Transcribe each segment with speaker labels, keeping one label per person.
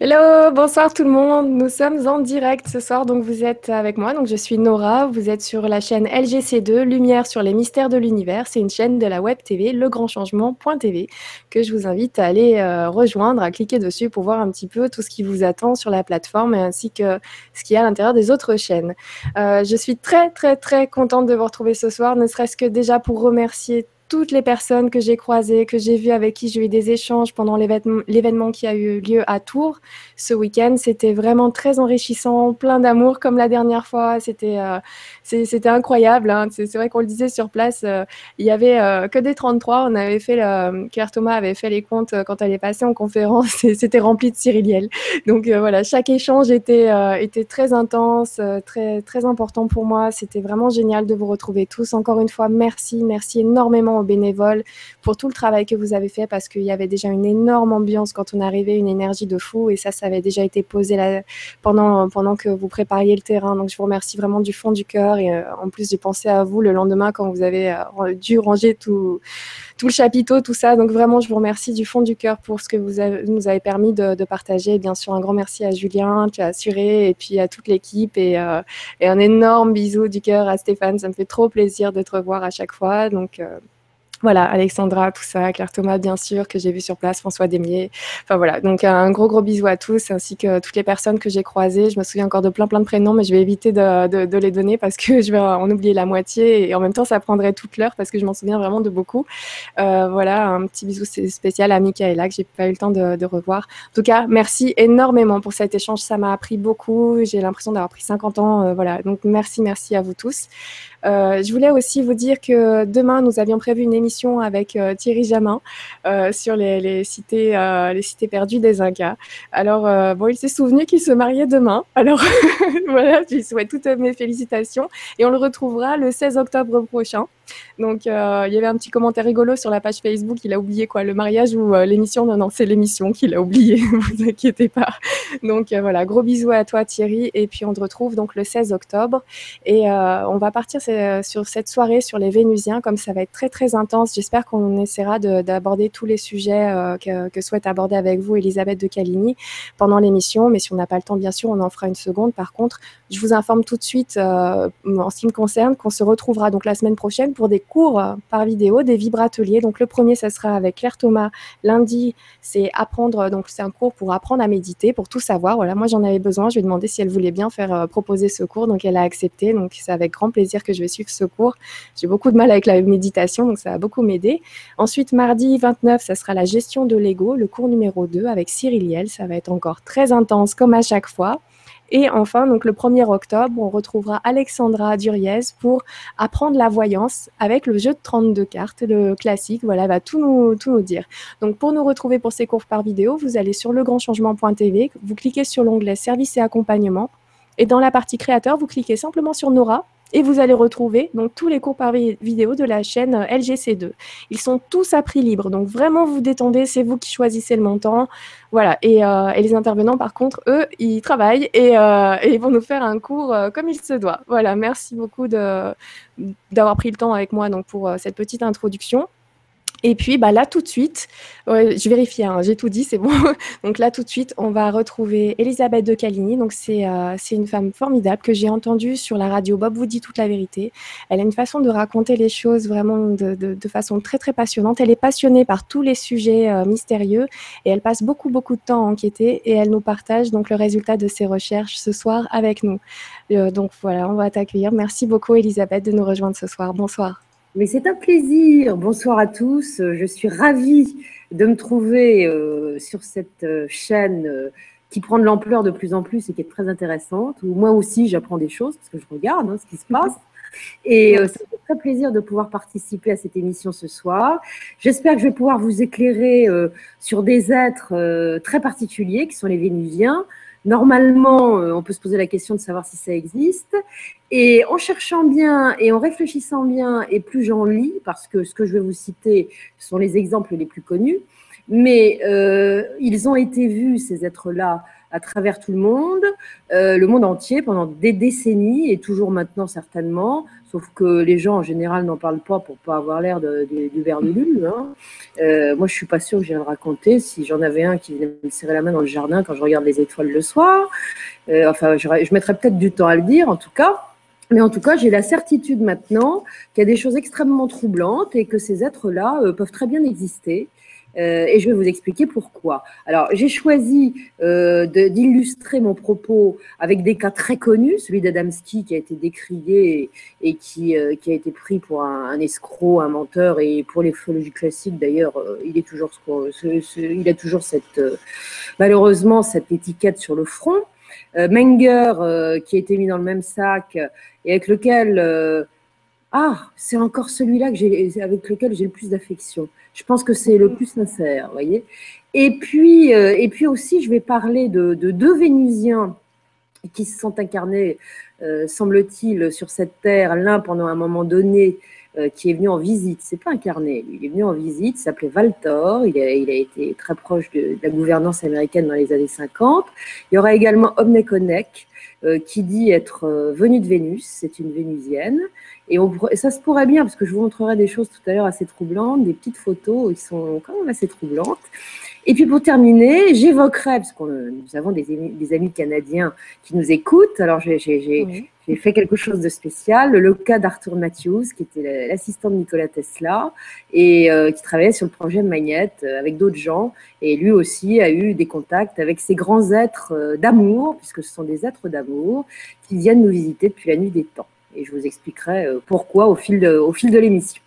Speaker 1: Hello, bonsoir tout le monde. Nous sommes en direct ce soir, donc vous êtes avec moi. Donc je suis Nora. Vous êtes sur la chaîne LGC2, Lumière sur les mystères de l'univers. C'est une chaîne de la web TV, legrandchangement.tv, que je vous invite à aller euh, rejoindre, à cliquer dessus pour voir un petit peu tout ce qui vous attend sur la plateforme ainsi que ce qu'il y a à l'intérieur des autres chaînes. Euh, je suis très très très contente de vous retrouver ce soir, ne serait-ce que déjà pour remercier toutes les personnes que j'ai croisées, que j'ai vues, avec qui j'ai eu des échanges pendant l'événement qui a eu lieu à Tours ce week-end. C'était vraiment très enrichissant, plein d'amour comme la dernière fois. C'était euh, incroyable. Hein. C'est vrai qu'on le disait sur place, euh, il y avait euh, que des 33. On avait fait, Claire Thomas avait fait les comptes quand elle est passée en conférence et c'était rempli de Cyriliel. Donc voilà, chaque échange était, très intense, très important pour moi. C'était vraiment génial de vous retrouver tous. Encore une fois, merci, merci énormément aux bénévoles pour tout le travail que vous avez fait parce qu'il y avait déjà une énorme ambiance quand on arrivait, une énergie de fou et ça, ça avait déjà été posé là, pendant, pendant que vous prépariez le terrain. Donc je vous remercie vraiment du fond du cœur et euh, en plus j'ai pensé à vous le lendemain quand vous avez euh, dû ranger tout, tout le chapiteau, tout ça. Donc vraiment je vous remercie du fond du cœur pour ce que vous nous avez permis de, partager. Et bien sûr un grand merci à Julien qui a assuré et puis à toute l'équipe et, euh, et, un énorme bisou du cœur à Stéphane. Ça me fait trop plaisir de te revoir à chaque fois. Donc voilà, Alexandra, tout ça, Claire Thomas, bien sûr, que j'ai vu sur place, François Demier. Enfin voilà, donc un gros gros bisou à tous, ainsi que toutes les personnes que j'ai croisées. Je me souviens encore de plein plein de prénoms, mais je vais éviter de, de, les donner parce que je vais en oublier la moitié et en même temps ça prendrait toute l'heure parce que je m'en souviens vraiment de beaucoup. Euh, voilà, un petit bisou spécial à Michaela que j'ai pas eu le temps de, de, revoir. En tout cas, merci énormément pour cet échange, ça m'a appris beaucoup. J'ai l'impression d'avoir pris 50 ans, euh, voilà. Donc merci, merci à vous tous. Euh, je voulais aussi vous dire que demain, nous avions prévu une émission avec euh, Thierry Jamin euh, sur les, cités, perdues des Incas. Alors, bon, il s'est souvenu qu'il se mariait demain. Alors, voilà, je lui souhaite toutes mes félicitations. Et on le retrouvera le 16 octobre prochain. Donc, il y avait un petit commentaire rigolo sur la page Facebook. Il a oublié quoi Le mariage ou l'émission? Non, non, c'est l'émission qu'il a oublié. vous inquiétez pas. Donc, voilà, gros bisous à toi, Thierry. Et puis, on te retrouve donc le 16 octobre. Et on va partir euh, sur cette soirée sur les Vénusiens, comme ça va être très très intense. J'espère qu'on essaiera d'aborder tous les sujets euh, que, souhaite aborder avec vous Elisabeth de Caligny pendant l'émission. Mais si on n'a pas le temps, bien sûr, on en fera une seconde. Par contre, je vous informe tout de suite, euh, en ce qui me concerne, qu'on se retrouvera donc la semaine prochaine pour des cours par vidéo, des vibrateliers. Donc le premier, ça sera avec Claire Thomas. Lundi, c'est apprendre, donc c'est un cours pour apprendre à méditer, pour tout savoir. Voilà, moi j'en avais besoin. Je lui ai demandé si elle voulait bien faire proposer ce cours, donc elle a accepté. Donc c'est avec grand plaisir que je vais suivre ce cours. J'ai beaucoup de mal avec la méditation, donc ça va beaucoup m'aider. Ensuite, mardi 29, ça sera la gestion de l'ego, le cours numéro 2 avec Cyril Liel. Ça va être encore très intense comme à chaque fois. Et enfin, donc le 1er octobre, on retrouvera Alexandra Duriez pour apprendre la voyance avec le jeu de 32 cartes, le classique. Voilà, elle va tout nous, tout nous dire. Donc pour nous retrouver pour ces cours par vidéo, vous allez sur legrandchangement.tv, vous cliquez sur l'onglet Service et accompagnement. Et dans la partie créateur, vous cliquez simplement sur Nora et vous allez retrouver donc tous les cours par vidéo de la chaîne euh, LGC2. Ils sont tous à prix libre, donc vraiment vous détendez, c'est vous qui choisissez le montant. Voilà. Et, euh, les intervenants, par contre, eux, ils travaillent et, euh, ils vont nous faire un cours comme il se doit. Voilà. Merci beaucoup d'avoir pris le temps avec moi donc pour cette petite introduction. Et puis bah, là, tout de suite, je vérifie, hein, j'ai tout dit, c'est bon. donc là, tout de suite, on va retrouver Elisabeth de Caligny. Donc c'est euh, une femme formidable que j'ai entendue sur la radio. Bob vous dit toute la vérité. Elle a une façon de raconter les choses vraiment de, de, de façon très très passionnante. Elle est passionnée par tous les sujets euh, mystérieux et elle passe beaucoup beaucoup de temps à enquêter et elle nous partage donc le résultat de ses recherches ce soir avec nous. Euh, donc voilà, on va t'accueillir. Merci beaucoup Elisabeth de nous rejoindre ce soir. Bonsoir.
Speaker 2: Mais c'est un plaisir. Bonsoir à tous. Je suis ravie de me trouver euh, sur cette euh, chaîne euh, qui prend de l'ampleur de plus en plus et qui est très intéressante. Où moi aussi, j'apprends des choses parce que je regarde hein, ce qui se passe. Et ça me fait très plaisir de pouvoir participer à cette émission ce soir. J'espère que je vais pouvoir vous éclairer sur des êtres très particuliers qui sont les Vénusiens. Normalement, on peut se poser la question de savoir si ça existe. Et en cherchant bien et en réfléchissant bien, et plus j'en lis, parce que ce que je vais vous citer sont les exemples les plus connus, mais euh, ils ont été vus, ces êtres-là, à travers tout le monde, le monde entier, pendant des décennies, et toujours maintenant certainement, sauf que les gens en général n'en parlent pas pour pas avoir l'air du verre. Hein. moi, je suis pas sûre que j'ai le raconter si j'en avais un qui venait me serrer la main dans le jardin quand je regarde les étoiles le soir. enfin, je, je mettrais peut-être du temps à le dire, en tout cas. Mais en tout cas, j'ai la certitude maintenant qu'il y a des choses extrêmement troublantes et que ces êtres-là euh, peuvent très bien exister. Euh, et je vais vous expliquer pourquoi. Alors, j'ai choisi euh, d'illustrer mon propos avec des cas très connus, celui d'Adamski qui a été décrié et, qui, euh, qui, a été pris pour un, escroc, un menteur, et pour l'éphéologie classique d'ailleurs, euh, il est toujours, ce, ce, il a toujours cette, malheureusement cette étiquette sur le front. Menger, qui a été mis dans le même sac, et avec lequel euh, ah, c'est encore celui-là avec lequel j'ai le plus d'affection. Je pense que c'est le plus sincère, voyez. Et puis, euh, et puis aussi, je vais parler de, deux Vénusiens qui se sont incarnés, euh, semble-t-il, sur cette terre. L'un pendant un moment donné, qui est venu en visite. C'est pas incarné. Il est venu en visite. S'appelait Valtor. Il a, il a, été très proche de, la gouvernance américaine dans les années 50. Il y aura également Omnekonek, euh, qui dit être euh, venue de Vénus, c'est une vénusienne. Et, ça se pourrait bien, parce que je vous montrerai des choses tout à l'heure assez troublantes, des petites photos qui sont quand même assez troublantes. Et puis pour terminer, j'évoquerai, parce que nous avons des, des, amis canadiens qui nous écoutent, alors j'ai fait quelque chose de spécial, le cas d'Arthur Matthews, qui était l'assistant de Nikola Tesla et euh, qui travaillait sur le projet Magnet euh, avec d'autres gens. Et lui aussi a eu des contacts avec ces grands êtres euh, d'amour, puisque ce sont des êtres d'amour, qui viennent nous visiter depuis la nuit des temps. Et je vous expliquerai pourquoi au fil de, au fil de l'émission.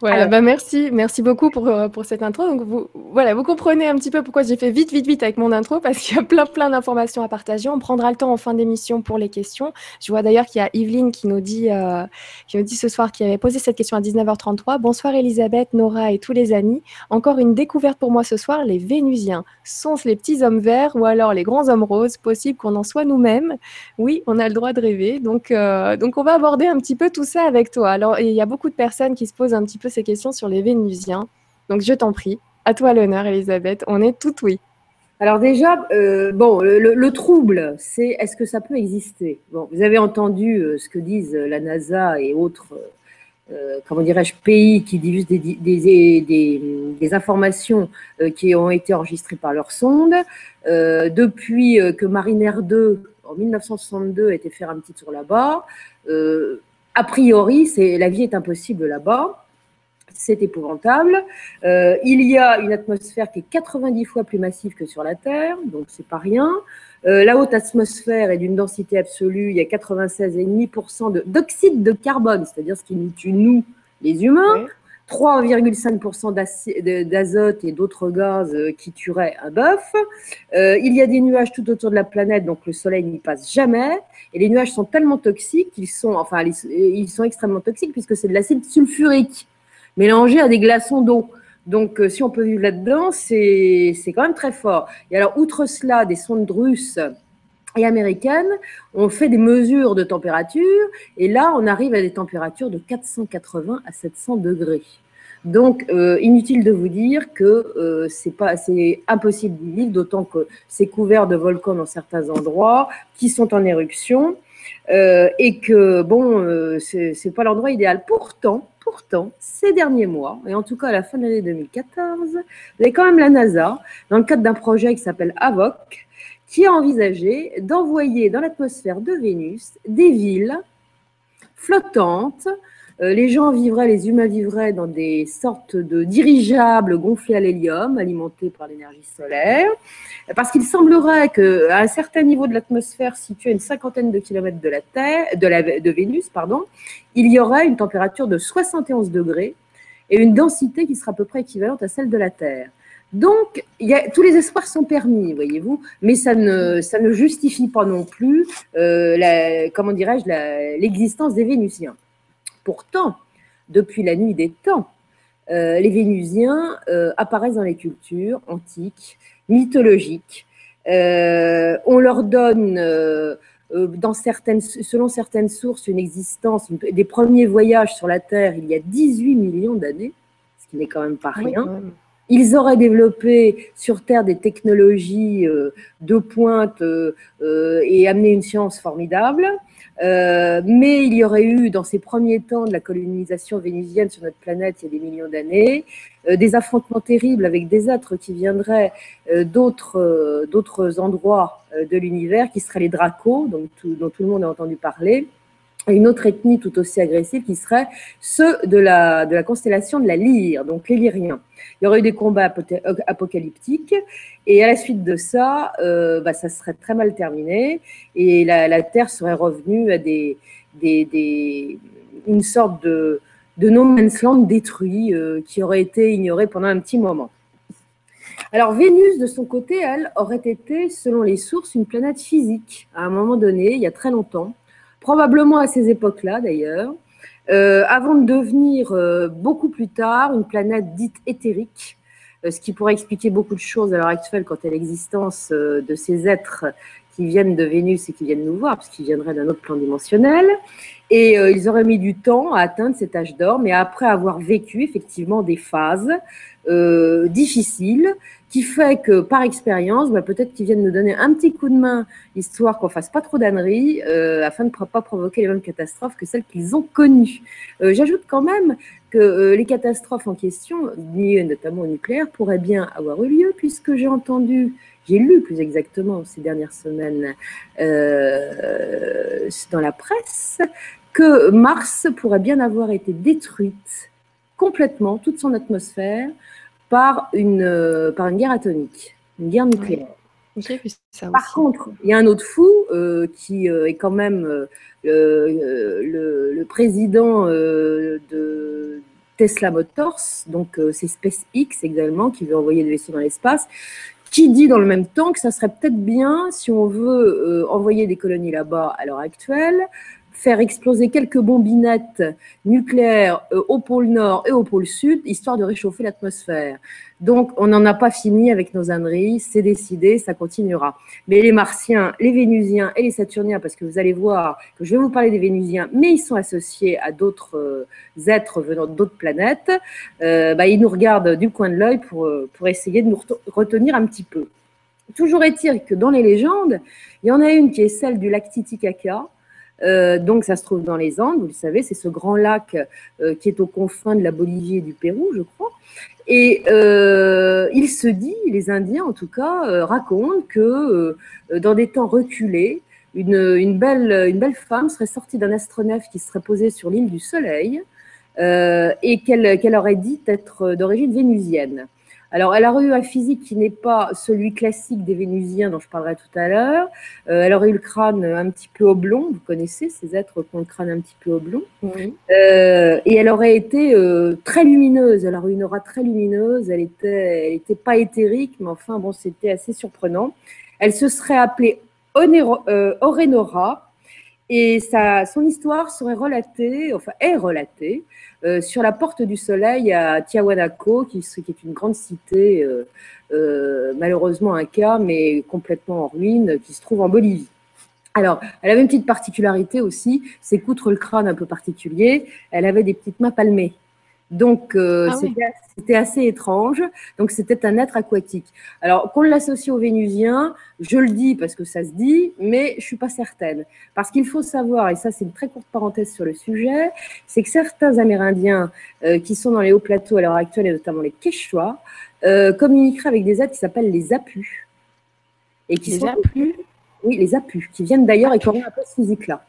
Speaker 1: Voilà, bah merci, merci beaucoup pour, euh, pour cette intro. Donc vous, voilà, vous comprenez un petit peu pourquoi j'ai fait vite, vite, vite avec mon intro, parce qu'il y a plein, plein d'informations à partager. On prendra le temps en fin d'émission pour les questions. Je vois d'ailleurs qu'il y a Yveline qui nous dit, euh, qui nous dit ce soir, qui avait posé cette question à 19h33. Bonsoir Elisabeth, Nora et tous les amis. Encore une découverte pour moi ce soir, les Vénusiens. Sont-ce les petits hommes verts ou alors les grands hommes roses? Possible qu'on en soit nous-mêmes Oui, on a le droit de rêver. Donc, euh, donc on va aborder un petit peu tout ça avec toi. Alors, il y a beaucoup de personnes qui se posent un petit peu ces questions sur les Vénusiens. Donc je t'en prie, à toi l'honneur, Elisabeth. On est tout oui.
Speaker 2: Alors déjà, euh, bon, le, trouble, c'est est-ce que ça peut exister? Bon, vous avez entendu euh, ce que disent la NASA et autres, euh, comment dirais-je, pays qui diffusent des, informations qui ont été enregistrées par leur sonde. depuis que Mariner 2, en 1962, a été faire un petit tour là-bas, a priori, la vie est impossible là-bas c'est épouvantable. Euh, il y a une atmosphère qui est 90 fois plus massive que sur la Terre, donc c'est pas rien. Euh, la haute atmosphère est d'une densité absolue, il y a 96,5% d'oxyde de, carbone, c'est-à-dire ce qui nous tue, nous, les humains. 3,5% d'azote et d'autres gaz euh, qui tueraient un bœuf. il y a des nuages tout autour de la planète, donc le soleil n'y passe jamais. Et les nuages sont tellement toxiques qu'ils sont, enfin, ils sont extrêmement toxiques puisque c'est de l'acide sulfurique mélangé à des glaçons d'eau. Donc, euh, si on peut vivre là-dedans, c'est quand même très fort. Et alors, outre cela, des sondes russes et américaines ont fait des mesures de température, et là, on arrive à des températures de 480 à 700 degrés. Donc, euh, inutile de vous dire que euh, c'est pas, c'est impossible d'y vivre, d'autant que c'est couvert de volcans dans certains endroits qui sont en éruption, et que bon, c'est pas l'endroit idéal. Pourtant, Pourtant, ces derniers mois, et en tout cas à la fin de l'année 2014, vous avez quand même la NASA, dans le cadre d'un projet qui s'appelle AVOC, qui a envisagé d'envoyer dans l'atmosphère de Vénus des villes flottantes euh, les gens vivraient, les humains vivraient dans des sortes de dirigeables gonflés à l'hélium, alimentés par l'énergie solaire, parce qu'il semblerait qu'à un certain niveau de l'atmosphère, situé à une cinquantaine de kilomètres de la Terre, de, la, Vénus, pardon, il y aurait une température de 71 degrés et une densité qui sera à peu près équivalente à celle de la Terre. Donc, tous les espoirs sont permis, voyez-vous, mais ça ne, justifie pas non plus, euh, comment dirais-je, l'existence des Vénusiens. Pourtant, depuis la nuit des temps, euh, les Vénusiens euh, apparaissent dans les cultures antiques, mythologiques. Euh, on leur donne, dans certaines, selon certaines sources, une existence, des premiers voyages sur la Terre il y a 18 millions d'années, ce qui n'est quand même pas rien. Ils auraient développé sur Terre des technologies de pointe et amené une science formidable. Euh, mais il y aurait eu, dans ces premiers temps de la colonisation vénusienne sur notre planète, il y a des millions d'années, euh, des affrontements terribles avec des êtres qui viendraient euh, d'autres, d'autres endroits de l'univers, qui seraient les Dracos, dont tout le monde a entendu parler, une autre ethnie tout aussi agressive qui serait ceux de la, de la constellation de la Lyre, donc les Lyriens. Il y aurait eu des combats apocalyptiques et à la suite de ça, euh, bah, ça serait très mal terminé et la, Terre serait revenue à des, des, une sorte de, de no man's land détruit euh, qui aurait été ignoré pendant un petit moment. Alors Vénus, de son côté, elle, aurait été, selon les sources, une planète physique à un moment donné, il y a très longtemps, probablement à ces époques-là d'ailleurs, euh, avant de devenir euh, beaucoup plus tard une planète dite éthérique, euh, ce qui pourrait expliquer beaucoup de choses à l'heure actuelle quant à l'existence de ces êtres qui viennent de Vénus et qui viennent nous voir, parce qu'ils viendraient d'un autre plan dimensionnel. Et ils auraient mis du temps à atteindre cet âge d'or, mais après avoir vécu effectivement des phases difficiles, qui fait que par expérience, bah, peut-être qu'ils viennent nous donner un petit coup de main, histoire qu'on fasse pas trop d'âneries, euh, afin de ne pas provoquer les mêmes catastrophes que celles qu'ils ont connues. Euh, j'ajoute quand même que euh, les catastrophes en question, liées notamment au nucléaire, pourraient bien avoir eu lieu, puisque j'ai entendu, j'ai lu plus exactement ces dernières semaines dans la presse, que Mars pourrait bien avoir été détruite complètement, toute son atmosphère, par une, euh, par une guerre atomique, une guerre nucléaire. par contre, il y a un autre fou euh, qui euh, est quand même le, président de Tesla Motors, donc c'est SpaceX également qui veut envoyer des vaisseaux dans l'espace, qui dit dans le même temps que ça serait peut-être bien, si on veut envoyer des colonies là-bas à l'heure actuelle, faire exploser quelques bombinettes nucléaires euh, au pôle Nord et au pôle Sud, histoire de réchauffer l'atmosphère. Donc, on n'en a pas fini avec nos âneries, c'est décidé, ça continuera. Mais les Martiens, les Vénusiens et les Saturniens, parce que vous allez voir que je vais vous parler des Vénusiens, mais ils sont associés à d'autres euh, êtres venant d'autres planètes, euh, bah, ils nous regardent du coin de l'œil pour, pour essayer de nous retenir un petit peu. Toujours est-il que dans les légendes, il y en a une qui est celle du lac Titicaca, euh, donc, ça se trouve dans les Andes, vous le savez, c'est ce grand lac euh, qui est aux confins de la Bolivie et du Pérou, je crois. Et euh, il se dit, les Indiens en tout cas, racontent que dans des temps reculés, une, belle, une belle femme serait sortie d'un astronef qui serait posé sur l'île du Soleil et qu'elle aurait dit être d'origine vénusienne. Alors, elle aurait eu un physique qui n'est pas celui classique des Vénusiens dont je parlerai tout à l'heure. Euh, elle aurait eu le crâne un petit peu oblong, vous connaissez ces êtres qui ont le crâne un petit peu oblong. Euh, et elle aurait été euh, très lumineuse, elle aurait eu une aura très lumineuse, elle était, elle était pas éthérique, mais enfin, bon, c'était assez surprenant. Elle se serait appelée Orenora, et sa, son histoire serait relatée, enfin est relatée, euh, sur la porte du soleil à Tiahuanaco, qui, est une grande cité, euh, euh, malheureusement un cas, mais complètement en ruine, qui se trouve en Bolivie. Alors, elle avait une petite particularité aussi, c'est qu'outre le crâne un peu particulier, elle avait des petites mains palmées. Donc, euh, ah c'était assez étrange. Donc, c'était un être aquatique. Alors, qu'on l'associe aux Vénusiens, je le dis parce que ça se dit, mais je suis pas certaine. Parce qu'il faut savoir, et ça, c'est une très courte parenthèse sur le sujet, c'est que certains Amérindiens euh, qui sont dans les hauts plateaux à l'heure actuelle, et notamment les Quechua, euh, communiqueraient avec des êtres qui s'appellent les Apus.
Speaker 1: Et qui les sont, Apus?
Speaker 2: Oui, les Apus, qui viennent d'ailleurs et qui ont un peu ce physique-là.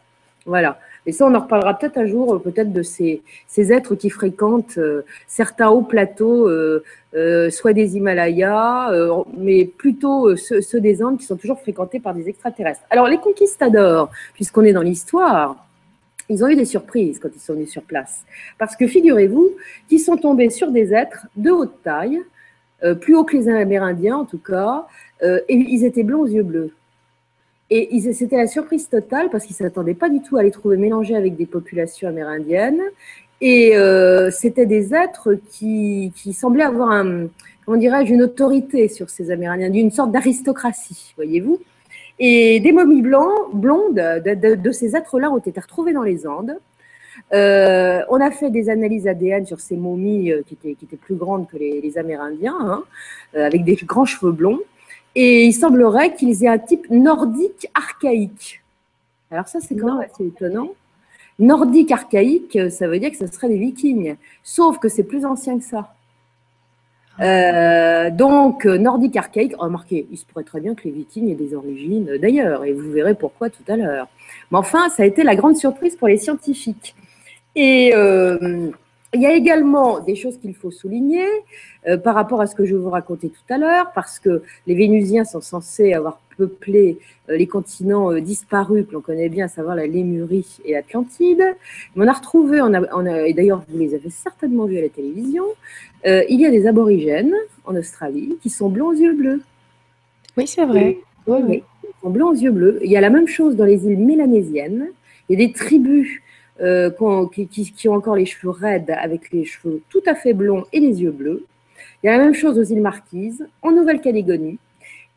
Speaker 2: Voilà. Et ça, on en reparlera peut-être un jour, euh, peut-être de ces, êtres qui fréquentent euh, certains hauts plateaux, euh, soit des Himalayas, mais plutôt ceux, des Andes qui sont toujours fréquentés par des extraterrestres. Alors, les conquistadors, puisqu'on est dans l'histoire, ils ont eu des surprises quand ils sont venus sur place. Parce que figurez-vous qu'ils sont tombés sur des êtres de haute taille, plus haut que les Amérindiens en tout cas, et ils étaient blonds aux yeux bleus. Et c'était la surprise totale parce qu'ils ne s'attendaient pas du tout à les trouver mélangés avec des populations amérindiennes. Et euh, c'était des êtres qui, semblaient avoir une autorité sur ces Amérindiens, d'une sorte d'aristocratie, voyez-vous. Et des momies blancs, blondes de, ces êtres-là ont été retrouvées dans les Andes. Euh, on a fait des analyses ADN sur ces momies qui, étaient, qui, étaient, plus grandes que les, Amérindiens, hein, avec des grands cheveux blonds. Et il semblerait qu'ils aient un type nordique archaïque. Alors ça, c'est quand même assez étonnant. Nordique archaïque, ça veut dire que ce serait des vikings. Sauf que c'est plus ancien que ça. Euh, donc, nordique archaïque, remarquez, il se pourrait très bien que les vikings aient des origines d'ailleurs, et vous verrez pourquoi tout à l'heure. Mais enfin, ça a été la grande surprise pour les scientifiques. Et euh, il y a également des choses qu'il faut souligner euh, par rapport à ce que je vous raconter tout à l'heure, parce que les Vénusiens sont censés avoir peuplé euh, les continents euh, disparus que l'on connaît bien, à savoir la Lémurie et l'Atlantide. On a retrouvé, on a, on a et d'ailleurs vous les avez certainement vus à la télévision, il y a des aborigènes en Australie qui sont blonds aux yeux bleus.
Speaker 1: Oui, c'est vrai.
Speaker 2: oui, oui. Ils sont blonds aux yeux bleus. Il y a la même chose dans les îles mélanésiennes. Il y a des tribus euh, qui, ont encore les cheveux raides avec les cheveux tout à fait blonds et les yeux bleus. Il y a la même chose aux îles Marquises, en Nouvelle-Calédonie.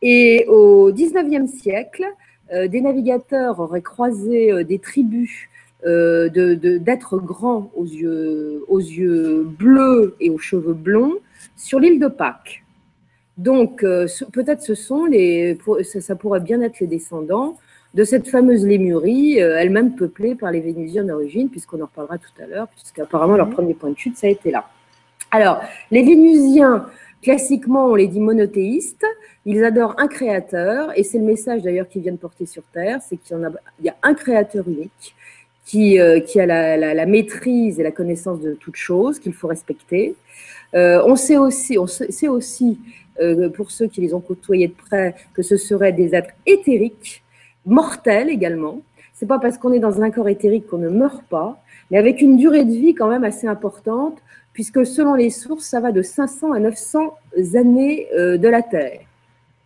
Speaker 2: Et au 19e siècle, euh, des navigateurs auraient croisé euh, des tribus d'êtres grands aux yeux, aux yeux bleus et aux cheveux blonds sur l'île de Pâques. Donc, peut-être ce sont les, ça, pourrait bien être les descendants de cette fameuse Lémurie, euh, elle-même peuplée par les Vénusiens d'origine, puisqu'on en reparlera tout à l'heure, puisqu'apparemment leur mhm. premier point de chute, ça a été là. Alors, les Vénusiens, classiquement, on les dit monothéistes, ils adorent un créateur, et c'est le message d'ailleurs qu'ils viennent porter sur Terre, c'est qu'il y, a, il y a un créateur unique qui, euh, qui a la, maîtrise et la connaissance de toutes choses, qu'il faut respecter. Euh, on sait aussi, on sait aussi pour ceux qui les ont côtoyés de près, que ce seraient des êtres éthériques, mortel également. C'est pas parce qu'on est dans un corps éthérique qu'on ne meurt pas, mais avec une durée de vie quand même assez importante, puisque selon les sources, ça va de 500 à 900 années euh, de la Terre.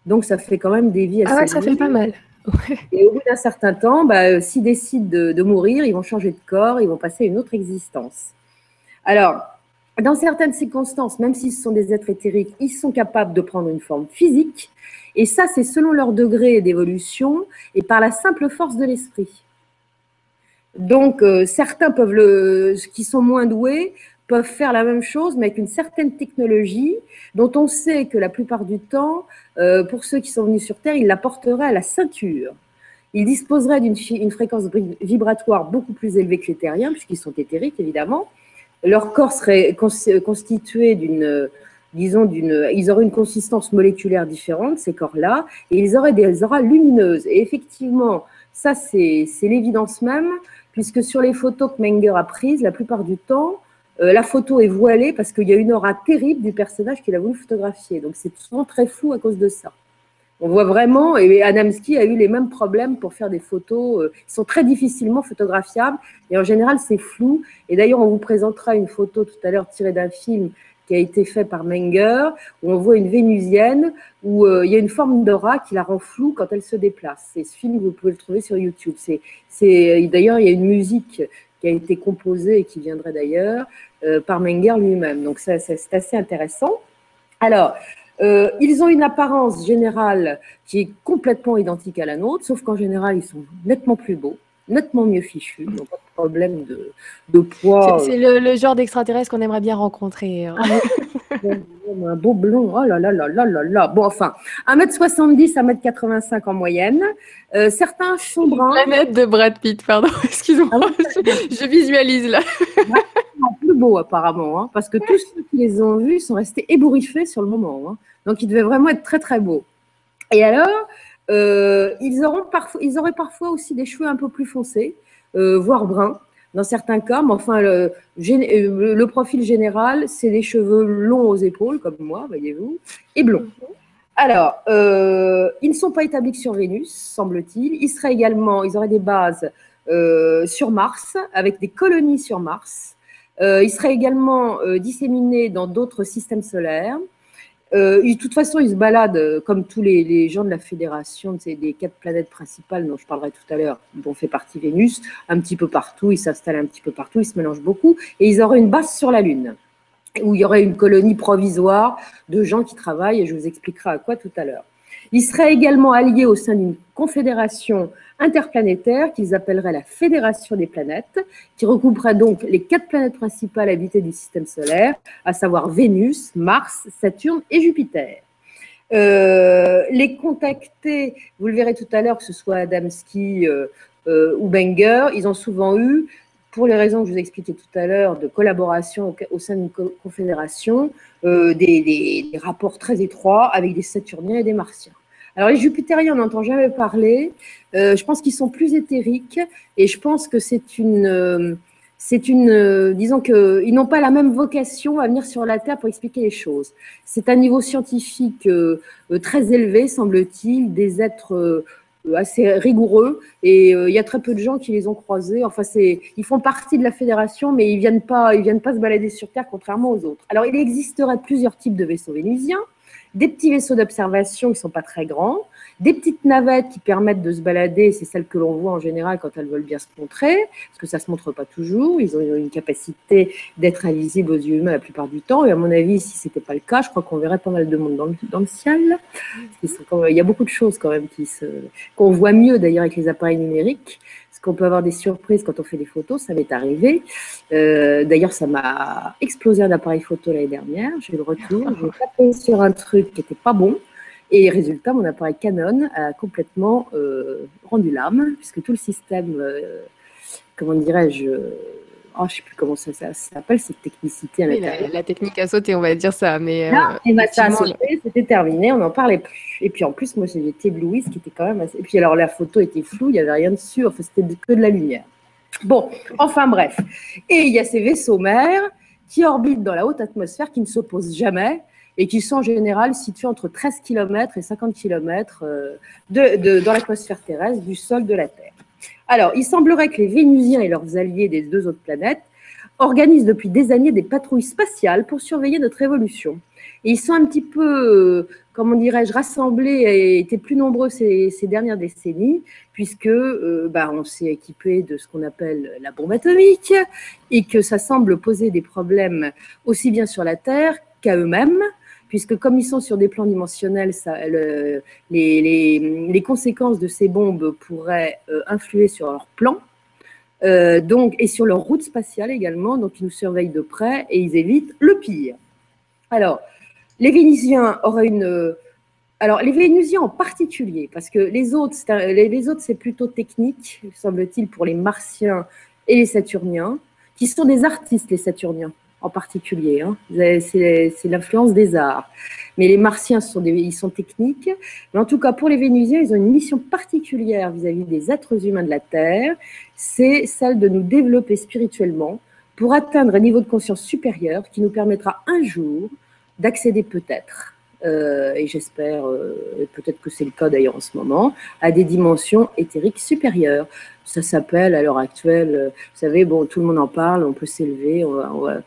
Speaker 2: Donc ça fait quand même des vies
Speaker 1: assez. Ah ouais, ça fait pas mal.
Speaker 2: Et au bout d'un certain temps, bah, euh, s'ils décident de, de, mourir, ils vont changer de corps, ils vont passer à une autre existence. Alors, dans certaines circonstances, même s'ils sont des êtres éthériques, ils sont capables de prendre une forme physique. Et ça, c'est selon leur degré d'évolution et par la simple force de l'esprit. Donc, euh, certains peuvent le, qui sont moins doués peuvent faire la même chose, mais avec une certaine technologie dont on sait que la plupart du temps, euh, pour ceux qui sont venus sur Terre, ils la porteraient à la ceinture. Ils disposeraient d'une fréquence vibratoire beaucoup plus élevée que les terriens, puisqu'ils sont éthériques, évidemment. Leur corps serait constitué d'une disons, d'une, ils auraient une consistance moléculaire différente, ces corps-là, et ils auraient des auras lumineuses. Et effectivement, ça, c'est, l'évidence même, puisque sur les photos que Menger a prises, la plupart du temps, euh, la photo est voilée parce qu'il y a une aura terrible du personnage qu'il a voulu photographier. Donc, c'est souvent très flou à cause de ça. On voit vraiment, et Adamski a eu les mêmes problèmes pour faire des photos euh, qui sont très difficilement photographiables, et en général, c'est flou. Et d'ailleurs, on vous présentera une photo tout à l'heure tirée d'un film qui a été fait par Menger, où on voit une vénusienne, où euh, il y a une forme d'aura qui la rend floue quand elle se déplace. C'est ce film, vous pouvez le trouver sur YouTube. C'est, c'est, d'ailleurs, il y a une musique qui a été composée et qui viendrait d'ailleurs euh, par Menger lui-même. Donc ça, c'est assez intéressant. Alors, euh, ils ont une apparence générale qui est complètement identique à la nôtre, sauf qu'en général, ils sont nettement plus beaux nettement mieux fichu, n'ont pas de problème de, de poids.
Speaker 1: C'est le, genre d'extraterrestre qu'on aimerait bien rencontrer. Hein.
Speaker 2: un beau blond, oh là là là là là là. Bon, enfin, 1m70, 1m85 en moyenne. Euh, certains sont bruns.
Speaker 1: Planète de Brad Pitt, pardon, excusez-moi, ah je, visualise là.
Speaker 2: plus beau apparemment, hein, parce que tous ceux qui les ont vus sont restés ébouriffés sur le moment. Hein. Donc, ils devaient vraiment être très très beaux. Et alors, euh, ils, auront parfois, ils auraient parfois aussi des cheveux un peu plus foncés, euh, voire bruns dans certains cas, mais enfin, le, euh, le profil général, c'est des cheveux longs aux épaules, comme moi, voyez-vous, et blonds. Alors, ils ne sont pas établis sur Vénus, semble-t-il. Ils seraient également, ils auraient des bases sur Mars, avec des colonies sur Mars. ils seraient également disséminés dans d'autres systèmes solaires. Euh, de toute façon, ils se baladent euh, comme tous les, gens de la fédération des quatre planètes principales dont je parlerai tout à l'heure, dont fait partie Vénus, un petit peu partout, ils s'installent un petit peu partout, ils se mélangent beaucoup, et ils auraient une base sur la Lune, où il y aurait une colonie provisoire de gens qui travaillent, et je vous expliquerai à quoi tout à l'heure. Ils seraient également alliés au sein d'une confédération interplanétaire qu'ils appelleraient la Fédération des planètes, qui regrouperait donc les quatre planètes principales habitées du système solaire, à savoir Vénus, Mars, Saturne et Jupiter. Euh, les contacter, vous le verrez tout à l'heure, que ce soit Adamski euh, euh, ou Benger, ils ont souvent eu, pour les raisons que je vous expliquais tout à l'heure, de collaboration au, sein d'une confédération, des, des, rapports très étroits avec des Saturniens et des Martiens. Alors les Jupitériens, on n'entend jamais parler. je pense qu'ils sont plus éthériques et je pense que c'est une c'est une, euh, disons qu'ils n'ont pas la même vocation à venir sur la Terre pour expliquer les choses. C'est un niveau scientifique euh, euh, très élevé, semble-t-il, des êtres assez rigoureux, et il y a très peu de gens qui les ont croisés. Enfin, c'est, ils font partie de la fédération, mais ils viennent pas, ils viennent pas se balader sur Terre, contrairement aux autres. Alors, il existerait plusieurs types de vaisseaux vénusiens des petits vaisseaux d'observation qui sont pas très grands, des petites navettes qui permettent de se balader, c'est celles que l'on voit en général quand elles veulent bien se montrer, parce que ça ne se montre pas toujours, ils ont une capacité d'être invisibles aux yeux humains la plupart du temps, et à mon avis, si ce n'était pas le cas, je crois qu'on verrait pas mal de monde dans le, dans le ciel. Il y a beaucoup de choses quand même qui qu'on voit mieux d'ailleurs avec les appareils numériques, parce qu'on peut avoir des surprises quand on fait des photos, ça m'est arrivé. Euh, d'ailleurs, ça m'a explosé un appareil photo l'année dernière, j'ai eu le retour, j'ai tapé sur un truc qui n'était pas bon, et résultat, mon appareil Canon a complètement euh, rendu l'âme, puisque tout le système, euh, comment dirais-je, oh, je ne sais plus comment ça, s'appelle, cette technicité à
Speaker 1: la, technique a sauté, on va dire ça. Mais,
Speaker 2: Là, euh, et bah, ça c'était terminé, on n'en parlait plus. Et puis en plus, moi, j'ai été éblouie, ce qui était quand même assez... Et puis alors, la photo était floue, il n'y avait rien dessus, enfin, c'était que de la lumière. Bon, enfin bref. Et il y a ces vaisseaux mers qui orbitent dans la haute atmosphère, qui ne s'opposent jamais, et qui sont en général situés entre 13 km et 50 km euh, de, dans l'atmosphère terrestre du sol de la Terre. Alors, il semblerait que les Vénusiens et leurs alliés des deux autres planètes organisent depuis des années des patrouilles spatiales pour surveiller notre évolution. Et ils sont un petit peu, euh, comment dirais-je, rassemblés et étaient plus nombreux ces, dernières décennies, puisque euh, bah, on s'est équipé de ce qu'on appelle la bombe atomique et que ça semble poser des problèmes aussi bien sur la Terre qu'à eux-mêmes puisque comme ils sont sur des plans dimensionnels, les, conséquences de ces bombes pourraient euh, influer sur leur plan. Euh, donc, et sur leur route spatiale également, donc ils nous surveillent de près et ils évitent le pire. Alors, les Vénusiens auraient une... Alors, les Vénusiens en particulier, parce que les autres c'est plutôt technique, semble-t-il, pour les Martiens et les Saturniens, qui sont des artistes, les Saturniens en particulier. Hein. C'est l'influence des arts. Mais les martiens, ils sont techniques. Mais en tout cas, pour les vénusiens, ils ont une mission particulière vis-à-vis des êtres humains de la Terre. C'est celle de nous développer spirituellement pour atteindre un niveau de conscience supérieur qui nous permettra un jour d'accéder peut-être euh, et j'espère, euh, peut-être que c'est le cas d'ailleurs en ce moment, à des dimensions éthériques supérieures. Ça s'appelle à l'heure actuelle, euh, vous savez, bon, tout le monde en parle, on peut s'élever, on va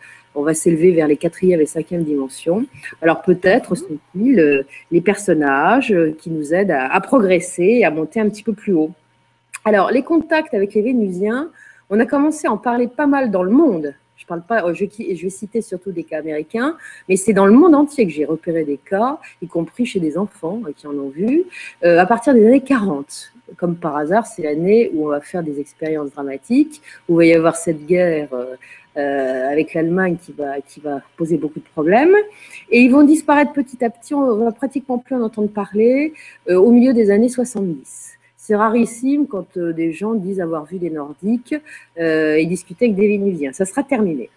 Speaker 2: s'élever vers les quatrième et cinquième dimensions. Alors peut-être sont-ils euh, les personnages euh, qui nous aident à, progresser et à monter un petit peu plus haut. Alors les contacts avec les Vénusiens, on a commencé à en parler pas mal dans le monde. Je parle pas, euh, je, je vais citer surtout des cas américains, mais c'est dans le monde entier que j'ai repéré des cas, y compris chez des enfants qui en ont vu, à partir des années 40 comme par hasard, c'est l'année où on va faire des expériences dramatiques, où il va y avoir cette guerre avec l'Allemagne qui va, qui va poser beaucoup de problèmes. Et ils vont disparaître petit à petit, on va pratiquement plus en entendre parler euh, au milieu des années 70. C'est rarissime quand euh, des gens disent avoir vu des Nordiques et discuter avec des Vénusiens. Ça sera terminé.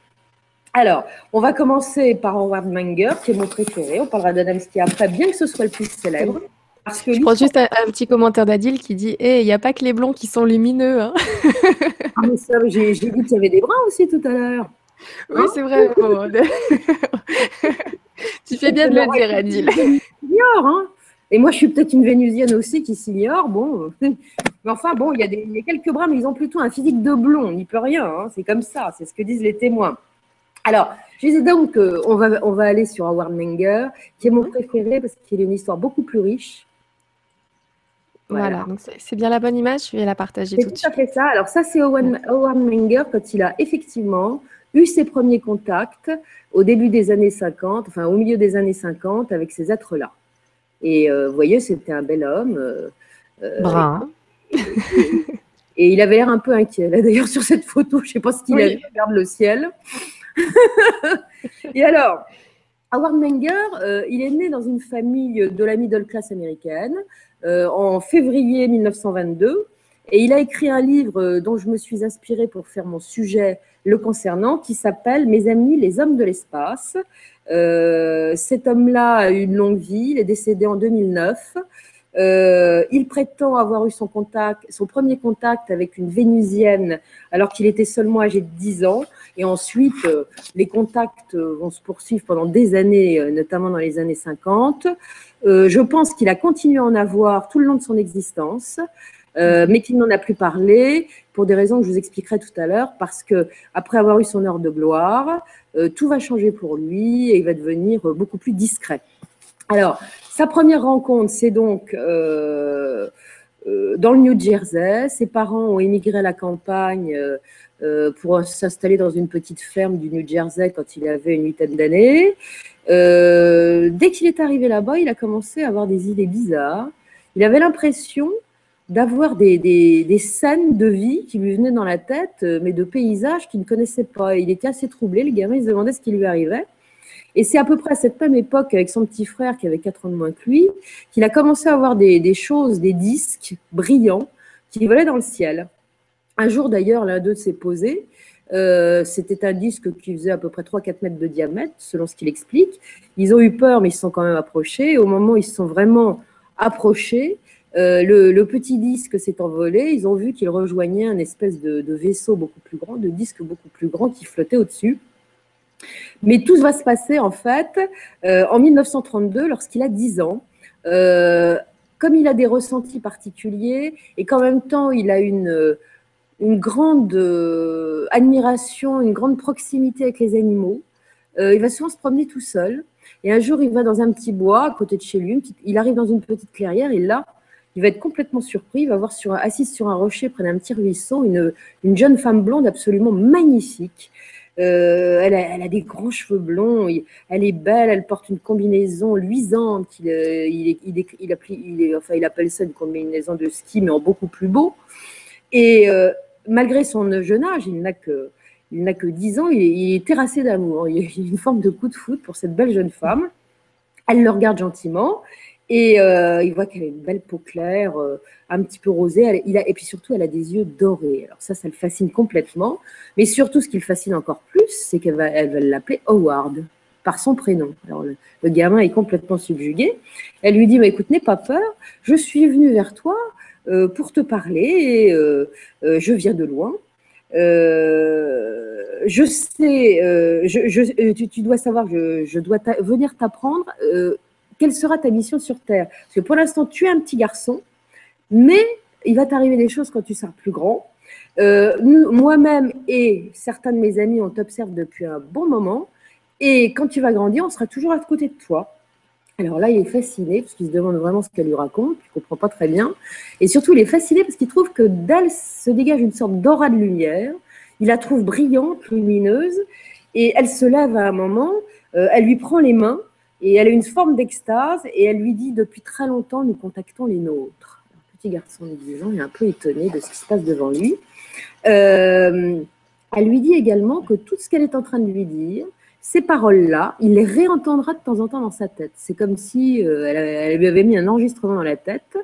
Speaker 2: Alors, on va commencer par Howard Menger, qui est mon préféré. On parlera d'Adamski après, bien que ce soit le plus célèbre.
Speaker 1: Parce que je prends juste un, petit commentaire d'Adil qui dit Eh, il n'y a pas que les blonds qui sont lumineux. Hein.
Speaker 2: ah, j'ai dit qu'il y avait des bruns aussi tout à l'heure.
Speaker 1: Oui, c'est vrai. tu fais bien de le dire, Adil.
Speaker 2: Hein et moi, je suis peut-être une vénusienne aussi qui s'ignore. Bon, mais enfin, bon, il y, a des, quelques bruns, mais ils ont plutôt un physique de blond. On n'y peut rien. Hein. C'est comme ça. C'est ce que disent les témoins. Alors, je disais donc qu'on va, on va aller sur Howard Menger, qui est mon préféré parce qu'il a une histoire beaucoup plus riche.
Speaker 1: Voilà, donc c'est bien la bonne image, je vais la partager tout de suite.
Speaker 2: C'est tout à fait ça. Alors ça, c'est Owen, Menger quand il a effectivement eu ses premiers contacts au début des années 50, enfin au milieu des années 50 avec ces êtres-là. Et vous voyez, c'était un bel homme.
Speaker 1: Brun.
Speaker 2: Et, il avait l'air un peu inquiet. Là, d'ailleurs, sur cette photo, je ne sais pas ce qu'il a vu, regarde le ciel. et alors, Howard Menger, il est né dans une famille de la middle class américaine en février 1922. Et il a écrit un livre euh, dont je me suis inspirée pour faire mon sujet le concernant, qui s'appelle Mes amis, les hommes de l'espace. Euh, cet homme-là a eu une longue vie, il est décédé en 2009. Euh, il prétend avoir eu son contact, son premier contact avec une vénusienne alors qu'il était seulement âgé de 10 ans. Et ensuite, euh, les contacts vont se poursuivre pendant des années, notamment dans les années 50. je pense qu'il a continué à en avoir tout le long de son existence. Euh, mais qu'il n'en a plus parlé pour des raisons que je vous expliquerai tout à l'heure, parce que après avoir eu son heure de gloire, euh, tout va changer pour lui et il va devenir beaucoup plus discret. Alors, sa première rencontre, c'est donc euh, dans le New Jersey. Ses parents ont émigré à la campagne pour s'installer dans une petite ferme du New Jersey quand il avait une huitaine d'années. dès qu'il est arrivé là-bas, il a commencé à avoir des idées bizarres. Il avait l'impression d'avoir des, des, scènes de vie qui lui venaient dans la tête, euh, mais de paysages qu'il ne connaissait pas. Il était assez troublé, le gamin, il se demandait ce qui lui arrivait. Et c'est à peu près à cette même époque, avec son petit frère qui avait 4 ans de moins que lui, qu'il a commencé à avoir des, choses, des disques brillants qui volaient dans le ciel. Un jour d'ailleurs, l'un d'eux s'est posé. Euh, C'était un disque qui faisait à peu près 3-4 mètres de diamètre, selon ce qu'il explique. Ils ont eu peur, mais ils se sont quand même approchés. Au moment où ils se sont vraiment approchés, euh, le, petit disque s'est envolé. Ils ont vu qu'il rejoignait un espèce de, vaisseau beaucoup plus grand, de disque beaucoup plus grand qui flottait au-dessus. Mais tout va se passer en fait euh, en 1932, lorsqu'il a 10 ans. Euh, comme il a des ressentis particuliers et qu'en même temps il a une, une grande admiration, une grande proximité avec les animaux, il va souvent se promener tout seul. Et un jour, il va dans un petit bois à côté de chez lui. Il arrive dans une petite clairière et là, il va être complètement surpris. Il va voir assise sur un rocher près d'un petit ruisseau une, jeune femme blonde absolument magnifique. Euh, elle, a, des grands cheveux blonds, elle est belle, elle porte une combinaison luisante. Il, appelle ça une combinaison de ski, mais en beaucoup plus beau. Et euh, malgré son jeune âge, il n'a que, il n'a que 10 ans, il est, terrassé d'amour. Il y a une forme de coup de foot pour cette belle jeune femme. Elle le regarde gentiment et euh, il voit qu'elle a une belle peau claire, euh, un petit peu rosée. et puis surtout, elle a des yeux dorés. Alors ça, ça le fascine complètement. Mais surtout, ce qui le fascine encore plus, c'est qu'elle va, elle va l'appeler Howard par son prénom. Alors le, gamin est complètement subjugué. Elle lui dit, bah, écoute, n'aie pas peur, je suis venue vers toi euh, pour te parler. Je viens de loin. je sais, tu, dois savoir, je, je dois venir t'apprendre quelle sera ta mission sur Terre? Parce que pour l'instant, tu es un petit garçon, mais il va t'arriver des choses quand tu seras plus grand. Euh, moi-même et certains de mes amis, on t'observe depuis un bon moment. Et quand tu vas grandir, on sera toujours à côté de toi. Alors là, il est fasciné parce qu'il se demande vraiment ce qu'elle lui raconte. Il ne comprend pas très bien. Et surtout, il est fasciné parce qu'il trouve que d'elle se dégage une sorte d'aura de lumière. Il la trouve brillante, lumineuse. Et elle se lève à un moment, euh, elle lui prend les mains et elle a une forme d'extase et elle lui dit Depuis très longtemps, nous contactons les nôtres. Un petit garçon exigeant est un peu étonné de ce qui se passe devant lui. Euh, elle lui dit également que tout ce qu'elle est en train de lui dire, ces paroles-là, il les réentendra de temps en temps dans sa tête. C'est comme si euh, elle, lui avait mis un enregistrement dans la tête.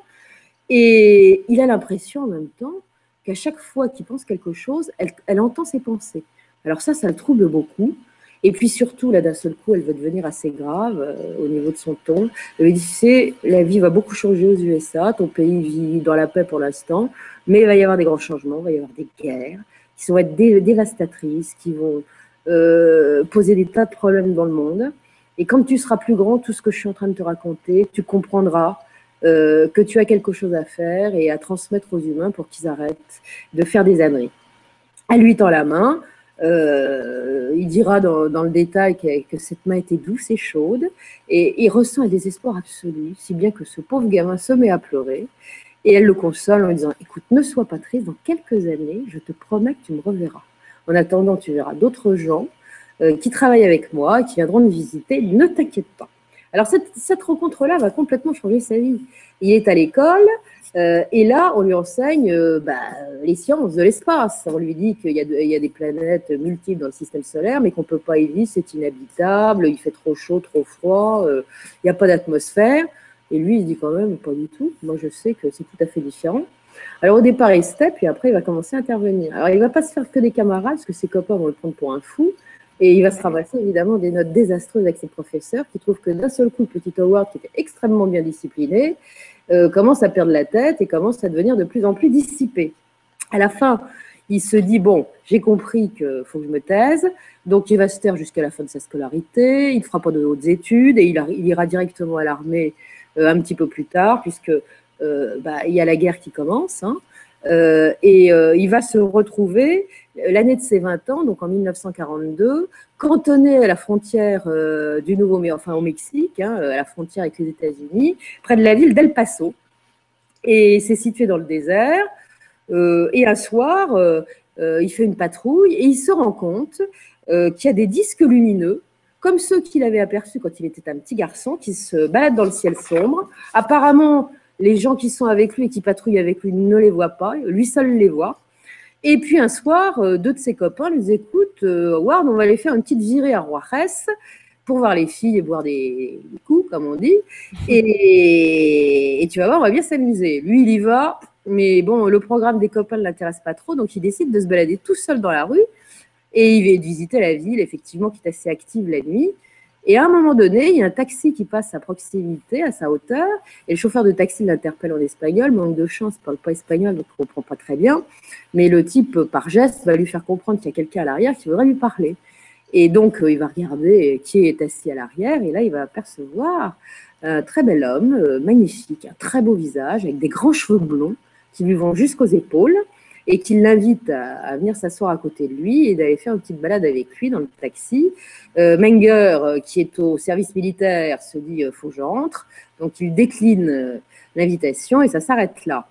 Speaker 2: Et il a l'impression en même temps qu'à chaque fois qu'il pense quelque chose, elle entend ses pensées. Alors ça, ça le trouble beaucoup. Et puis surtout, là, d'un seul coup, elle va devenir assez grave euh, au niveau de son ton. Elle dit, tu sais, la vie va beaucoup changer aux USA, ton pays vit dans la paix pour l'instant, mais il va y avoir des grands changements, il va y avoir des guerres qui vont être dévastatrices, qui vont euh, poser des tas de problèmes dans le monde. Et quand tu seras plus grand, tout ce que je suis en train de te raconter, tu comprendras euh, que tu as quelque chose à faire et à transmettre aux humains pour qu'ils arrêtent de faire des âneries. Elle lui tend la main, euh, il dira dans, le détail que, cette main était douce et chaude, et il ressent un désespoir absolu, si bien que ce pauvre gamin se met à pleurer, et elle le console en lui disant, écoute, ne sois pas triste, dans quelques années, je te promets que tu me reverras. En attendant, tu verras d'autres gens euh, qui travaillent avec moi, qui viendront me visiter, ne t'inquiète pas. Alors cette, rencontre-là va complètement changer sa vie. Il est à l'école euh, et là, on lui enseigne euh, bah, les sciences de l'espace. On lui dit qu'il y, a des planètes multiples dans le système solaire, mais qu'on ne peut pas y vivre, c'est inhabitable, il fait trop chaud, trop froid, il n'y a pas d'atmosphère. Et lui, il dit quand même, pas du tout. Moi, je sais que c'est tout à fait différent. Alors au départ, il step, puis après, il va commencer à intervenir. Alors il ne va pas se faire que des camarades, parce que ses copains vont le prendre pour un fou. Et il va se ramasser évidemment des notes désastreuses avec ses professeurs qui trouvent que d'un seul coup, le petit Howard, qui était extrêmement bien discipliné, euh, commence à perdre la tête et commence à devenir de plus en plus dissipé. À la fin, il se dit bon, j'ai compris qu'il faut que je me taise, donc il va se taire jusqu'à la fin de sa scolarité, il ne fera pas de hautes études et il, ira directement à l'armée euh, un petit peu plus tard, puisque euh, bah, il y a la guerre qui commence. Hein. Euh, et euh, il va se retrouver l'année de ses 20 ans, donc en 1942, cantonné à la frontière du Nouveau, enfin au Mexique, hein, à la frontière avec les États-Unis, près de la ville d'El Paso. Et c'est situé dans le désert. et un soir, il fait une patrouille et il se rend compte qu'il y a des disques lumineux comme ceux qu'il avait aperçus quand il était un petit garçon, qui se baladent dans le ciel sombre. Apparemment, les gens qui sont avec lui et qui patrouillent avec lui ne les voient pas, lui seul les voit. Et puis un soir, euh, deux de ses copains lui écoutent, euh, Ward, on va aller faire une petite virée à Juarez pour voir les filles et boire des, coups, comme on dit. Et, tu vas voir, on va bien s'amuser. Lui, il y va, mais bon, le programme des copains ne l'intéresse pas trop, donc il décide de se balader tout seul dans la rue. Et il va visiter la ville, effectivement, qui est assez active la nuit. Et à un moment donné, il y a un taxi qui passe à proximité, à sa hauteur, et le chauffeur de taxi l'interpelle en espagnol. Manque de chance, il ne parle pas espagnol, donc il ne comprend pas très bien. Mais le type, par geste, va lui faire comprendre qu'il y a quelqu'un à l'arrière qui voudrait lui parler. Et donc, euh, il va regarder qui est assis à l'arrière, et là, il va apercevoir un très bel homme, euh, magnifique, un très beau visage, avec des grands cheveux blonds qui lui vont jusqu'aux épaules et qu'il l'invite à, venir s'asseoir à côté de lui et d'aller faire une petite balade avec lui dans le taxi. Euh, Menger, euh, qui est au service militaire, se dit euh, faut que je rentre, donc il décline l'invitation et ça s'arrête là.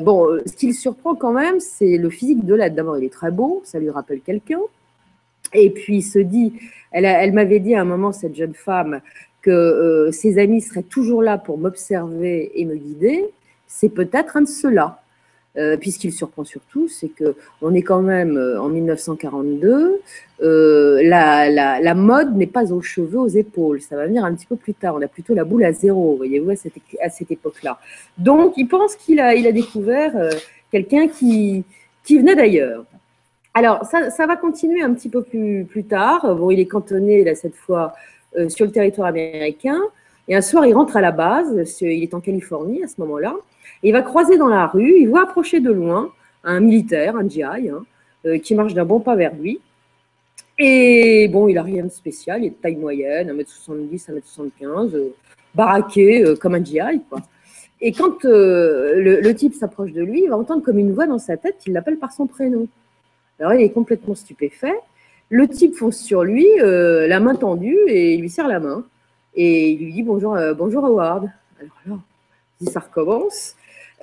Speaker 2: bon, ce qui le surprend quand même, c'est le physique de l'aide. D'abord, il est très beau, ça lui rappelle quelqu'un. Et puis il se dit, elle m'avait dit à un moment, cette jeune femme, que ses amis seraient toujours là pour m'observer et me guider. C'est peut-être un de ceux-là. Euh, puisqu'il surprend surtout, c'est que on est quand même euh, en 1942. Euh, la, la, mode n'est pas aux cheveux, aux épaules. Ça va venir un petit peu plus tard. On a plutôt la boule à zéro, voyez-vous, à cette, à cette époque-là. Donc, il pense qu'il a, il a découvert quelqu'un qui, qui venait d'ailleurs. Alors, ça, ça, va continuer un petit peu plus, plus tard. Bon, il est cantonné, là, cette fois, sur le territoire américain. Et un soir, il rentre à la base. Il est en Californie à ce moment-là il va croiser dans la rue, il voit approcher de loin un militaire, un GI, hein, euh, qui marche d'un bon pas vers lui. Et bon, il n'a rien de spécial, il est de taille moyenne, 1m70, 1m75, euh, baraqué euh, comme un GI. Quoi. Et quand le, type s'approche de lui, il va entendre comme une voix dans sa tête qui l'appelle par son prénom. Alors il est complètement stupéfait. Le type fonce sur lui, la main tendue, et il lui serre la main. Et il lui dit bonjour, bonjour Howard. Alors là, ça recommence.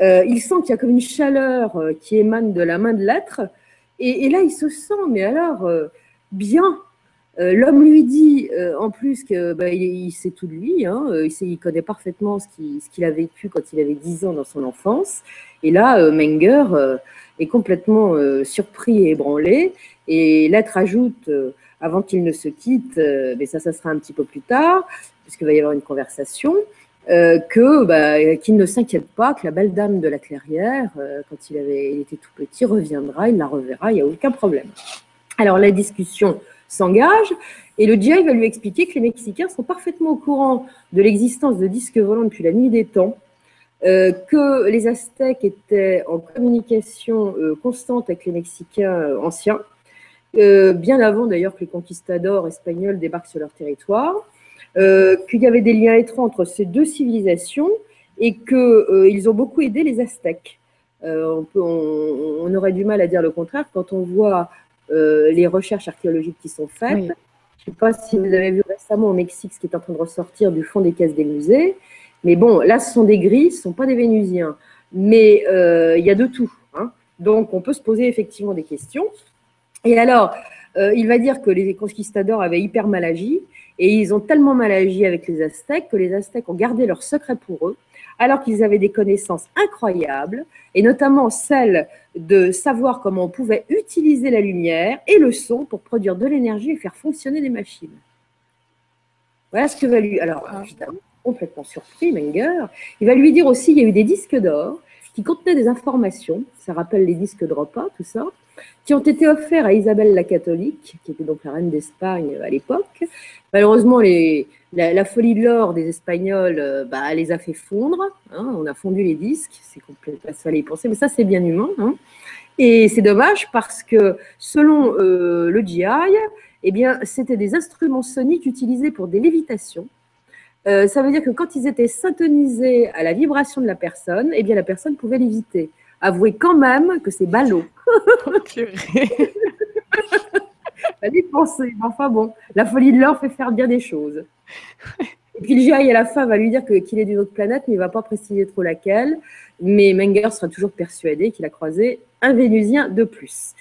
Speaker 2: Euh, il sent qu'il y a comme une chaleur euh, qui émane de la main de l'être. Et, là, il se sent, mais alors, euh, bien. L'homme lui dit en plus qu'il bah, sait tout de lui, hein, il, connaît parfaitement ce qu'il a vécu quand il avait 10 ans dans son enfance. Et là, Menger est complètement surpris et ébranlé. Et l'être ajoute, avant qu'il ne se quitte, mais ça, ça sera un petit peu plus tard, puisqu'il va y avoir une conversation, euh, que bah, qu'il ne s'inquiète pas, que la belle dame de la clairière, euh, quand il, était tout petit, reviendra, il la reverra, il n'y a aucun problème. Alors la discussion s'engage et le GI va lui expliquer que les Mexicains sont parfaitement au courant de l'existence de disques volants depuis la nuit des temps, euh, que les Aztèques étaient en communication constante avec les Mexicains anciens, bien avant d'ailleurs que les conquistadors espagnols débarquent sur leur territoire, euh, qu'il y avait des liens étroits entre ces deux civilisations et qu'ils euh, ont beaucoup aidé les Aztèques. Euh, on, aurait du mal à dire le contraire quand on voit les recherches archéologiques qui sont faites. Je ne sais pas si vous avez vu récemment au Mexique ce qui est en train de ressortir du fond des caisses des musées. Mais bon, là, ce sont des gris, ce ne sont pas des Vénusiens. Mais il y a de tout. Hein. Donc, on peut se poser effectivement des questions. Et alors, il va dire que les conquistadors avaient hyper mal agi Et ils ont tellement mal agi avec les Aztèques que les Aztèques ont gardé leur secret pour eux, alors qu'ils avaient des connaissances incroyables, et notamment celle de savoir comment on pouvait utiliser la lumière et le son pour produire de l'énergie et faire fonctionner des machines. Voilà ce que va lui. Alors, évidemment, complètement surpris, Menger. Il va lui dire aussi qu'il y a eu des disques d'or qui contenaient des informations, ça rappelle les disques de repas, tout ça, qui ont été offerts à Isabelle la catholique, qui était donc la reine d'Espagne à l'époque. Malheureusement, la, folie de l'or des Espagnols euh, bah, les a fait fondre. Hein. on a fondu les disques, c'est complètement ça y penser, mais ça c'est bien humain. Hein. Et c'est dommage parce que selon euh, le GI, eh c'était des instruments soniques utilisés pour des lévitations. Euh, ça veut dire que quand ils étaient syntonisés à la vibration de la personne, eh la personne pouvait léviter. Avouez quand même que c'est ballot. Fallait penser. Enfin bon, la folie de l'or fait faire bien des choses. Et puis le GI à la fin va lui dire qu'il est d'une autre planète, mais il ne va pas préciser trop laquelle. Mais Menger sera toujours persuadé qu'il a croisé un Vénusien de plus.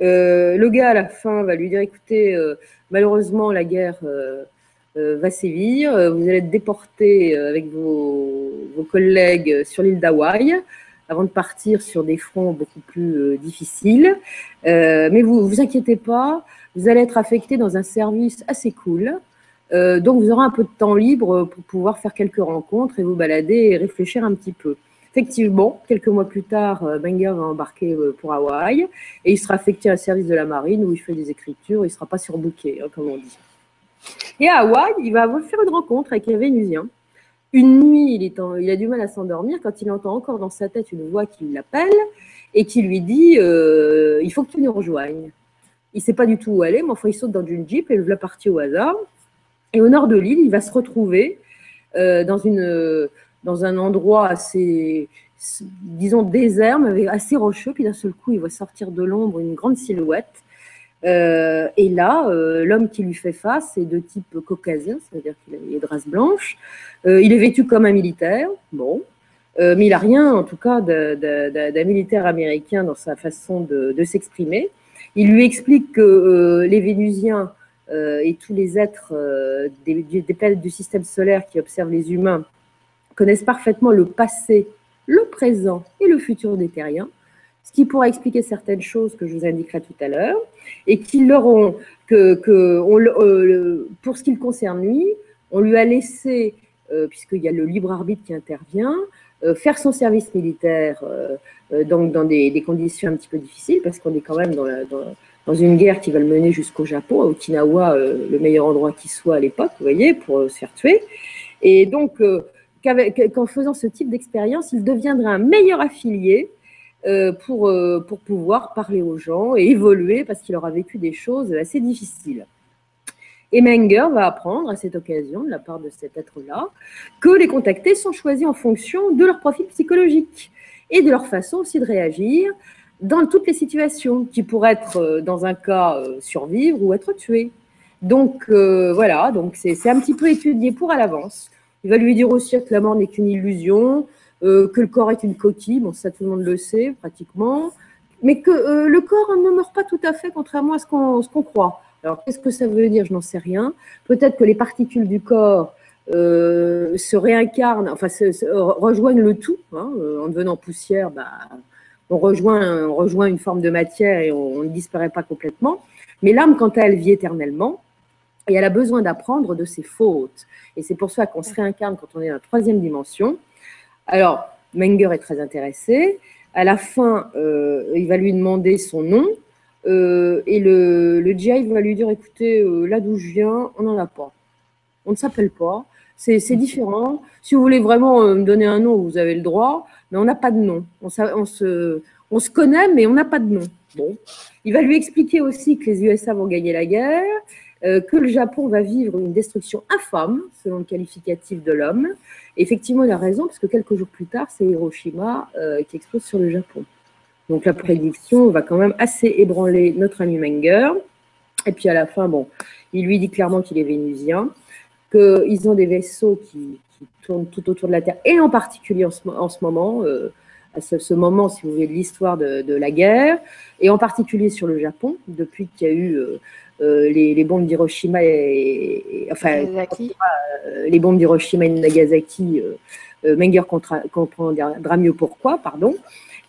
Speaker 2: Euh, le gars à la fin va lui dire écoutez, euh, malheureusement la guerre euh, va sévir, vous allez être déporté avec vos, vos collègues sur l'île d'Hawaï avant de partir sur des fronts beaucoup plus difficiles. mais vous vous inquiétez pas, vous allez être affecté dans un service assez cool. donc vous aurez un peu de temps libre pour pouvoir faire quelques rencontres et vous balader et réfléchir un petit peu. Effectivement, quelques mois plus tard, Banger va embarquer euh, pour Hawaï et il sera affecté à un service de la marine où il fait des écritures. Il ne sera pas surbooké, hein, comme on dit. Et à Hawaï, il va faire une rencontre avec un Vénusien. Une nuit, il, a du mal à s'endormir quand il entend encore dans sa tête une voix qui l'appelle et qui lui dit euh, Il faut que tu nous rejoignes. Il ne sait pas du tout où aller, mais enfin, il saute dans une jeep et il la partie au hasard. Et au nord de l'île, il va se retrouver euh, dans dans un endroit assez, disons, désert, mais assez rocheux. Puis d'un seul coup, il voit sortir de l'ombre une grande silhouette. Euh, et là, euh, l'homme qui lui fait face est de type caucasien, c'est-à-dire qu'il est de race blanche. Euh, il est vêtu comme un militaire, bon, mais il n'a rien, en tout cas, d'un militaire américain dans sa façon de, s'exprimer. Il lui explique que les Vénusiens et tous les êtres des, des planètes du système solaire qui observent les humains connaissent parfaitement le passé, le présent et le futur des terriens, ce qui pourra expliquer certaines choses que je vous indiquerai tout à l'heure, et qu'ils leur ont, que, euh, pour ce qui le concerne lui, on lui a laissé, euh, puisqu'il y a le libre arbitre qui intervient, euh, faire son service militaire donc dans des, conditions un petit peu difficiles, parce qu'on est quand même dans, une guerre qui va le mener jusqu'au Japon, à Okinawa, le meilleur endroit qui soit à l'époque, vous voyez, pour se faire tuer. Et donc, qu'en faisant ce type d'expérience, il deviendrait un meilleur affilié pour, euh, pour pouvoir parler aux gens et évoluer parce qu'il aura vécu des choses assez difficiles. Et Menger va apprendre à cette occasion, de la part de cet être-là, que les contactés sont choisis en fonction de leur profil psychologique et de leur façon aussi de réagir dans toutes les situations, qui pourraient être, euh, dans un cas, survivre ou être tués. Donc voilà, donc c'est un petit peu étudié pour à l'avance. Il va lui dire aussi que la mort n'est qu'une illusion, euh, que le corps est une coquille, bon ça tout le monde le sait pratiquement, mais que euh, le corps ne meurt pas tout à fait contrairement à ce qu'on croit. Alors qu'est-ce que ça veut dire? Je n'en sais rien. Peut-être que les particules du corps euh, se réincarnent, enfin rejoignent le tout, hein, en devenant poussière, bah, on, rejoint, on rejoint une forme de matière et on, on ne disparaît pas complètement. Mais l'âme, quant à elle, vit éternellement et elle a besoin d'apprendre de ses fautes. Et c'est pour ça qu'on se réincarne quand on est dans la troisième dimension. Alors, Menger est très intéressé. À la fin, euh, il va lui demander son nom. Euh, et le, le va lui dire, écoutez, euh, là d'où je viens, on n'en a pas. On ne s'appelle pas. C'est différent. Si vous voulez vraiment me donner un nom, vous avez le droit, mais on n'a pas de nom. On, se, on se connaît, mais on n'a pas de nom. Bon. Il va lui expliquer aussi que les USA vont gagner la guerre, que le Japon va vivre une destruction infâme, selon le qualificatif de l'homme. Effectivement, il a raison, parce que quelques jours plus tard, c'est Hiroshima euh, qui explose sur le Japon. Donc la prédiction va quand même assez ébranler notre ami Menger. Et puis à la fin, bon, il lui dit clairement qu'il est vénusien, qu'ils ont des vaisseaux qui, tournent tout autour de la Terre, et en particulier en ce, moment, euh, à ce, moment, si vous voulez, de l'histoire de, la guerre, et en particulier sur le Japon, depuis qu'il y a eu les, bombes d'Hiroshima et, enfin les bombes d'Hiroshima et Nagasaki. Menger comprendra mieux pourquoi, pardon,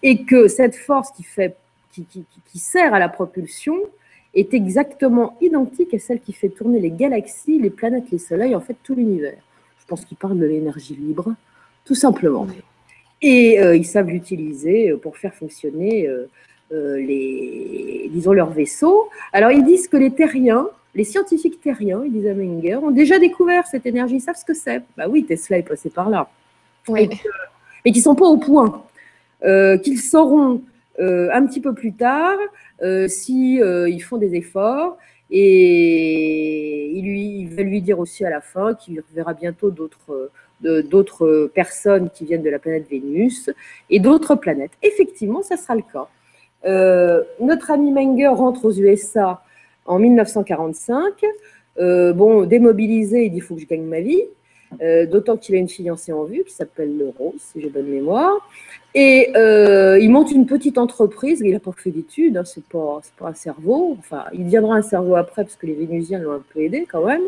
Speaker 2: et que cette force qui fait qui, qui, sert à la propulsion est exactement identique à celle qui fait tourner les galaxies, les planètes, les soleils, en fait tout l'univers. Je pense qu'ils parlent de l'énergie libre, tout simplement. Et euh, ils savent l'utiliser euh, pour faire fonctionner euh, les, disons, leurs vaisseaux. Alors ils disent que les terriens, les scientifiques terriens, ils disent à Menger, ont déjà découvert cette énergie, ils savent ce que c'est. Bah oui, Tesla est passé par là. Et, qu'ils ne sont pas au point, qu'ils sauront un petit peu plus tard si ils font des efforts et il, lui, va lui dire aussi à la fin qu'il verra bientôt d'autres d'autres personnes qui viennent de la planète Vénus et d'autres planètes. Effectivement, ça sera le cas. Euh, notre ami Menger rentre aux USA en 1945. Euh, bon, démobilisé, il dit il faut que je gagne ma vie. Euh, d'autant qu'il a une fiancée en vue qui s'appelle Le Rose, si j'ai bonne mémoire. Et il monte une petite entreprise. Il n'a pas fait d'études, hein, c'est pas, pas un cerveau. Enfin, il deviendra un cerveau après parce que les Vénusiens l'ont un peu aidé quand même.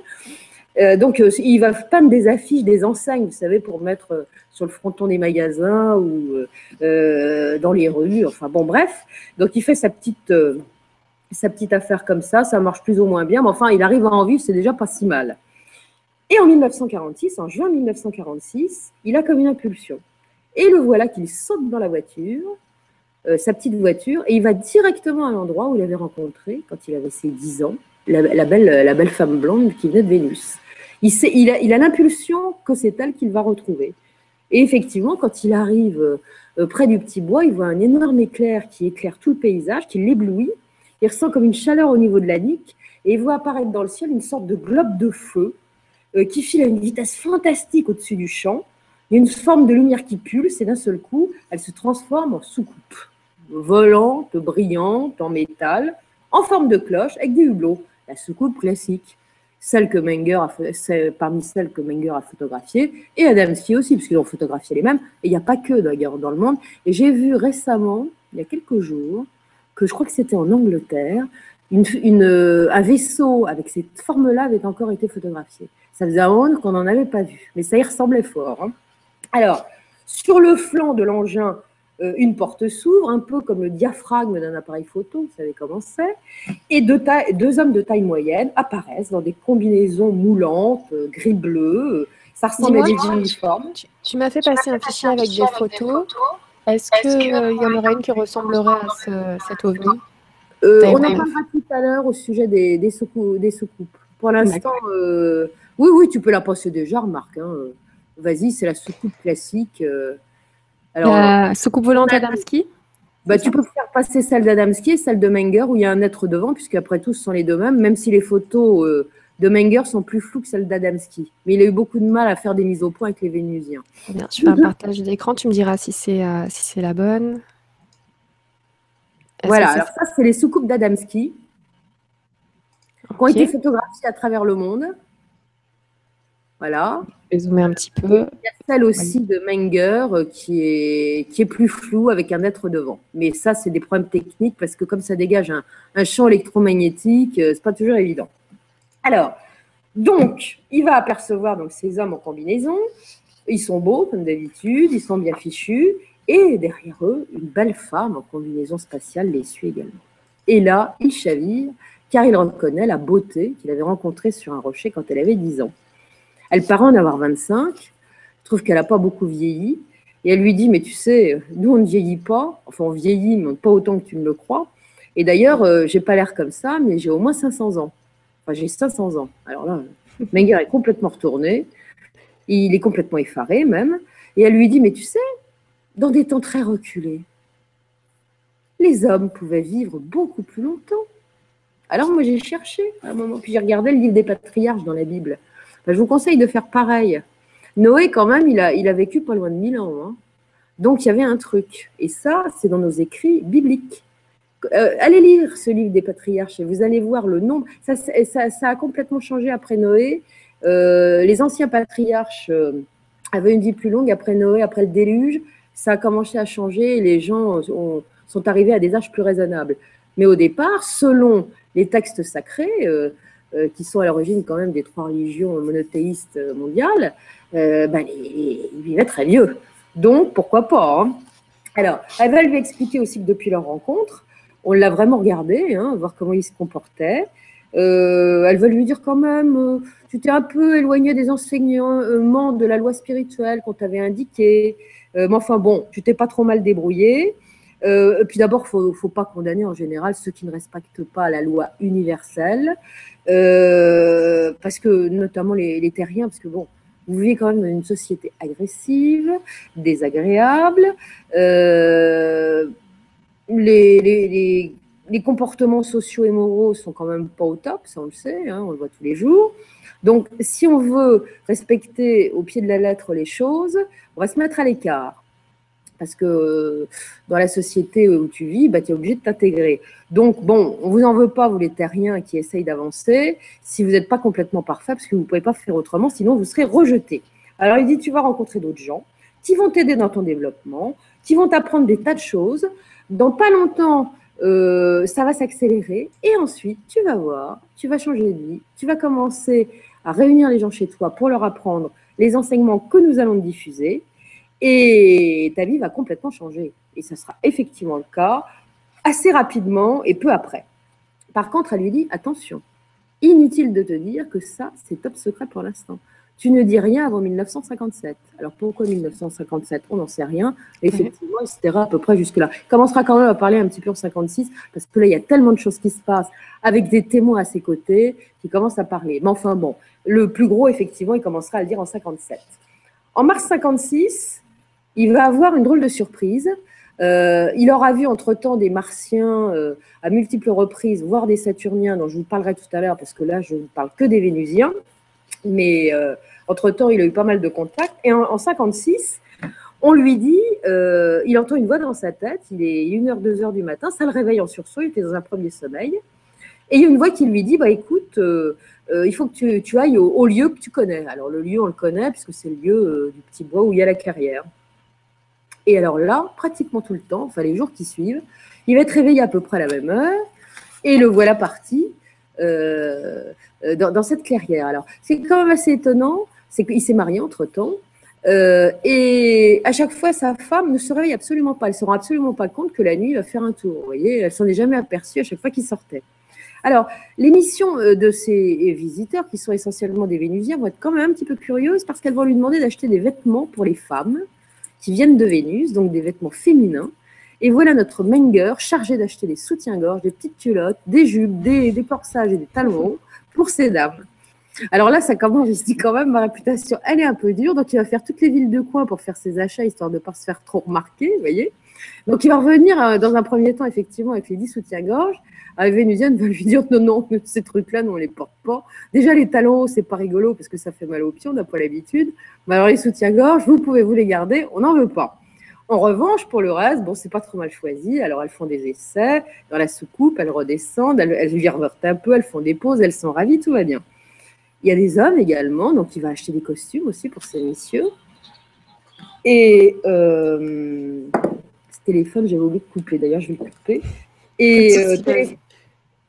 Speaker 2: Euh, donc, il va peindre des affiches, des enseignes, vous savez, pour mettre sur le fronton des magasins ou dans les rues. Enfin, bon, bref. Donc, il fait sa petite, affaire comme ça. Ça marche plus ou moins bien. Mais enfin, il arrive à en vivre, c'est déjà pas si mal. Et en 1946, en juin 1946, il a comme une impulsion. Et le voilà qu'il saute dans la voiture, euh, sa petite voiture, et il va directement à l'endroit où il avait rencontré, quand il avait ses 10 ans, la, belle, la belle femme blonde qui venait de Vénus. Il, a l'impulsion que c'est elle qu'il va retrouver. Et effectivement, quand il arrive euh, près du petit bois, il voit un énorme éclair qui éclaire tout le paysage, qui l'éblouit. Il ressent comme une chaleur au niveau de la nuque, et il voit apparaître dans le ciel une sorte de globe de feu euh, qui file à une vitesse fantastique au-dessus du champ. Il y a une forme de lumière qui pulse et d'un seul coup, elle se transforme en soucoupe, volante, brillante, en métal, en forme de cloche, avec des hublots. La soucoupe classique, celle que Menger a, parmi celles que Menger a photographiées, et Adamski aussi, puisqu'ils ont photographié les mêmes. Et il n'y a pas que d'ailleurs dans le monde. Et j'ai vu récemment, il y a quelques jours, que je crois que c'était en Angleterre, une, un vaisseau avec cette forme-là avait encore été photographié. Ça faisait un qu'on n'en avait pas vu, mais ça y ressemblait fort. Hein. Alors, sur le flanc de l'engin, euh, une porte s'ouvre, un peu comme le diaphragme d'un appareil photo, vous savez comment c'est, et deux, deux, hommes de taille moyenne apparaissent dans des combinaisons moulantes, euh, gris-bleu, ça ressemble à des uniformes.
Speaker 1: Tu, m'as fait passer un fichier avec des photos. Est-ce qu'il euh, y en aurait une qui ressemblerait à ce, cet ovni
Speaker 2: On en parlera tout à l'heure au sujet des, des, des soucoupes. Pour l'instant, oui, oui, tu peux la passer déjà, remarque. Hein. Vas-y, c'est la soucoupe classique. Euh.
Speaker 1: Alors, la soucoupe volante Adamski
Speaker 2: bah, Tu peux faire passer celle d'Adamski et celle de Menger où il y a un être devant, puisque après tout, ce sont les deux mêmes, même si les photos euh, de Menger sont plus floues que celles d'Adamski. Mais il a eu beaucoup de mal à faire des mises au point avec les Vénusiens.
Speaker 1: Bien, je fais un partage d'écran, tu me diras si c'est euh, si la bonne.
Speaker 2: Voilà, alors ça, c'est les soucoupes d'Adamski qui ont été photographiées à travers le monde. Voilà.
Speaker 1: Je vais zoomer un petit peu.
Speaker 2: Il y a celle aussi de Menger euh, qui est, qui est plus floue avec un être devant. Mais ça, c'est des problèmes techniques parce que comme ça dégage un, champ électromagnétique, euh, c'est pas toujours évident. Alors, donc, il va apercevoir donc, ces hommes en combinaison. Ils sont beaux, comme d'habitude, ils sont bien fichus. Et derrière eux, une belle femme en combinaison spatiale les suit également. Et là, il chavire, car il reconnaît la beauté qu'il avait rencontrée sur un rocher quand elle avait 10 ans. Elle paraît en avoir 25, trouve qu'elle n'a pas beaucoup vieilli, et elle lui dit, mais tu sais, nous, on ne vieillit pas, enfin, on vieillit, mais pas autant que tu ne le crois. Et d'ailleurs, euh, j'ai pas l'air comme ça, mais j'ai au moins 500 ans. Enfin, j'ai 500 ans. Alors là, Menger est complètement retourné, il est complètement effaré même, et elle lui dit, mais tu sais, dans des temps très reculés, les hommes pouvaient vivre beaucoup plus longtemps. Alors moi j'ai cherché à un moment, puis j'ai regardé le livre des patriarches dans la Bible je vous conseille de faire pareil. Noé, quand même, il a, vécu pas loin de 1000 ans. Hein. Donc, il y avait un truc. Et ça, c'est dans nos écrits bibliques. Euh, allez lire ce livre des patriarches et vous allez voir le nombre. Ça, ça, a complètement changé après Noé. Euh, les anciens patriarches euh, avaient une vie plus longue après Noé, après le déluge. ça a commencé à changer et les gens sont arrivés à des âges plus raisonnables. Mais au départ, selon les textes sacrés, qui sont à l'origine quand même des trois religions monothéistes mondiales, ben, ils vivaient très vieux. Donc, pourquoi pas hein. Alors, elle va lui expliquer aussi que depuis leur rencontre, on l'a vraiment regardé, hein, voir comment il se comportait. Euh, elle va lui dire quand même, euh, tu t'es un peu éloigné des enseignements de la loi spirituelle qu'on t'avait indiqué. Euh, mais enfin bon, tu t'es pas trop mal débrouillé. Et puis d'abord, faut, faut pas condamner en général ceux qui ne respectent pas la loi universelle, parce que notamment les, les terriens, parce que bon, vous vivez quand même dans une société agressive, désagréable. Euh, les, comportements sociaux et moraux sont quand même pas au top, ça on le sait, hein, on le voit tous les jours. Donc, si on veut respecter au pied de la lettre les choses, on va se mettre à l'écart parce que dans la société où tu vis, bah, tu es obligé de t'intégrer. Donc, bon, on vous en veut pas, vous les terriens qui essayent d'avancer, si vous n'êtes pas complètement parfait, parce que vous ne pouvez pas faire autrement, sinon vous serez rejeté. Alors, il dit, tu vas rencontrer d'autres gens qui vont t'aider dans ton développement, qui vont t'apprendre des tas de choses. Dans pas longtemps, euh, ça va s'accélérer. Et ensuite, tu vas voir, tu vas changer de vie, tu vas commencer à réunir les gens chez toi pour leur apprendre les enseignements que nous allons diffuser et ta vie va complètement changer. Et ça sera effectivement le cas assez rapidement et peu après. Par contre, elle lui dit attention, inutile de te dire que ça, c'est top secret pour l'instant. Tu ne dis rien avant 1957. Alors pourquoi 1957 On n'en sait rien. Effectivement, etc. à peu près jusque-là. Il commencera quand même à parler un petit peu en 56, parce que là, il y a tellement de choses qui se passent, avec des témoins à ses côtés, qui commencent à parler. Mais enfin bon, le plus gros, effectivement, il commencera à le dire en 57. En mars 56, il va avoir une drôle de surprise. Euh, il aura vu entre-temps des martiens euh, à multiples reprises, voire des saturniens dont je vous parlerai tout à l'heure, parce que là, je ne parle que des vénusiens. Mais euh, entre-temps, il a eu pas mal de contacts. Et en, 56, on lui dit, il entend une voix dans sa tête, il est 1h, 2h du matin, ça le réveille en sursaut, il était dans un premier sommeil. Et il y a une voix qui lui dit, bah écoute, il faut que tu, ailles au, au, lieu que tu connais. Alors le lieu, on le connaît, puisque c'est le lieu du petit bois où il y a la carrière. Et alors là, pratiquement tout le temps, enfin les jours qui suivent, il va être réveillé à peu près à la même heure, et le voilà parti euh, euh, dans, cette clairière. Alors, c'est quand même assez étonnant, c'est qu'il s'est marié entre-temps, euh, et à chaque fois, sa femme ne se réveille absolument pas. Elle ne se rend absolument pas compte que la nuit, va faire un tour. Vous voyez, elle s'en est jamais aperçue à chaque fois qu'il sortait. Alors, les missions de ces visiteurs, qui sont essentiellement des Vénusiens, vont être quand même un petit peu curieuses parce qu'elles vont lui demander d'acheter des vêtements pour les femmes qui viennent de Vénus, donc des vêtements féminins. Et voilà notre Menger chargé d'acheter des soutiens-gorge, des petites culottes, des jupes, des, des corsages et des talons pour ces dames. Alors là, ça commence, je dis quand même, ma réputation, elle est un peu dure. Donc, il va faire toutes les villes de coin pour faire ses achats, histoire de ne pas se faire trop remarquer, vous voyez. Donc, il va revenir euh, dans un premier temps, effectivement, avec les 10 soutiens-gorge. Avec Vénusienne va lui dire non, non, ces trucs-là, nous, on les porte pas. Déjà, les talons c'est pas rigolo parce que ça fait mal aux pieds, on n'a pas l'habitude. Mais alors, les soutiens-gorge, vous pouvez vous les garder, on n'en veut pas. En revanche, pour le reste, bon, c'est pas trop mal choisi. Alors, elles font des essais dans la soucoupe, elles redescendent, elles, elles virevoltent un peu, elles font des pauses, elles sont ravies, tout va bien. Il y a des hommes également, donc il va acheter des costumes aussi pour ces messieurs. Et euh, ce téléphone, j'avais oublié de couper, d'ailleurs, je vais le couper. Et euh,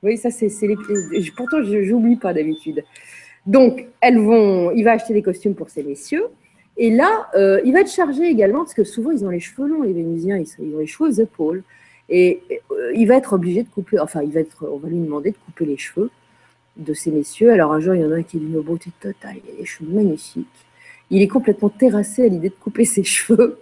Speaker 2: oui, ça, c'est les. Pourtant, je n'oublie pas d'habitude. Donc, elles vont, il va acheter des costumes pour ces messieurs. Et là, euh, il va être chargé également, parce que souvent, ils ont les cheveux longs, les Vénusiens, ils, ont les cheveux aux épaules. Et il va être obligé de couper, enfin, il va être, on va lui demander de couper les cheveux de ces messieurs. Alors un jour, il y en a un qui est d'une beauté totale, il a des cheveux magnifiques. Il est complètement terrassé à l'idée de couper ses cheveux.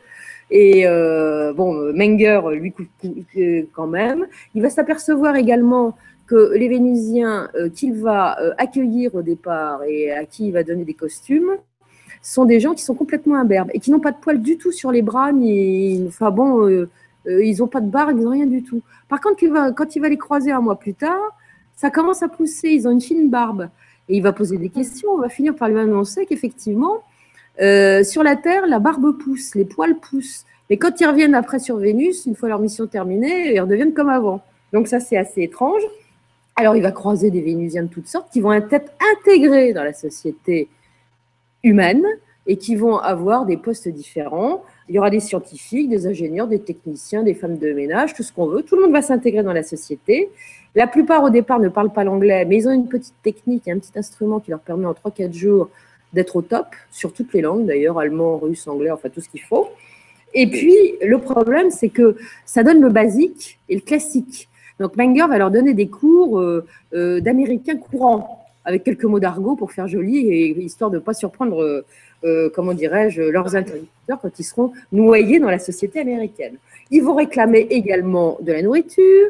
Speaker 2: Et euh, bon, Menger lui coupe euh, quand même. Il va s'apercevoir également que les Vénusiens euh, qu'il va accueillir au départ et à qui il va donner des costumes sont des gens qui sont complètement imberbes et qui n'ont pas de poils du tout sur les bras, ni, enfin bon, ils n'ont pas de barbe, ils n'ont rien du tout. Par contre, quand il va les croiser un mois plus tard, ça commence à pousser, ils ont une fine barbe. Et il va poser des questions, on va finir par lui annoncer qu'effectivement, euh, sur la Terre, la barbe pousse, les poils poussent. Mais quand ils reviennent après sur Vénus, une fois leur mission terminée, ils redeviennent comme avant. Donc ça, c'est assez étrange. Alors il va croiser des Vénusiens de toutes sortes qui vont être intégrés dans la société humaine et qui vont avoir des postes différents. Il y aura des scientifiques, des ingénieurs, des techniciens, des femmes de ménage, tout ce qu'on veut. Tout le monde va s'intégrer dans la société. La plupart au départ ne parlent pas l'anglais, mais ils ont une petite technique, un petit instrument qui leur permet en 3-4 jours d'être au top, sur toutes les langues d'ailleurs, allemand, russe, anglais, enfin tout ce qu'il faut. Et puis, le problème, c'est que ça donne le basique et le classique. Donc, Menger va leur donner des cours euh, euh, d'américain courant, avec quelques mots d'argot pour faire joli, et histoire de ne pas surprendre, euh, comment dirais-je, leurs interlocuteurs quand ils seront noyés dans la société américaine. Ils vont réclamer également de la nourriture,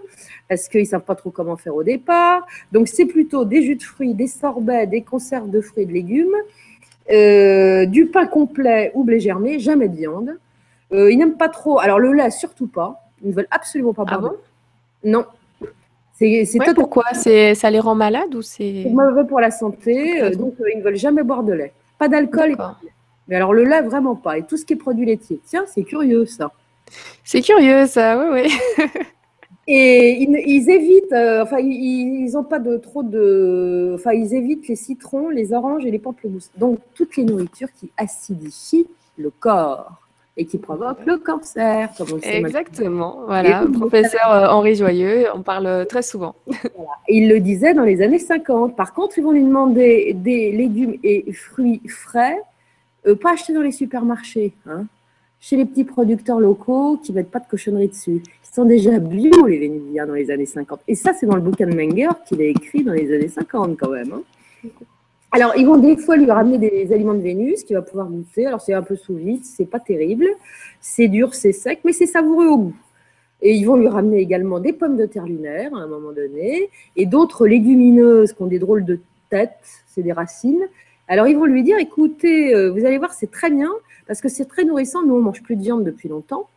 Speaker 2: parce qu'ils ne savent pas trop comment faire au départ. Donc, c'est plutôt des jus de fruits, des sorbets, des conserves de fruits et de légumes, du pain complet ou blé germé, jamais de viande. ils n'aiment pas trop, alors le lait, surtout pas. Ils ne veulent absolument pas
Speaker 1: ah
Speaker 2: boire. non,
Speaker 1: c'est pourquoi? Ça les rend malades ou c'est
Speaker 2: mauvais pour la santé, euh, donc euh, ils ne veulent jamais boire de lait. Pas d'alcool. Mais alors le lait, vraiment pas. Et tout ce qui est produit laitier. Tiens, c'est curieux ça.
Speaker 1: C'est curieux ça, oui, oui.
Speaker 2: Et ils, évitent, euh, enfin, ils n'ont pas de trop de. Enfin, ils évitent les citrons, les oranges et les pamplemousses. Donc, toutes les nourritures qui acidifient le corps et qui provoque le cancer,
Speaker 1: comme on le sait Exactement, voilà, professeur euh, Henri Joyeux, on parle euh, très souvent.
Speaker 2: Il le disait dans les années 50. Par contre, ils vont lui demander des légumes et fruits frais, euh, pas achetés dans les supermarchés, hein, chez les petits producteurs locaux qui ne mettent pas de cochonnerie dessus. Ils sont déjà bio, les Vénusiens, dans les années 50. Et ça, c'est dans le bouquin de Menger qu'il a écrit dans les années 50 quand même. Hein. Alors, ils vont des fois lui ramener des aliments de Vénus qu'il va pouvoir goûter. Alors, c'est un peu sous vide, c'est pas terrible. C'est dur, c'est sec, mais c'est savoureux au goût. Et ils vont lui ramener également des pommes de terre lunaires à un moment donné et d'autres légumineuses qui ont des drôles de têtes, c'est des racines. Alors, ils vont lui dire écoutez, euh, vous allez voir, c'est très bien parce que c'est très nourrissant. Nous, on mange plus de viande depuis longtemps.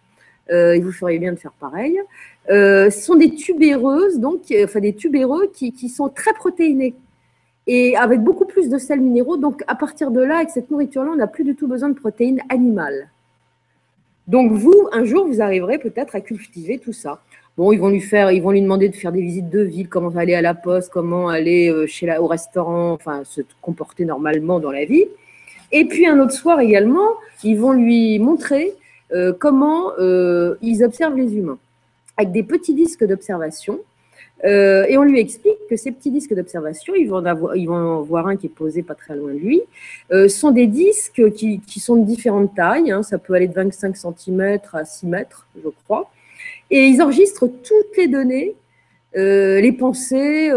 Speaker 2: Euh, il vous ferait bien de faire pareil. Euh, ce sont des tubéreuses, donc, enfin des tubéreux qui, qui sont très protéinés et avec beaucoup plus de sels minéraux. Donc, à partir de là, avec cette nourriture-là, on n'a plus du tout besoin de protéines animales. Donc, vous, un jour, vous arriverez peut-être à cultiver tout ça. Bon, ils vont lui faire, ils vont lui demander de faire des visites de ville, comment aller à la poste, comment aller euh, chez la, au restaurant, enfin, se comporter normalement dans la vie. Et puis, un autre soir également, ils vont lui montrer euh, comment euh, ils observent les humains avec des petits disques d'observation euh, et on lui explique que ces petits disques d'observation, ils, vont en voir un qui est posé pas très loin de lui, euh, sont des disques qui, sont de différentes tailles. Hein, ça peut aller de 25 cm à 6 mètres, je crois. Et ils enregistrent toutes les données, euh, les pensées,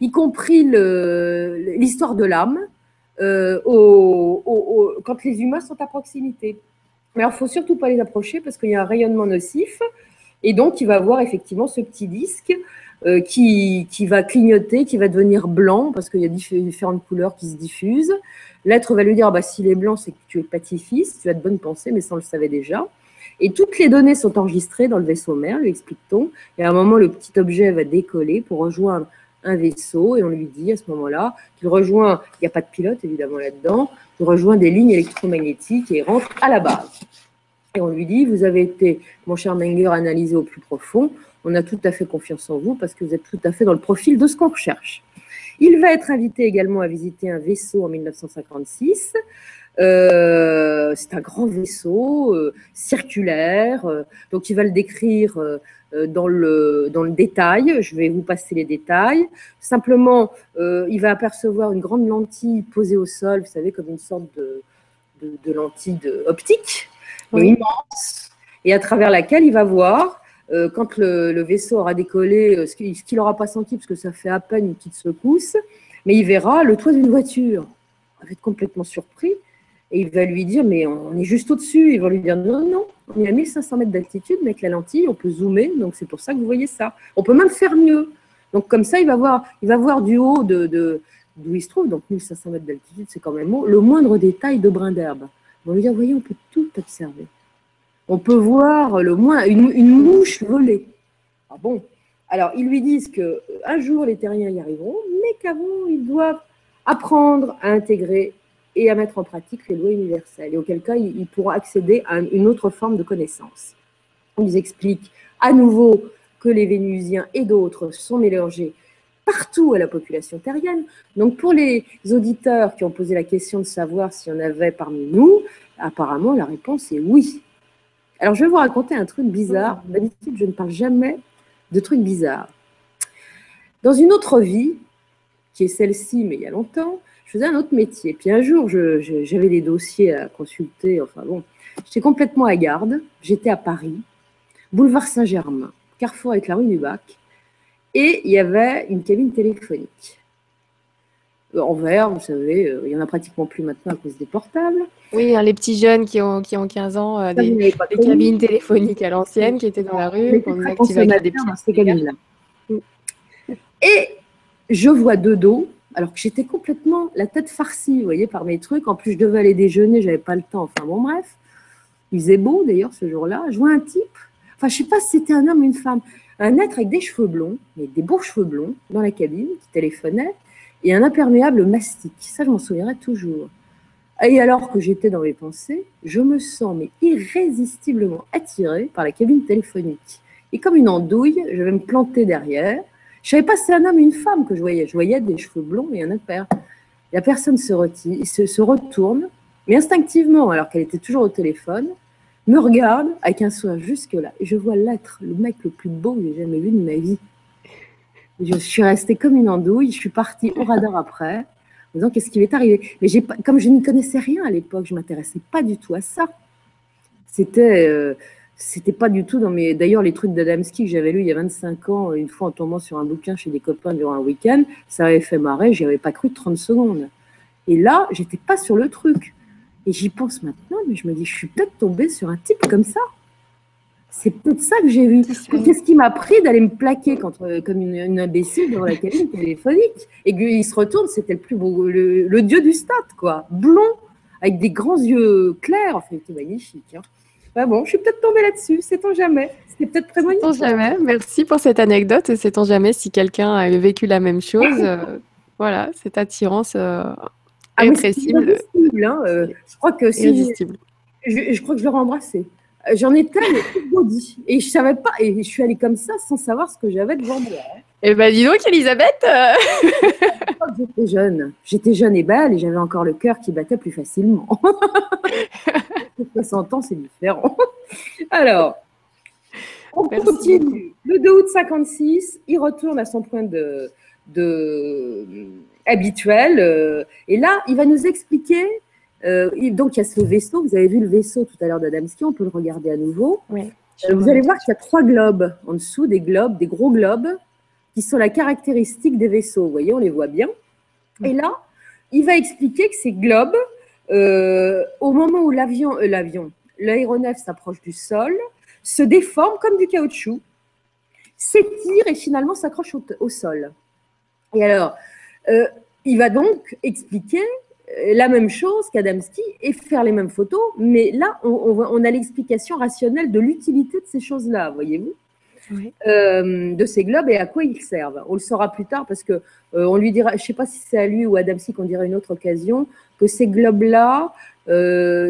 Speaker 2: y compris l'histoire de l'âme, quand les humains sont à proximité. Mais alors, il faut surtout pas les approcher parce qu'il y a un rayonnement nocif. Et donc, il va voir effectivement ce petit disque euh, qui, va clignoter, qui va devenir blanc, parce qu'il y a différentes couleurs qui se diffusent. L'être va lui dire, ah bah, s'il est blanc, c'est que tu es pacifiste, tu as de bonnes pensées, mais ça, on le savait déjà. Et toutes les données sont enregistrées dans le vaisseau mère, lui explique-t-on. Et à un moment, le petit objet va décoller pour rejoindre un vaisseau, et on lui dit à ce moment-là qu'il rejoint, il n'y a pas de pilote évidemment là-dedans, il rejoint des lignes électromagnétiques et rentre à la base. Et on lui dit, vous avez été, mon cher Menger, analysé au plus profond on a tout à fait confiance en vous parce que vous êtes tout à fait dans le profil de ce qu'on recherche. Il va être invité également à visiter un vaisseau en 1956. Euh, c'est un grand vaisseau euh, circulaire, euh, donc il va le décrire dans, le, dans le détail. Je vais vous passer les détails. Simplement, il va apercevoir une grande lentille posée au sol, vous savez, comme une sorte de, de, lentille optique, immense, et à travers laquelle il va voir quand le, vaisseau aura décollé, euh, ce qu'il n'aura pas senti, parce que ça fait à peine une petite secousse, mais il verra le toit d'une voiture. Il va être complètement surpris et il va lui dire Mais on est juste au-dessus. Il va lui dire Non, non, on est à 1500 mètres d'altitude, mais avec la lentille, on peut zoomer, donc c'est pour ça que vous voyez ça. On peut même faire mieux. Donc, comme ça, il va voir, il va voir du haut de, d'où il se trouve, donc 1500 mètres d'altitude, c'est quand même le moindre détail de brin d'herbe. On va lui dire Voyez, on peut tout observer on peut voir le moins une, mouche voler. Ah bon? Alors, ils lui disent que un jour les terriens y arriveront, mais qu'avant, ils doivent apprendre à intégrer et à mettre en pratique les lois universelles, et auquel cas, ils pourront accéder à une autre forme de connaissance. Ils expliquent à nouveau que les Vénusiens et d'autres sont mélangés partout à la population terrienne. Donc pour les auditeurs qui ont posé la question de savoir s'il y en avait parmi nous, apparemment la réponse est oui. Alors, je vais vous raconter un truc bizarre. D'habitude, je ne parle jamais de trucs bizarres. Dans une autre vie, qui est celle-ci, mais il y a longtemps, je faisais un autre métier. Puis un jour, j'avais des dossiers à consulter. Enfin bon, j'étais complètement à garde. J'étais à Paris, boulevard Saint-Germain, carrefour avec la rue du Bac. Et il y avait une cabine téléphonique. Euh, en verre, vous savez, euh, il n'y en a pratiquement plus maintenant à cause des portables.
Speaker 1: Oui, hein, les petits jeunes qui ont, qui ont 15 ans, euh, des, cabines téléphoniques à l'ancienne qui étaient dans la rue,
Speaker 2: qu'on activait avec des petits cabines-là. Et je vois deux dos, alors que j'étais complètement la tête farcie, vous voyez, par mes trucs. En plus, je devais aller déjeuner, j'avais pas le temps. Enfin bon, bref. Il faisait beau d'ailleurs ce jour-là. Je vois un type, enfin, je sais pas si c'était un homme ou une femme, un être avec des cheveux blonds, mais des beaux cheveux blonds, dans la cabine, qui téléphonait, et un imperméable mastic. Ça, je m'en souviendrai toujours. Et alors que j'étais dans mes pensées, je me sens mais irrésistiblement attirée par la cabine téléphonique. Et comme une andouille, je vais me planter derrière. Je savais pas si c'était un homme ou une femme que je voyais. Je voyais des cheveux blonds et un impair. La personne se, se retourne, mais instinctivement, alors qu'elle était toujours au téléphone, me regarde avec un sourire jusque-là. Et je vois l'être, le mec le plus beau que j'ai jamais vu de ma vie. Je suis restée comme une andouille. Je suis partie au radar après, en disant qu'est-ce qui m'est arrivé? Mais comme je n'y connaissais rien à l'époque, je m'intéressais pas du tout à ça. C'était, euh, c'était pas du tout dans mes. D'ailleurs, les trucs d'Adamski que j'avais lu il y a 25 ans, une fois en tombant sur un bouquin chez des copains durant un week-end, ça avait fait marrer. J'y avais pas cru 30 secondes. Et là, j'étais pas sur le truc. Et j'y pense maintenant, mais je me dis, je suis peut-être tombée sur un type comme ça. C'est peut-être ça que j'ai vu. Qu'est-ce qui m'a pris d'aller me plaquer contre, comme une, imbécile devant la cabine téléphonique Et qu'il se retourne, c'était le plus beau, le, dieu du stade, quoi. Blond, avec des grands yeux clairs. Enfin, c'était magnifique. Hein. Bah bon, je suis peut-être tombée là-dessus, sait-on jamais. C'était peut-être prémonitoire.
Speaker 1: Sait-on jamais. Merci pour cette anecdote. Sait-on jamais si quelqu'un a vécu la même chose. Euh, voilà, cette attirance euh, ah, irrépressible.
Speaker 2: Hein, euh, je crois que si. Je, je, crois que je l'aurais embrassé. J'en étais body. Et je savais pas, et je suis allée comme ça sans savoir ce que j'avais devant moi.
Speaker 1: Eh ben dis donc, Elisabeth euh.
Speaker 2: J'étais jeune. J'étais jeune et belle et j'avais encore le cœur qui battait plus facilement. 60 ans, c'est différent. Alors, on continue. Le 2 août 56, il retourne à son point de, de habituel. Euh, et là, il va nous expliquer euh, donc, il y a ce vaisseau. Vous avez vu le vaisseau tout à l'heure d'Adamski. On peut le regarder à nouveau.
Speaker 1: Oui,
Speaker 2: euh, vous allez voir qu'il y a trois globes en dessous, des globes, des gros globes, qui sont la caractéristique des vaisseaux. Vous voyez, on les voit bien. Et là, il va expliquer que ces globes, euh, au moment où l'avion, l'avion, l'aéronef s'approche du sol, se déforment comme du caoutchouc, s'étirent et finalement s'accrochent au, sol. Et alors, il va donc expliquer la même chose qu'Adamski et faire les mêmes photos, mais là, on, a l'explication rationnelle de l'utilité de ces choses-là, voyez-vous. Euh, de ces globes et à quoi ils servent. On le saura plus tard parce que euh, on lui dira, je ne sais pas si c'est à lui ou à Adamski qu'on dira une autre occasion, que ces globes-là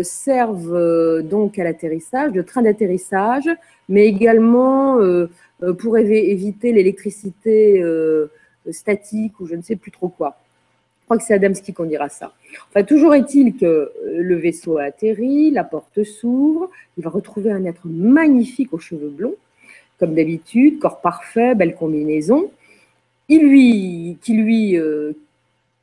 Speaker 2: servent donc à l'atterrissage, de train d'atterrissage, mais également pour éviter l'électricité statique ou je ne sais plus trop quoi crois que c'est Adamski qu'on dira ça. Enfin, toujours est-il que euh, le vaisseau a atterri, la porte s'ouvre, il va retrouver un être magnifique aux cheveux blonds, comme d'habitude, corps parfait, belle combinaison, il lui, qui, lui, euh,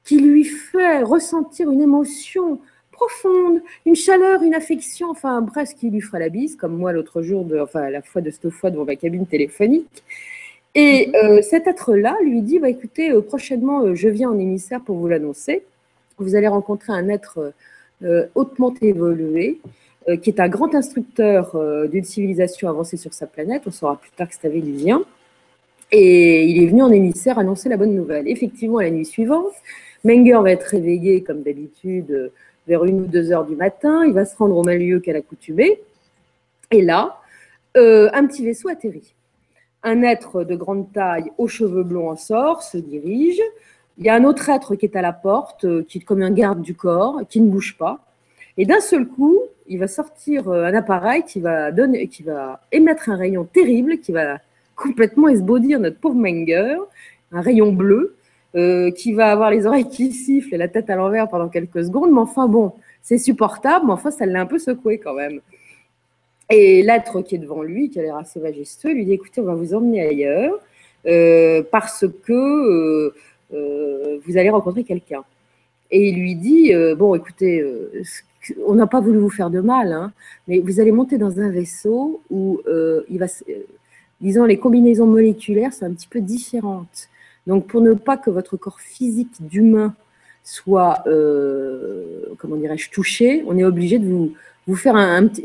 Speaker 2: qui lui fait ressentir une émotion profonde, une chaleur, une affection, enfin presque qui lui fera la bise, comme moi l'autre jour, de, enfin la fois de cette fois devant ma cabine téléphonique. Et mhm. euh, cet être-là lui dit bah, écoutez, euh, prochainement, euh, je viens en émissaire pour vous l'annoncer. Vous allez rencontrer un être hautement évolué, qui est un grand instructeur d'une civilisation avancée sur sa planète. On saura plus tard que c'est Vélusien. Et il est venu en émissaire annoncer la bonne nouvelle. Effectivement, la nuit suivante, Menger va être réveillé, comme d'habitude, vers une ou deux heures du matin. Il va se rendre au même lieu qu'à l'accoutumée. Et là, un petit vaisseau atterrit. Un être de grande taille aux cheveux blonds en sort, se dirige. Il y a un autre être qui est à la porte, euh, qui est comme un garde du corps, qui ne bouge pas. Et d'un seul coup, il va sortir euh, un appareil qui va, donner, qui va émettre un rayon terrible, qui va complètement esbaudir notre pauvre Menger, un rayon bleu, euh, qui va avoir les oreilles qui sifflent et la tête à l'envers pendant quelques secondes. Mais enfin bon, c'est supportable, mais enfin ça l'a un peu secoué quand même. Et l'être qui est devant lui, qui a l'air assez majestueux, lui dit écoutez, on va vous emmener ailleurs euh, parce que euh, euh, vous allez rencontrer quelqu'un. Et il lui dit bon, écoutez, on n'a pas voulu vous faire de mal, hein, mais vous allez monter dans un vaisseau où disons, les combinaisons moléculaires sont un petit peu différentes. Donc, pour ne pas que votre corps physique d'humain soit, comment dirais-je, touché, on est obligé de vous vous faire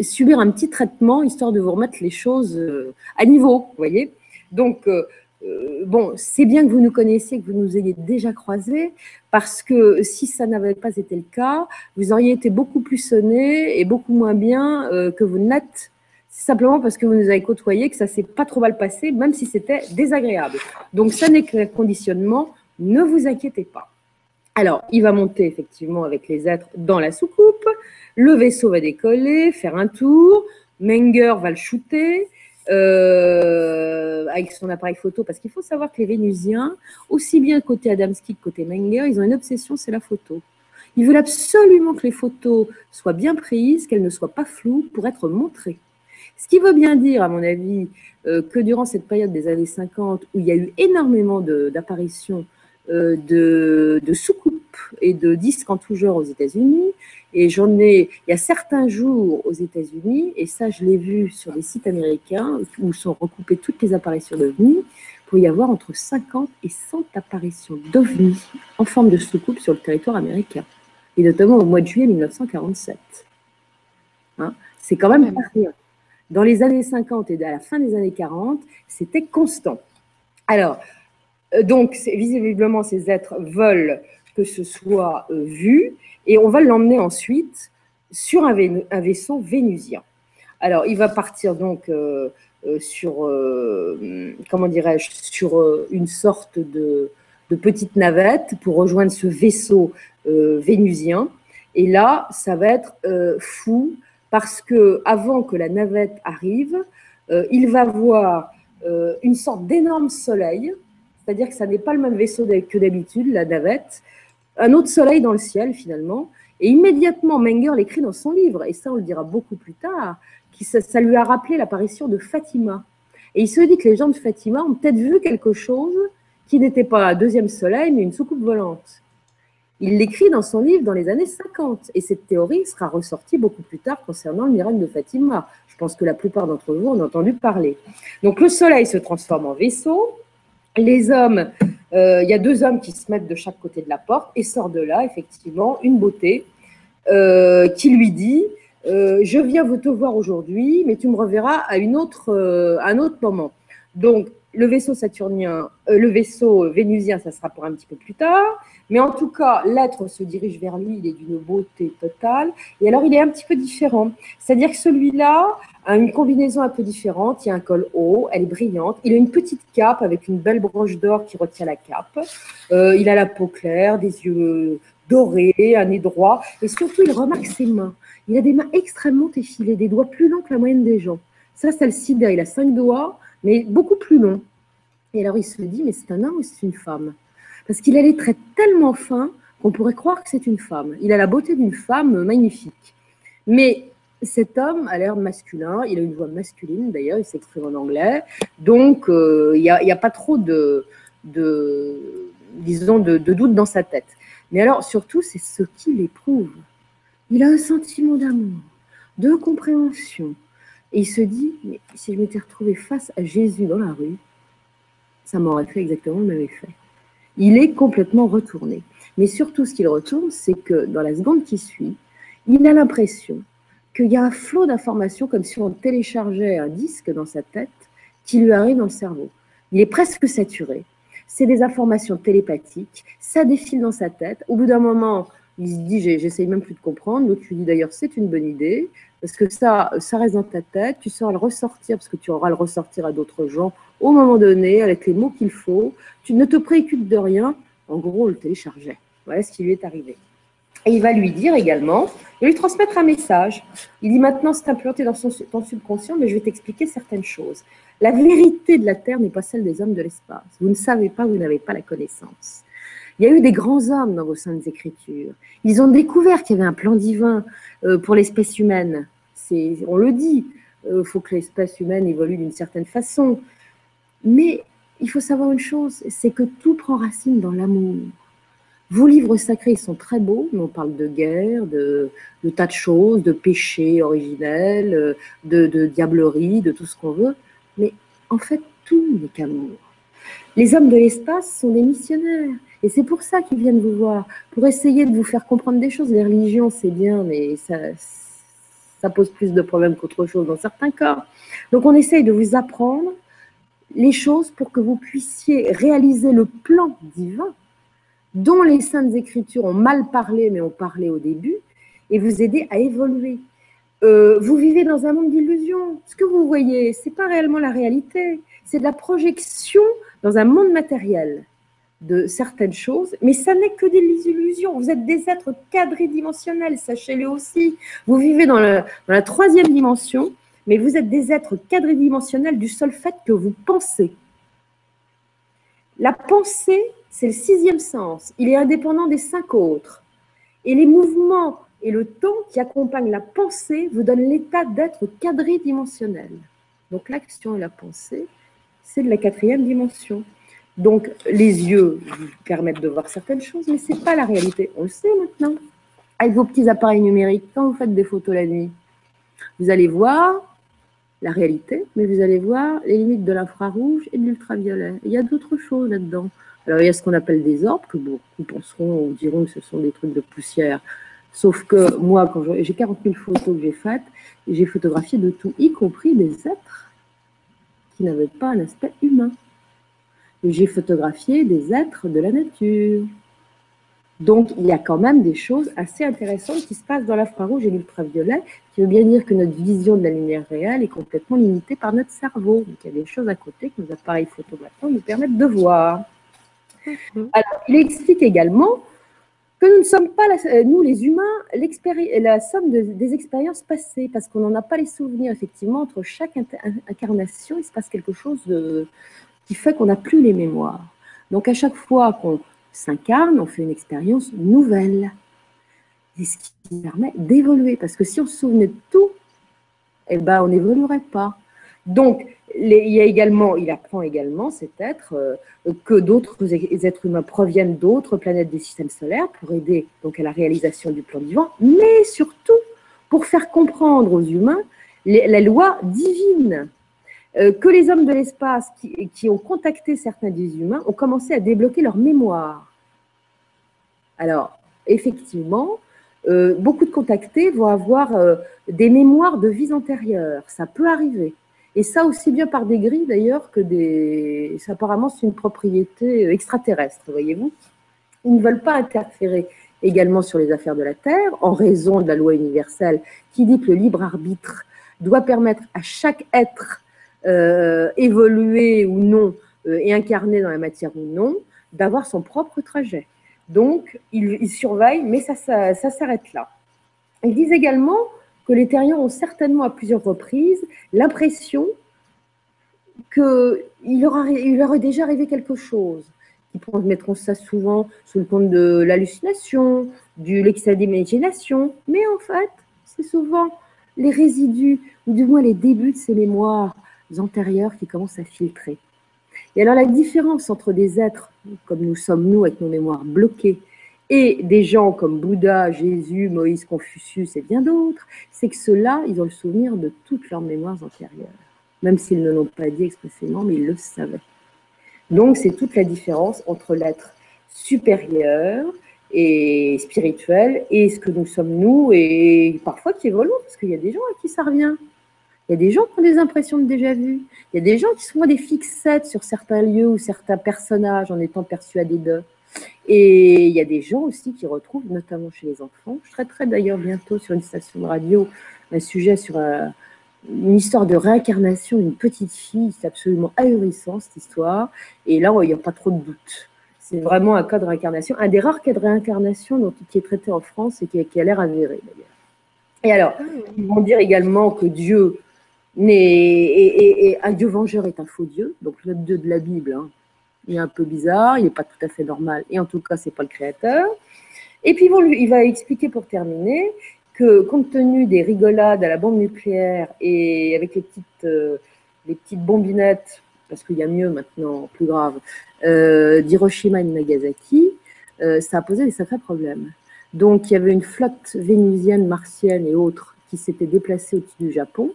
Speaker 2: subir un petit traitement histoire de vous remettre les choses euh, à niveau, vous voyez. Donc, euh, euh, bon, c'est bien que vous nous connaissiez, que vous nous ayez déjà croisés, parce que si ça n'avait pas été le cas, vous auriez été beaucoup plus sonné et beaucoup moins bien que vous n'êtes. C'est simplement parce que vous nous avez côtoyés que ça s'est pas trop mal passé, même si c'était désagréable. Donc, ça n'est qu'un conditionnement. Ne vous inquiétez pas. Alors, il va monter effectivement avec les êtres dans la soucoupe. Le vaisseau va décoller, faire un tour. Menger va le shooter euh, avec son appareil photo, parce qu'il faut savoir que les Vénusiens, aussi bien côté Adamski que côté Menger, ils ont une obsession, c'est la photo. Ils veulent absolument que les photos soient bien prises, qu'elles ne soient pas floues pour être montrées. Ce qui veut bien dire, à mon avis, euh, que durant cette période des années 50, où il y a eu énormément d'apparitions euh, de, de soucoupes et de disques en tout genre aux États-Unis, et j'en ai, il y a certains jours aux États-Unis, et ça je l'ai vu sur des sites américains où sont recoupées toutes les apparitions d'OVNI, pour y avoir entre 50 et 100 apparitions d'OVNI en forme de soucoupe sur le territoire américain, et notamment au mois de juillet 1947. Hein C'est quand même. Dans les années 50 et à la fin des années 40, c'était constant. Alors, euh, donc, visiblement, ces êtres veulent que ce soit euh, vu, et on va l'emmener ensuite sur un, vaisseau vénusien. Alors, il va partir donc euh, euh, sur, comment dirais-je, sur une sorte de, petite navette pour rejoindre ce vaisseau vénusien. Et là, ça va être fou parce que avant que la navette arrive, il va voir une sorte d'énorme soleil, c'est-à-dire que ça n'est pas le même vaisseau que d'habitude, la navette, un autre soleil dans le ciel finalement. Et immédiatement, Menger l'écrit dans son livre, et ça on le dira beaucoup plus tard, qui, ça, lui a rappelé l'apparition de Fatima. Et il se dit que les gens de Fatima ont peut-être vu quelque chose qui n'était pas un deuxième soleil, mais une soucoupe volante. Il l'écrit dans son livre dans les années 50, et cette théorie sera ressortie beaucoup plus tard concernant le miracle de Fatima. Je pense que la plupart d'entre vous en ont entendu parler. Donc le soleil se transforme en vaisseau, les hommes euh, il y a deux hommes qui se mettent de chaque côté de la porte et sort de là, effectivement, une beauté euh, qui lui dit euh, Je viens vous te voir aujourd'hui, mais tu me reverras à, à un autre moment. Donc, le vaisseau saturnien, le vaisseau vénusien, ça sera pour un petit peu plus tard. Mais en tout cas, l'être se dirige vers lui, il est d'une beauté totale. Et alors, il est un petit peu différent. C'est-à-dire que celui-là a une combinaison un peu différente. Il a un col haut, elle est brillante. Il a une petite cape avec une belle broche d'or qui retient la cape. Euh, il a la peau claire, des yeux dorés, un nez droit. Et surtout, il remarque ses mains. Il a des mains extrêmement effilées, des doigts plus longs que la moyenne des gens. Ça, ça le sidère. Il a cinq doigts, mais beaucoup plus longs. Et alors, il se dit, mais c'est un homme ou c'est une femme? Parce qu'il a les traits tellement fins qu'on pourrait croire que c'est une femme. Il a la beauté d'une femme magnifique. Mais cet homme a l'air masculin, il a une voix masculine d'ailleurs, il s'exprime en anglais, donc euh, il n'y a, pas trop de, disons, de, doute dans sa tête. Mais alors surtout, c'est ce qu'il éprouve. Il a un sentiment d'amour, de compréhension. Et il se dit, mais si je m'étais retrouvé face à Jésus dans la rue, ça m'aurait fait exactement le même effet il est complètement retourné. Mais surtout, ce qu'il retourne, c'est que dans la seconde qui suit, il a l'impression qu'il y a un flot d'informations comme si on téléchargeait un disque dans sa tête qui lui arrive dans le cerveau. Il est presque saturé. C'est des informations télépathiques, ça défile dans sa tête. Au bout d'un moment, il se dit j'essaye même plus de comprendre. Donc tu dis d'ailleurs c'est une bonne idée parce que ça, ça reste dans ta tête. Tu sauras le ressortir parce que tu auras le ressortir à d'autres gens au moment donné, avec les mots qu'il faut. Tu ne te préoccupes de rien. En gros, on le téléchargeait. Voilà ce qui lui est arrivé. Et il va lui dire également, va lui transmettre un message. Il dit maintenant, c'est implanté dans ton subconscient, mais je vais t'expliquer certaines choses. La vérité de la Terre n'est pas celle des hommes de l'espace. Vous ne savez pas, vous n'avez pas la connaissance. Il y a eu des grands hommes dans vos saintes écritures. Ils ont découvert qu'il y avait un plan divin euh, pour l'espèce humaine. On le dit. il faut que l'espèce humaine évolue d'une certaine façon. Mais il faut savoir une chose, c'est que tout prend racine dans l'amour. Vos livres sacrés sont très beaux, mais on parle de guerre, de, tas de choses, de péchés originels, de, de diablerie, de tout ce qu'on veut. Mais en fait, tout n'est qu'amour. Les hommes de l'espace sont des missionnaires. Et c'est pour ça qu'ils viennent vous voir, pour essayer de vous faire comprendre des choses. Les religions, c'est bien, mais ça, pose plus de problèmes qu'autre chose dans certains cas. Donc on essaye de vous apprendre les choses pour que vous puissiez réaliser le plan divin dont les saintes écritures ont mal parlé, mais ont parlé au début, et vous aider à évoluer. Euh, vous vivez dans un monde d'illusions. Ce que vous voyez, ce n'est pas réellement la réalité. C'est de la projection dans un monde matériel de certaines choses, mais ça n'est que des illusions. Vous êtes des êtres quadridimensionnels, sachez-le aussi. Vous vivez dans, la troisième dimension, mais vous êtes des êtres quadridimensionnels du seul fait que vous pensez. La pensée c'est le sixième sens. Il est indépendant des cinq autres. Et les mouvements et le temps qui accompagnent la pensée vous donnent l'état d'être quadridimensionnel. Donc l'action et la pensée, c'est de la quatrième dimension. Donc les yeux permettent de voir certaines choses, mais ce n'est pas la réalité. On le sait maintenant. Avec vos petits appareils numériques, quand vous faites des photos la nuit, vous allez voir la réalité, mais vous allez voir les limites de l'infrarouge et de l'ultraviolet. Il y a d'autres choses là-dedans. Alors, il y a ce qu'on appelle des orbes, que beaucoup penseront ou diront que ce sont des trucs de poussière. Sauf que moi, quand j'ai 40 000 photos que j'ai faites, j'ai photographié de tout, y compris des êtres qui n'avaient pas un aspect humain. J'ai photographié des êtres de la nature. Donc, il y a quand même des choses assez intéressantes qui se passent dans l'infrarouge et l'ultraviolet, qui veut bien dire que notre vision de la lumière réelle est complètement limitée par notre cerveau. Donc, il y a des choses à côté que nos appareils photographiques nous permettent de voir. Alors, il explique également que nous ne sommes pas, euh, nous les humains, la somme des expériences passées, parce qu'on n'en a pas les souvenirs, effectivement, entre chaque incarnation, il se passe quelque chose qui fait qu'on n'a plus les mémoires. Donc à chaque fois qu'on s'incarne, on fait une expérience nouvelle. Et ce qui permet d'évoluer, parce que si on se souvenait de tout, eh ben, on n'évoluerait pas. Donc, il apprend également cet être euh, que d'autres êtres humains proviennent d'autres planètes du système solaire pour aider donc à la réalisation du plan vivant, mais surtout pour faire comprendre aux humains la loi divine. Euh, que les hommes de l'espace qui, qui, ont contacté certains des humains ont commencé à débloquer leur mémoire. Alors, effectivement, euh, beaucoup de contactés vont avoir des mémoires de vies antérieures. Ça peut arriver. Et ça aussi bien par des grilles d'ailleurs que des... Apparemment, c'est une propriété extraterrestre, voyez-vous. Ils ne veulent pas interférer également sur les affaires de la Terre en raison de la loi universelle qui dit que le libre arbitre doit permettre à chaque être euh, évolué ou non euh, et incarné dans la matière ou non d'avoir son propre trajet. Donc, ils, surveillent, mais ça, ça s'arrête là. Ils disent également que les terriens ont certainement à plusieurs reprises l'impression qu'il leur, leur est déjà arrivé quelque chose. Ils mettront ça souvent sous le compte de l'hallucination, du l'excès d'imagination, mais en fait, c'est souvent les résidus, ou du moins les débuts de ces mémoires antérieures qui commencent à filtrer. Et alors la différence entre des êtres comme nous sommes nous avec nos mémoires bloquées et des gens comme Bouddha, Jésus, Moïse, Confucius et bien d'autres, c'est que ceux-là, ils ont le souvenir de toutes leurs mémoires antérieures, même s'ils ne l'ont pas dit expressément, mais ils le savaient. Donc c'est toute la différence entre l'être supérieur et spirituel et ce que nous sommes nous et parfois qui évoluent parce qu'il y a des gens à qui ça revient. Il y a des gens qui ont des impressions de déjà vu. Il y a des gens qui sont des fixettes sur certains lieux ou certains personnages en étant persuadés d'eux. Et il y a des gens aussi qui retrouvent, notamment chez les enfants. Je traiterai d'ailleurs bientôt sur une station de radio un sujet sur euh, une histoire de réincarnation d'une petite fille. C'est absolument ahurissant cette histoire. Et là, il n'y a pas trop de doute. C'est vraiment un cas de réincarnation, un des rares cas de réincarnation qui est traité en France et qui, a l'air avéré d'ailleurs. Et alors, ils vont dire également que Dieu n'est, un Dieu vengeur est un faux Dieu, donc le Dieu de la Bible. Hein, il est un peu bizarre, il n'est pas tout à fait normal, et en tout cas, ce n'est pas le créateur. Et puis, il va expliquer pour terminer que compte tenu des rigolades à la bombe nucléaire et avec les petites, euh, les petites bombinettes, parce qu'il y a mieux maintenant, plus grave, euh, d'Hiroshima et de Nagasaki, euh, ça a posé des sacrés problèmes. Donc il y avait une flotte vénusienne, martienne et autres qui s'était déplacée au-dessus du Japon.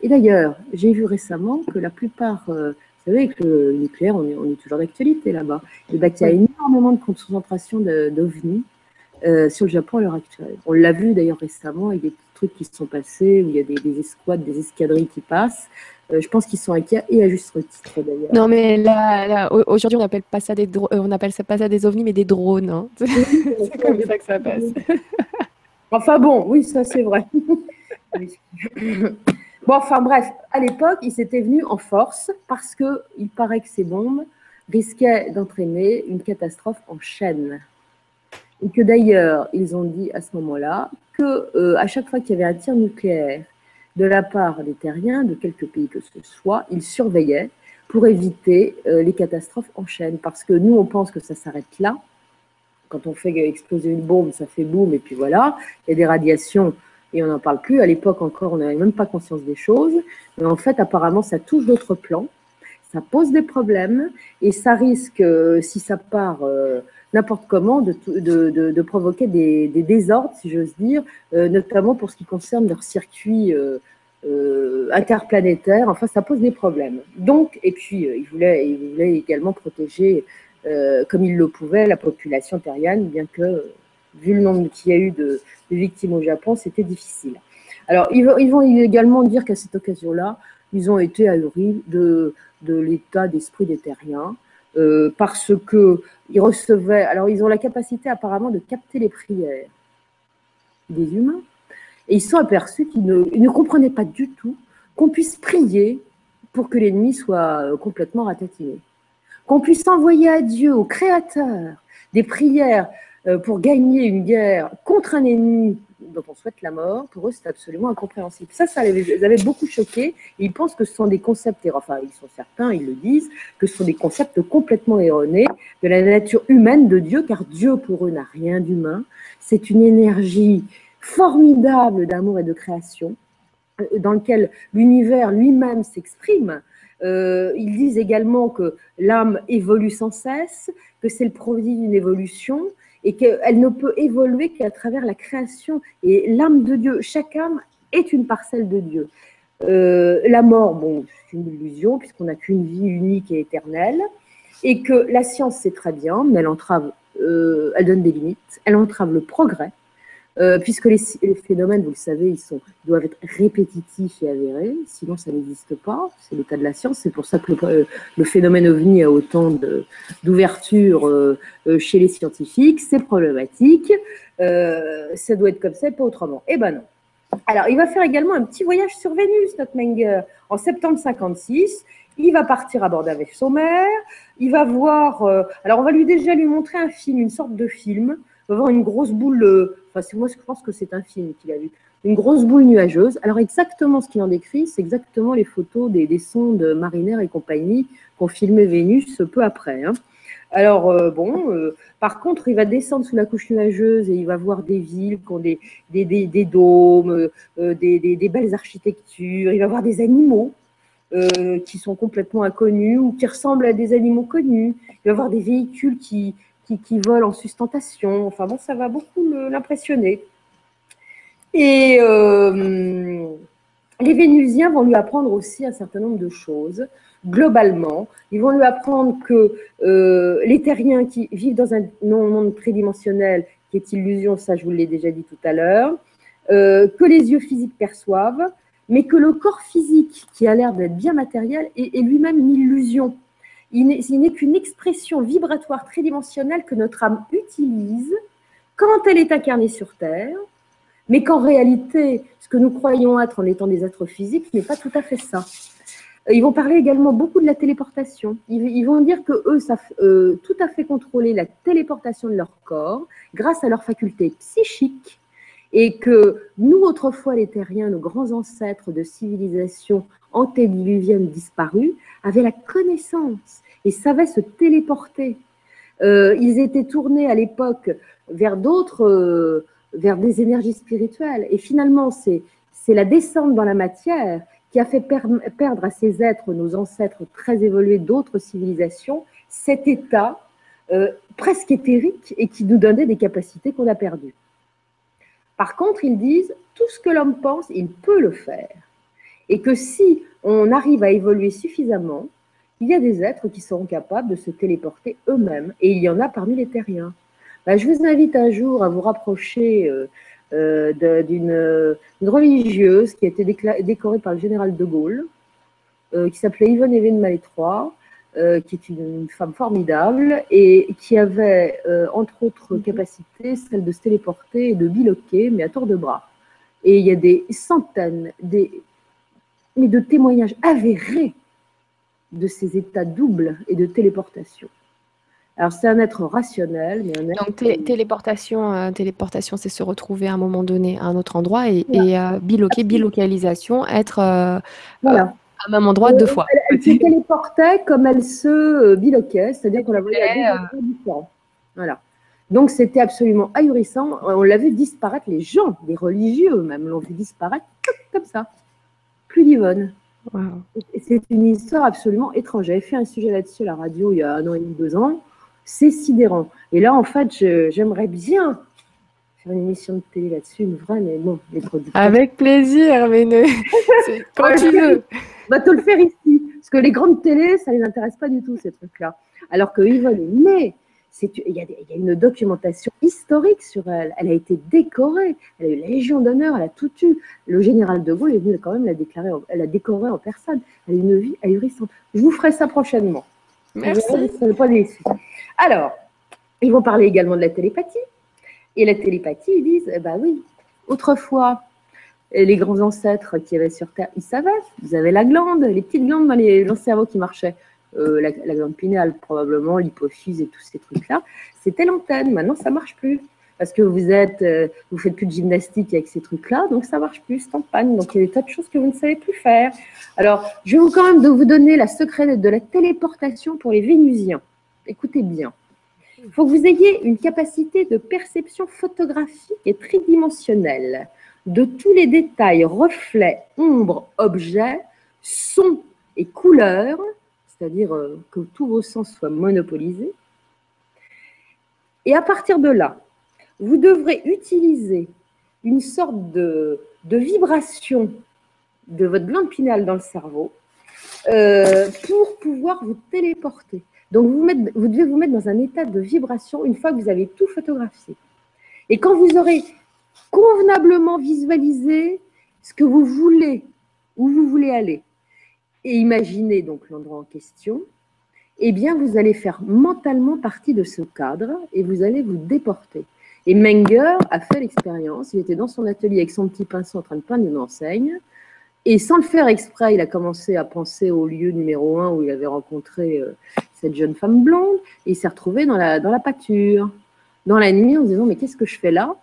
Speaker 2: Et d'ailleurs, j'ai vu récemment que la plupart, vous savez, que le nucléaire, on est, on est toujours d'actualité là-bas, et qu'il y a énormément de concentration d'ovnis euh, sur le Japon à l'heure actuelle. On l'a vu d'ailleurs récemment, il y a des trucs qui se sont passés, où il y a des, escouades, des escadrilles qui passent. Euh, je pense qu'ils sont inquiets et à juste titre d'ailleurs.
Speaker 1: Non mais là, aujourd'hui on appelle pas ça des euh, on appelle ça pas ça des ovnis mais des drones. Hein. c'est comme ça que ça passe.
Speaker 2: enfin bon, oui ça c'est vrai. bon enfin bref, à l'époque ils étaient venus en force parce que il paraît que ces bombes risquaient d'entraîner une catastrophe en chaîne et que d'ailleurs, ils ont dit à ce moment-là que euh, à chaque fois qu'il y avait un tir nucléaire de la part des terriens, de quelques pays que ce soit, ils surveillaient pour éviter euh, les catastrophes en chaîne. Parce que nous, on pense que ça s'arrête là. Quand on fait exploser une bombe, ça fait boum, et puis voilà. Il y a des radiations, et on n'en parle plus. À l'époque encore, on n'avait même pas conscience des choses. Mais en fait, apparemment, ça touche d'autres plans. Ça pose des problèmes, et ça risque, euh, si ça part n'importe comment de, provoquer des, désordres, si j'ose dire, euh, notamment pour ce qui concerne leur circuit euh, euh, interplanétaire. Enfin, ça pose des problèmes. Donc, et puis, il, voulait, il voulait également protéger, comme il le pouvait, la population terrienne, bien que, vu le nombre qu'il y a eu de, victimes au Japon, c'était difficile. Alors, ils vont, également dire qu'à cette occasion-là, ils ont été ahuris de, de l'état d'esprit des terriens, euh, parce que ils recevaient. Alors, ils ont la capacité apparemment de capter les prières des humains, et ils sont aperçus qu'ils ne, comprenaient pas du tout qu'on puisse prier pour que l'ennemi soit complètement ratatiné, qu'on puisse envoyer à Dieu, au Créateur, des prières pour gagner une guerre contre un ennemi dont on souhaite la mort, pour eux, c'est absolument incompréhensible. Ça, ça les avait beaucoup choqués. ils pensent que ce sont des concepts, enfin, ils sont certains, ils le disent, que ce sont des concepts complètement erronés de la nature humaine de Dieu, car Dieu, pour eux, n'a rien d'humain. C'est une énergie formidable d'amour et de création, euh, dans lequel l'univers lui-même s'exprime. Euh, ils disent également que l'âme évolue sans cesse, que c'est le produit d'une évolution, et qu'elle ne peut évoluer qu'à travers la création. Et l'âme de Dieu, chaque âme est une parcelle de Dieu. Euh, la mort, bon, c'est une illusion puisqu'on n'a qu'une vie unique et éternelle, et que la science c'est très bien, mais elle entrave, euh, elle donne des limites, elle entrave le progrès, euh, puisque les, phénomènes, vous le savez, ils, doivent être répétitifs et avérés, sinon ça n'existe pas, c'est l'état de la science, c'est pour ça que le, euh, phénomène ovni a autant d'ouverture euh, chez les scientifiques, c'est problématique, ça doit être comme ça et pas autrement. Eh ben non. Alors, il va faire également un petit voyage sur Vénus, notre Menger, en septembre 56. Il va partir à bord d'un vaisseau mère. Il va voir. alors, on va lui déjà lui montrer un film, une sorte de film va voir une grosse boule, enfin c'est moi je pense que c'est un film qu'il a vu, une grosse boule nuageuse. Alors exactement ce qu'il en décrit, c'est exactement les photos des, sondes marinaires et compagnie qu'ont filmé Vénus peu après. Hein. Alors euh, bon, euh, par contre, il va descendre sous la couche nuageuse et il va voir des villes qui ont des, dômes, des, des, belles architectures, il va voir des animaux. qui sont complètement inconnus ou qui ressemblent à des animaux connus. Il va voir des véhicules qui, qui, qui vole en sustentation. Enfin ça va beaucoup l'impressionner. Et euh, les Vénusiens vont lui apprendre aussi un certain nombre de choses. Globalement, ils vont lui apprendre que euh, les terriens qui vivent dans un monde tridimensionnel, qui est illusion, ça je vous l'ai déjà dit tout à l'heure, euh, que les yeux physiques perçoivent, mais que le corps physique, qui a l'air d'être bien matériel, est lui-même une illusion il n'est qu'une expression vibratoire tridimensionnelle que notre âme utilise quand elle est incarnée sur Terre, mais qu'en réalité, ce que nous croyons être en étant des êtres physiques n'est pas tout à fait ça. Ils vont parler également beaucoup de la téléportation. Ils, vont dire que eux savent euh, tout à fait contrôler la téléportation de leur corps grâce à leurs facultés psychiques et que nous, autrefois les terriens, nos grands ancêtres de civilisation antédiluvienne disparue, avaient la connaissance et savaient se téléporter. Euh, ils étaient tournés à l'époque vers d'autres euh, vers des énergies spirituelles. Et finalement, c'est la descente dans la matière qui a fait perdre à ces êtres, nos ancêtres très évolués d'autres civilisations, cet état euh, presque éthérique et qui nous donnait des capacités qu'on a perdues. Par contre, ils disent, tout ce que l'homme pense, il peut le faire. Et que si on arrive à évoluer suffisamment, il y a des êtres qui seront capables de se téléporter eux-mêmes. Et il y en a parmi les terriens. Ben, je vous invite un jour à vous rapprocher euh, euh, d'une religieuse qui a été décorée par le général de Gaulle, euh, qui s'appelait Yvonne Even Malétroit, qui est une, femme formidable et qui avait, entre autres capacités, celle de se téléporter et de biloquer, mais à tort de bras. Et il y a des centaines, des, mais de témoignages avérés de ces états doubles et de téléportation. Alors, c'est un être rationnel, mais un être...
Speaker 1: Donc, téléportation, euh, téléportation c'est se retrouver à un moment donné à un autre endroit et, euh, biloquer, bilocalisation, être euh, à un même endroit deux fois.
Speaker 2: Elle, se téléportait comme elle se biloquait, c'est-à-dire qu'on la voyait à deux différents. Voilà. Donc, c'était absolument ahurissant. On l'a vu disparaître, les gens, des religieux même, l'ont vu disparaître comme ça. Plus d'Yvonne. C'est une histoire absolument étrange. J'avais fait un sujet là-dessus à la radio il y a un an et demi, deux ans. C'est sidérant. Et là, en fait, j'aimerais bien faire une émission de télé là-dessus, une vraie, mais bon, les producteurs.
Speaker 1: Avec plaisir, mais quand tu veux.
Speaker 2: Va te le faire ici. Parce que les grandes télés, ça ne les intéresse pas du tout, ces trucs-là. Alors que Yvonne est née il y, a, une documentation historique sur elle. Elle a été décorée. Elle a eu la Légion d'honneur. Elle a tout eu. Le général de Gaulle est venu quand même la déclarer. Elle a décoré en personne. Elle a une vie ahurissante. Je vous ferai ça prochainement.
Speaker 1: Merci.
Speaker 2: Alors, ils vont parler également de la télépathie. Et la télépathie, ils disent, eh ben oui, autrefois, les grands ancêtres qui avaient sur Terre, ils savaient. Vous avez la glande, les petites glandes dans, les, dans le cerveau qui marchaient. Euh, la, glande pinéale probablement, l'hypophyse et tous ces trucs-là, c'était l'antenne. Maintenant, ça marche plus parce que vous êtes, euh, vous faites plus de gymnastique avec ces trucs-là, donc ça marche plus, c'est en panne. Donc il y a des tas de choses que vous ne savez plus faire. Alors, je vais vous quand même de vous donner la secret de la téléportation pour les Vénusiens. Écoutez bien. Il faut que vous ayez une capacité de perception photographique et tridimensionnelle de tous les détails, reflets, ombres, objets, sons et couleurs c'est-à-dire euh, que tous vos sens soient monopolisés. Et à partir de là, vous devrez utiliser une sorte de, vibration de votre glande pinale dans le cerveau euh, pour pouvoir vous téléporter. Donc, vous, vous devez vous mettre dans un état de vibration une fois que vous avez tout photographié. Et quand vous aurez convenablement visualisé ce que vous voulez, où vous voulez aller, et imaginez donc l'endroit en question, eh bien, vous allez faire mentalement partie de ce cadre et vous allez vous déporter. Et Menger a fait l'expérience. Il était dans son atelier avec son petit pinceau en train de peindre une enseigne. Et sans le faire exprès, il a commencé à penser au lieu numéro un où il avait rencontré euh, cette jeune femme blonde. Et il s'est retrouvé dans la, dans la pâture, dans la nuit, en se disant Mais qu'est-ce que je fais là?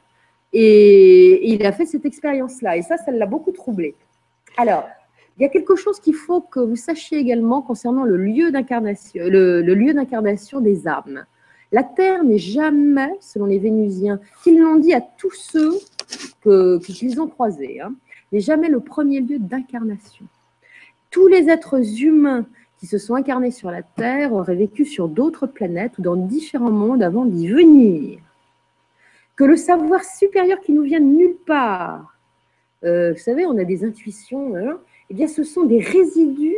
Speaker 2: Et il a fait cette expérience-là. Et ça, ça l'a beaucoup troublé. Alors, il y a quelque chose qu'il faut que vous sachiez également concernant le lieu d'incarnation, le, lieu d'incarnation des âmes. La Terre n'est jamais, selon les Vénusiens, qu'ils l'ont dit à tous ceux qu'ils ont croisés, hein, n'est jamais le premier lieu d'incarnation. Tous les êtres humains qui se sont incarnés sur la Terre auraient vécu sur d'autres planètes ou dans différents mondes avant d'y venir. Que le savoir supérieur qui nous vient de nulle part, euh, vous savez, on a des intuitions, hein, eh bien, ce sont des résidus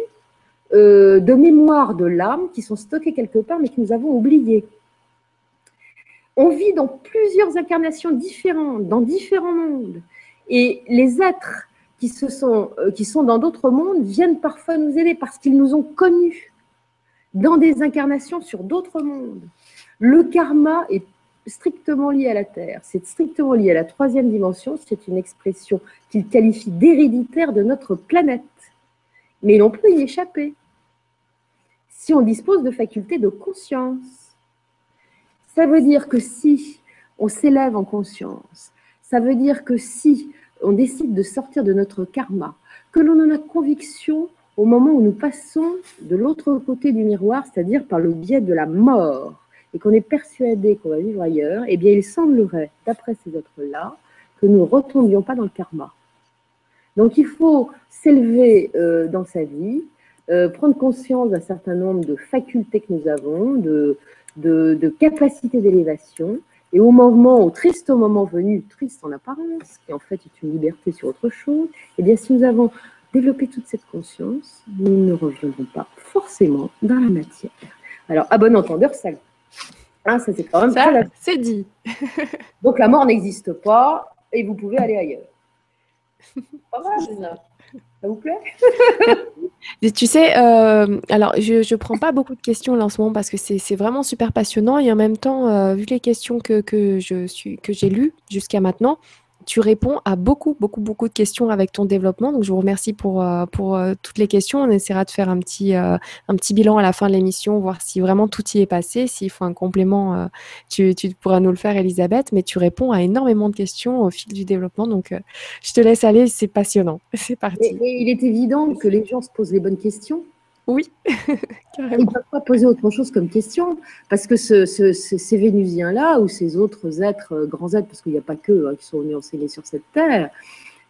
Speaker 2: euh, de mémoire de l'âme qui sont stockés quelque part, mais que nous avons oubliés. On vit dans plusieurs incarnations différentes, dans différents mondes. Et les êtres qui, sont, euh, qui sont dans d'autres mondes viennent parfois nous aider parce qu'ils nous ont connus dans des incarnations sur d'autres mondes. Le karma est strictement lié à la Terre, c'est strictement lié à la troisième dimension, c'est une expression qu'il qualifie d'héréditaire de notre planète. Mais l'on peut y échapper si on dispose de facultés de conscience. Ça veut dire que si on s'élève en conscience, ça veut dire que si on décide de sortir de notre karma, que l'on en a conviction au moment où nous passons de l'autre côté du miroir, c'est-à-dire par le biais de la mort, et qu'on est persuadé qu'on va vivre ailleurs, eh bien, il semblerait, d'après ces êtres-là, que nous ne retombions pas dans le karma. Donc il faut s'élever euh, dans sa vie, euh, prendre conscience d'un certain nombre de facultés que nous avons, de, de, capacités d'élévation, et au moment, au triste moment venu, triste en apparence, qui en fait est une liberté sur autre chose, eh bien si nous avons développé toute cette conscience, nous ne reviendrons pas forcément dans la matière. Alors, à bon entendeur, salut.
Speaker 1: Hein, ça c'est quand même ça, c'est dit.
Speaker 2: Donc la mort n'existe pas et vous pouvez aller ailleurs. Pas mal, ça vous plaît?
Speaker 1: Tu sais, euh, alors je ne prends pas beaucoup de questions là en ce moment parce que c'est vraiment super passionnant et en même temps, euh, vu les questions que, que j'ai lues jusqu'à maintenant, tu réponds à beaucoup, beaucoup, beaucoup de questions avec ton développement. Donc, je vous remercie pour, euh, pour euh, toutes les questions. On essaiera de faire un petit, euh, un petit bilan à la fin de l'émission, voir si vraiment tout y est passé. S'il faut un complément, tu, tu, pourras nous le faire, Elisabeth. Mais tu réponds à énormément de questions au fil du développement. Donc, je te laisse aller. C'est passionnant. C'est parti.
Speaker 2: il est évident que les gens se posent les bonnes questions.
Speaker 1: Oui,
Speaker 2: carrément. Ils ne peuvent pas poser autre chose comme question, parce que ces Vénusiens-là, ou ces autres êtres, euh, grands êtres, parce qu'il n'y a pas que hein, qui sont venus enseigner sur cette terre,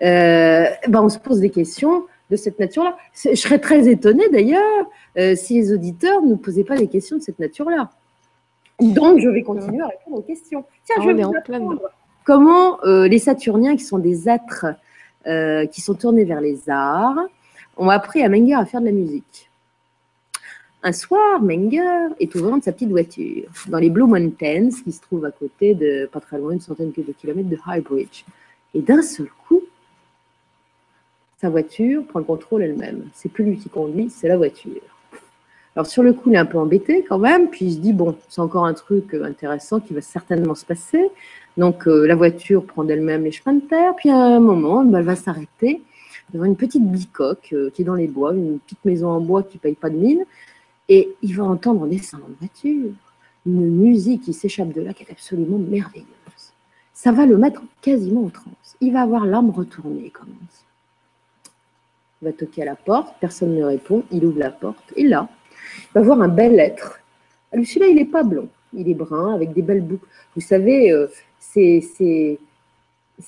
Speaker 2: euh, ben on se pose des questions de cette nature-là. Je serais très étonnée d'ailleurs euh, si les auditeurs ne posaient pas des questions de cette nature-là. Donc, je vais continuer à répondre aux questions. Tiens, je vais vous apprendre comment les Saturniens, qui sont des êtres qui sont tournés vers les arts, ont appris à Menger à faire de la musique. Un soir, Menger est au volant de sa petite voiture dans les Blue Mountains, qui se trouvent à côté de, pas très loin, une centaine de kilomètres de High Bridge. Et d'un seul coup, sa voiture prend le contrôle elle-même. C'est plus lui qui conduit, c'est la voiture. Alors sur le coup, il est un peu embêté quand même, puis il se dit, bon, c'est encore un truc intéressant qui va certainement se passer. Donc euh, la voiture prend d'elle-même les chemins de terre, puis à un moment, elle va s'arrêter devant une petite bicoque euh, qui est dans les bois, une petite maison en bois qui ne paye pas de mine. Et il va entendre en descendant de voiture une musique qui s'échappe de là qui est absolument merveilleuse. Ça va le mettre quasiment en transe. Il va avoir l'âme retournée, comme on dit. Il va toquer à la porte, personne ne répond, il ouvre la porte, et là, il va voir un bel être. Celui-là, il n'est pas blond, il est brun, avec des belles boucles. Vous savez, euh, c'est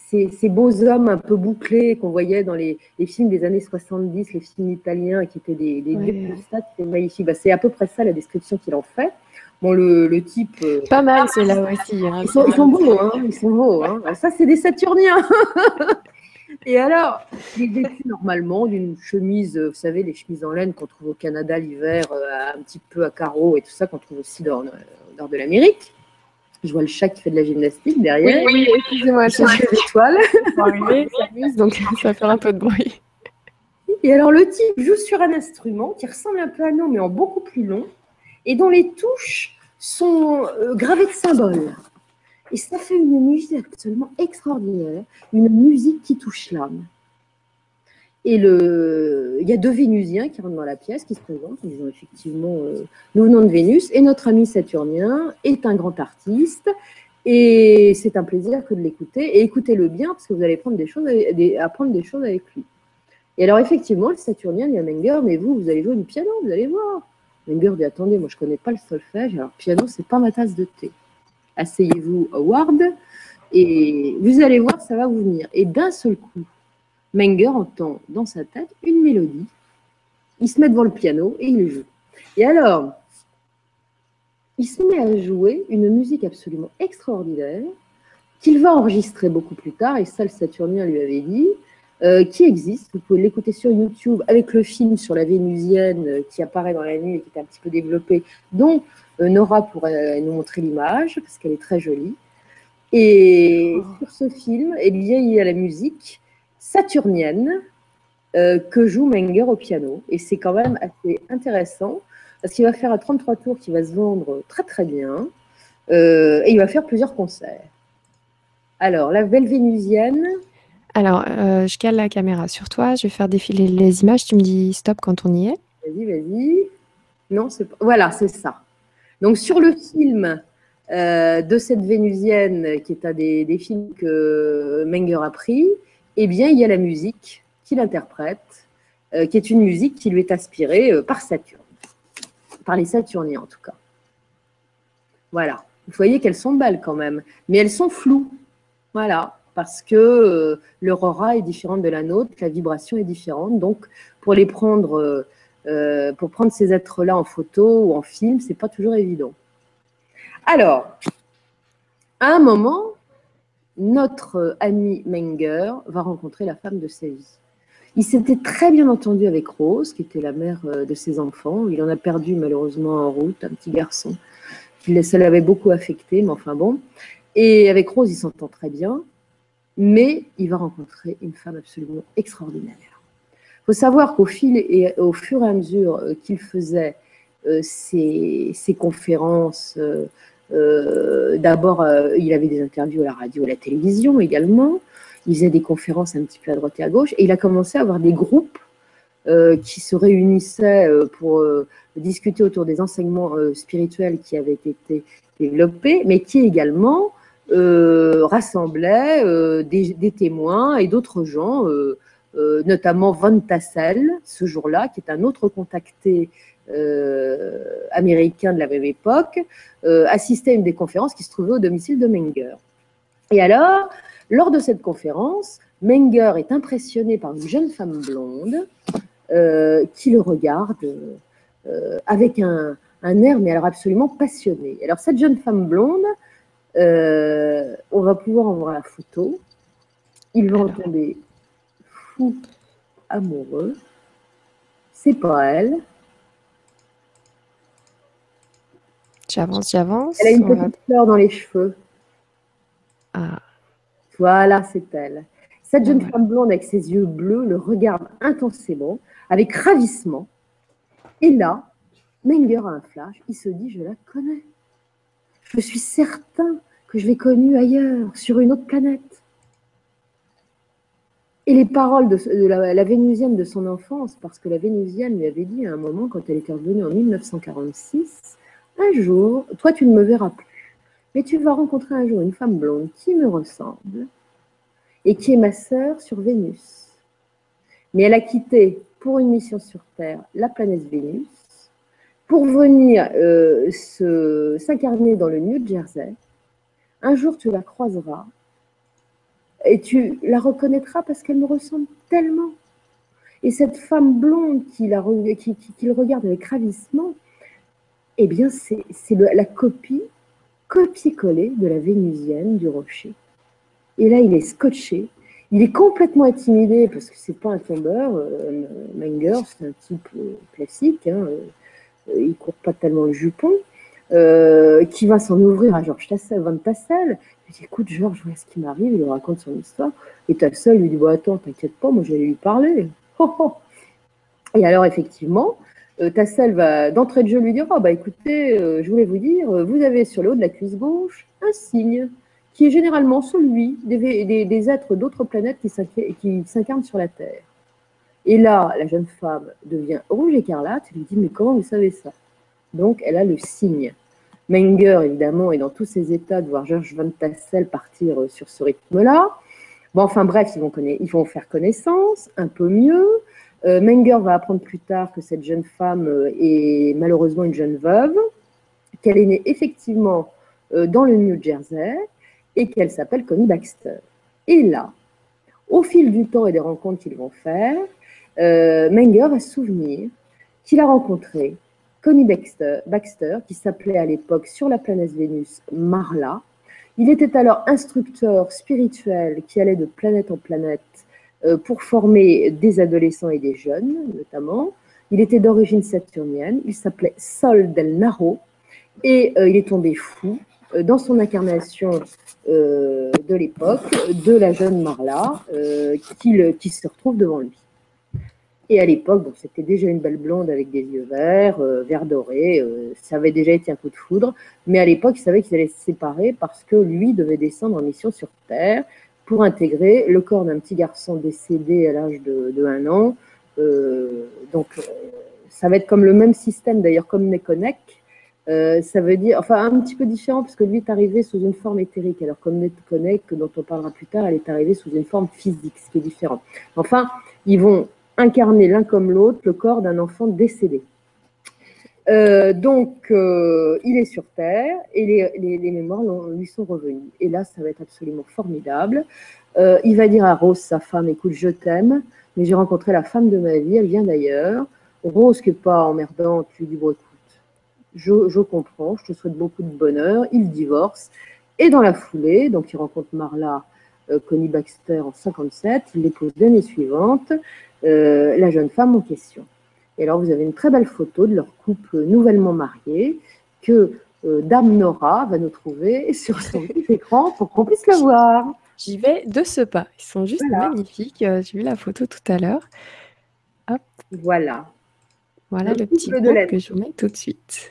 Speaker 2: ces, beaux hommes un peu bouclés qu'on voyait dans les, films des années 70, les films italiens qui étaient des, des c'était magnifique. Bah, c'est à peu près ça la description qu'il en fait. Bon, le, type.
Speaker 1: Euh, Pas mal, c'est là aussi.
Speaker 2: Hein, ils, sont, beaux, hein, ils sont beaux. Hein. ça, c'est des Saturniens. Et alors, il est vêtu normalement d'une chemise, vous savez, les chemises en laine qu'on trouve au Canada l'hiver, euh, un petit peu à carreaux et tout ça, qu'on trouve aussi dans le nord de l'Amérique. Je vois le chat qui fait de la gymnastique derrière.
Speaker 1: Oui, oui excusez-moi, des étoiles. donc ça va faire un peu de bruit.
Speaker 2: Et alors, le type joue sur un instrument qui ressemble un peu à nous, mais en beaucoup plus long, et dont les touches sont euh, gravées de symboles. Et ça fait une musique absolument extraordinaire, une musique qui touche l'âme. Et le, il y a deux Vénusiens qui rentrent dans la pièce, qui se présentent, ils disant effectivement, euh, nous venons de Vénus, et notre ami Saturnien est un grand artiste, et c'est un plaisir que de l'écouter, et écoutez-le bien, parce que vous allez prendre des choses, apprendre des choses avec lui. Et alors effectivement, le Saturnien dit à Menger, mais vous, vous allez jouer du piano, vous allez voir. Menger dit, attendez, moi je connais pas le solfège, alors piano, c'est pas ma tasse de thé. Asseyez-vous, Howard, et vous allez voir, ça va vous venir. Et d'un seul coup, Menger entend dans sa tête une mélodie. Il se met devant le piano et il joue. Et alors, il se met à jouer une musique absolument extraordinaire qu'il va enregistrer beaucoup plus tard, et ça le Saturnien lui avait dit, euh, qui existe. Vous pouvez l'écouter sur YouTube avec le film sur la Vénusienne euh, qui apparaît dans la nuit et qui est un petit peu développé, dont euh, Nora pourrait nous montrer l'image parce qu'elle est très jolie. Et oh. sur ce film, eh bien, il y a la musique saturnienne euh, que joue Menger au piano. Et c'est quand même assez intéressant parce qu'il va faire à 33 tours qui va se vendre très très bien euh, et il va faire plusieurs concerts. Alors, la belle vénusienne.
Speaker 1: Alors, euh, je cale la caméra sur toi, je vais faire défiler les images, tu me dis stop quand on y est.
Speaker 2: Vas-y, vas-y. Non, c'est pas... Voilà, c'est ça. Donc, sur le film de cette vénusienne, qui est un des, des films que Menger a pris, eh bien, il y a la musique qu'il interprète, euh, qui est une musique qui lui est inspirée euh, par Saturne, par les Saturniens en tout cas. Voilà. Vous voyez qu'elles sont belles quand même, mais elles sont floues. Voilà. parce que leur aura est différente de la nôtre, la vibration est différente. Donc, pour les prendre, pour prendre ces êtres-là en photo ou en film, c'est pas toujours évident. Alors, à un moment, notre ami Menger va rencontrer la femme de sa vie. Il s'était très bien entendu avec Rose, qui était la mère euh, de ses enfants. Il en a perdu malheureusement en route, un petit garçon. Ça l'avait beaucoup affecté, mais enfin bon. Et avec Rose, il s'entend très bien, mais il va rencontrer une femme absolument extraordinaire. Il faut savoir qu'au fil et au fur et à mesure euh, qu'il faisait euh, ses, conférences, d'abord, il avait des interviews à la radio, à la télévision également. Il faisait des conférences un petit peu à droite et à gauche, et il a commencé à avoir des groupes euh, qui se réunissaient euh, pour euh, discuter autour des enseignements spirituels qui avaient été développés, mais qui également rassemblaient des, témoins et d'autres gens, notamment Von Tassel, ce jour-là, qui est un autre contacté américain de la même époque, assistait à une des conférences qui se trouvait au domicile de Menger. Et alors, lors de cette conférence, Menger est impressionné par une jeune femme blonde euh, qui le regarde euh, avec un, air, mais alors absolument passionné. Alors cette jeune femme blonde, euh, on va pouvoir en voir la photo. Il va en tomber fou amoureux. C'est pas elle.
Speaker 1: J'avance, j'avance.
Speaker 2: Elle a une petite fleur dans les cheveux.
Speaker 1: Ah.
Speaker 2: Voilà, c'est elle. Cette jeune femme blonde avec ses yeux bleus le regarde intensément, avec ravissement. Et là, Menger a un flash, il se dit, je la connais. Je suis certain que je l'ai connue ailleurs, sur une autre planète. Et les paroles de, la, Vénusienne de son enfance, parce que la Vénusienne lui avait dit à un moment, quand elle était revenue en 1946, un jour, toi tu ne me verras plus. Mais tu vas rencontrer un jour une femme blonde qui me ressemble et qui est ma sœur sur Vénus. Mais elle a quitté pour une mission sur Terre la planète Vénus pour venir euh, s'incarner dans le New Jersey. Un jour, tu la croiseras et tu la reconnaîtras parce qu'elle me ressemble tellement. Et cette femme blonde qui, regarde avec ravissement, eh bien, c'est la copie copier-coller de la vénusienne du rocher. Et là, il est scotché. Il est complètement intimidé parce que c'est pas un tombeur. Euh, Menger, c'est un type euh, classique. Hein, euh, il court pas tellement le jupon. Qui va s'en ouvrir à Georges Tassel, Van Tassel. Il dit Écoute, Georges, vois ce qui m'arrive. Il lui raconte son histoire. Et Tassel lui dit Bon, attends, t'inquiète pas, moi j'allais lui parler. Et alors, effectivement, euh, Tassel va d'entrée de jeu lui dire oh, bah écoutez, euh, je voulais vous dire, euh, vous avez sur le haut de la cuisse gauche un signe qui est généralement celui des, des, êtres d'autres planètes qui s'incarnent sur la Terre. Et là, la jeune femme devient rouge écarlate et lui dit Mais comment vous savez ça? Donc, elle a le signe. Menger, évidemment, est dans tous ses états de voir Georges Van Tassel partir sur ce rythme-là. Bon, enfin bref, ils vont, faire connaissance un peu mieux. Euh, Menger va apprendre plus tard que cette jeune femme euh, est malheureusement une jeune veuve, qu'elle est née effectivement euh, dans le New Jersey et qu'elle s'appelle Connie Baxter. Et là, au fil du temps et des rencontres qu'ils vont faire, Menger va se souvenir qu'il a rencontré Connie Baxter, qui s'appelait à l'époque sur la planète Vénus Marla. Il était alors instructeur spirituel qui allait de planète en planète euh, pour former des adolescents et des jeunes, notamment. Il était d'origine saturnienne, il s'appelait Sol del Naro, et euh, il est tombé fou euh, dans son incarnation de l'époque de la jeune Marla qui, se retrouve devant lui. Et à l'époque, bon, c'était déjà une belle blonde avec des yeux verts, vert doré, ça avait déjà été un coup de foudre, mais à l'époque, il savait qu'ils allaient se séparer parce que lui devait descendre en mission sur Terre, pour intégrer le corps d'un petit garçon décédé à l'âge de, de, un an. Euh, donc, euh, ça va être comme le même système, d'ailleurs, comme Nekonek. Euh, ça veut dire, enfin, un petit peu différent, parce que lui est arrivé sous une forme éthérique, alors comme Nekonek, dont on parlera plus tard, elle est arrivée sous une forme physique, ce qui est différent. Enfin, ils vont incarner l'un comme l'autre le corps d'un enfant décédé. donc, il est sur Terre et les, les mémoires lui sont revenues. Et là, ça va être absolument formidable. il va dire à Rose, sa femme, écoute, je t'aime, mais j'ai rencontré la femme de ma vie, elle vient d'ailleurs. Rose, qui n'est pas emmerdante, lui dit, bon, écoute, je, comprends, je te souhaite beaucoup de bonheur. Il divorce. Et dans la foulée, donc il rencontre Marla euh, Connie Baxter en 57, il l'épouse l'année suivante, euh, la jeune femme en question. Et alors vous avez une très belle photo de leur couple nouvellement marié que euh, Dame Nora va nous trouver sur son petit écran pour qu'on puisse le voir.
Speaker 1: J'y vais de ce pas. Ils sont juste magnifiques. J'ai vu la photo tout à l'heure.
Speaker 2: Voilà.
Speaker 1: Voilà le, petit couple que je vous mets tout de suite.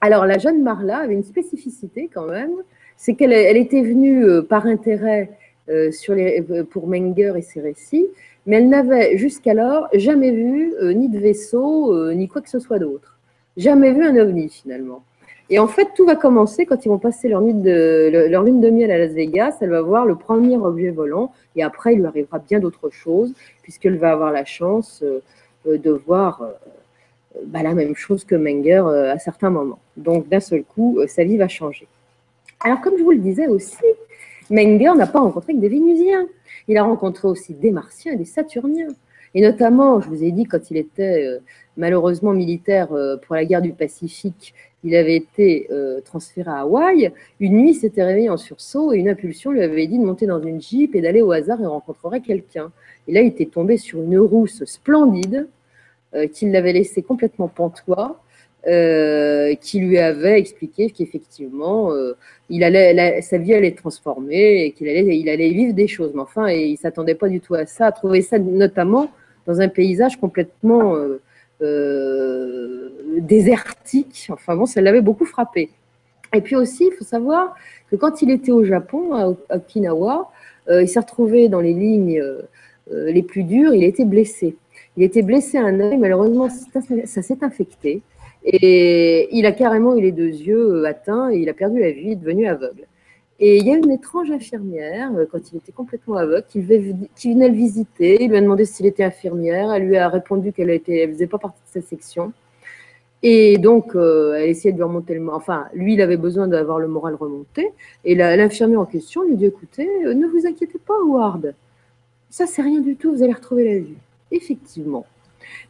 Speaker 2: Alors, la jeune Marla avait une spécificité quand même, c'est qu'elle elle était venue euh, par intérêt euh, sur les, euh, pour Menger et ses récits, mais elle n'avait jusqu'alors jamais vu ni de vaisseau, ni quoi que ce soit d'autre. Jamais vu un ovni finalement. Et en fait, tout va commencer quand ils vont passer leur, nuit de, leur lune de miel à Las Vegas. Elle va voir le premier objet volant et après, il lui arrivera bien d'autres choses puisqu'elle va avoir la chance de voir bah, la même chose que Menger euh, à certains moments. Donc d'un seul coup, euh, sa vie va changer. Alors comme je vous le disais aussi, Menger n'a pas rencontré que des Vénusiens. Il a rencontré aussi des Martiens et des Saturniens. Et notamment, je vous ai dit, quand il était euh, malheureusement militaire pour la guerre du Pacifique, il avait été transféré à Hawaï. Une nuit, il s'était réveillé en sursaut et une impulsion lui avait dit de monter dans une jeep et d'aller au hasard et rencontrerait quelqu'un. Et là, il était tombé sur une rousse splendide euh, qu'il l'avait laissé complètement pantois, euh, qui lui avait expliqué qu'effectivement, euh, il allait, sa vie allait être transformée et qu'il allait, vivre des choses. Mais enfin, et il s'attendait pas du tout à ça, à trouver ça notamment dans un paysage complètement désertique. Enfin bon, ça l'avait beaucoup frappé. Et puis aussi, il faut savoir que quand il était au Japon, à Okinawa, il s'est retrouvé dans les lignes les plus dures, il était blessé. Il était blessé à un œil, malheureusement, ça, s'est infecté. Et il a carrément eu les deux yeux euh, atteints et il a perdu la vue, devenu aveugle. Et il y a une étrange infirmière, euh, quand il était complètement aveugle, qui, venait le visiter. Il lui a demandé s'il était infirmière. Elle lui a répondu qu'elle ne faisait pas partie de sa section. Et donc, euh, elle essayait de lui remonter le moral. Enfin, lui, il avait besoin d'avoir le moral remonté. Et l'infirmière en question lui dit Écoutez, ne vous inquiétez pas, Howard. Ça, c'est rien du tout. Vous allez retrouver la vue effectivement,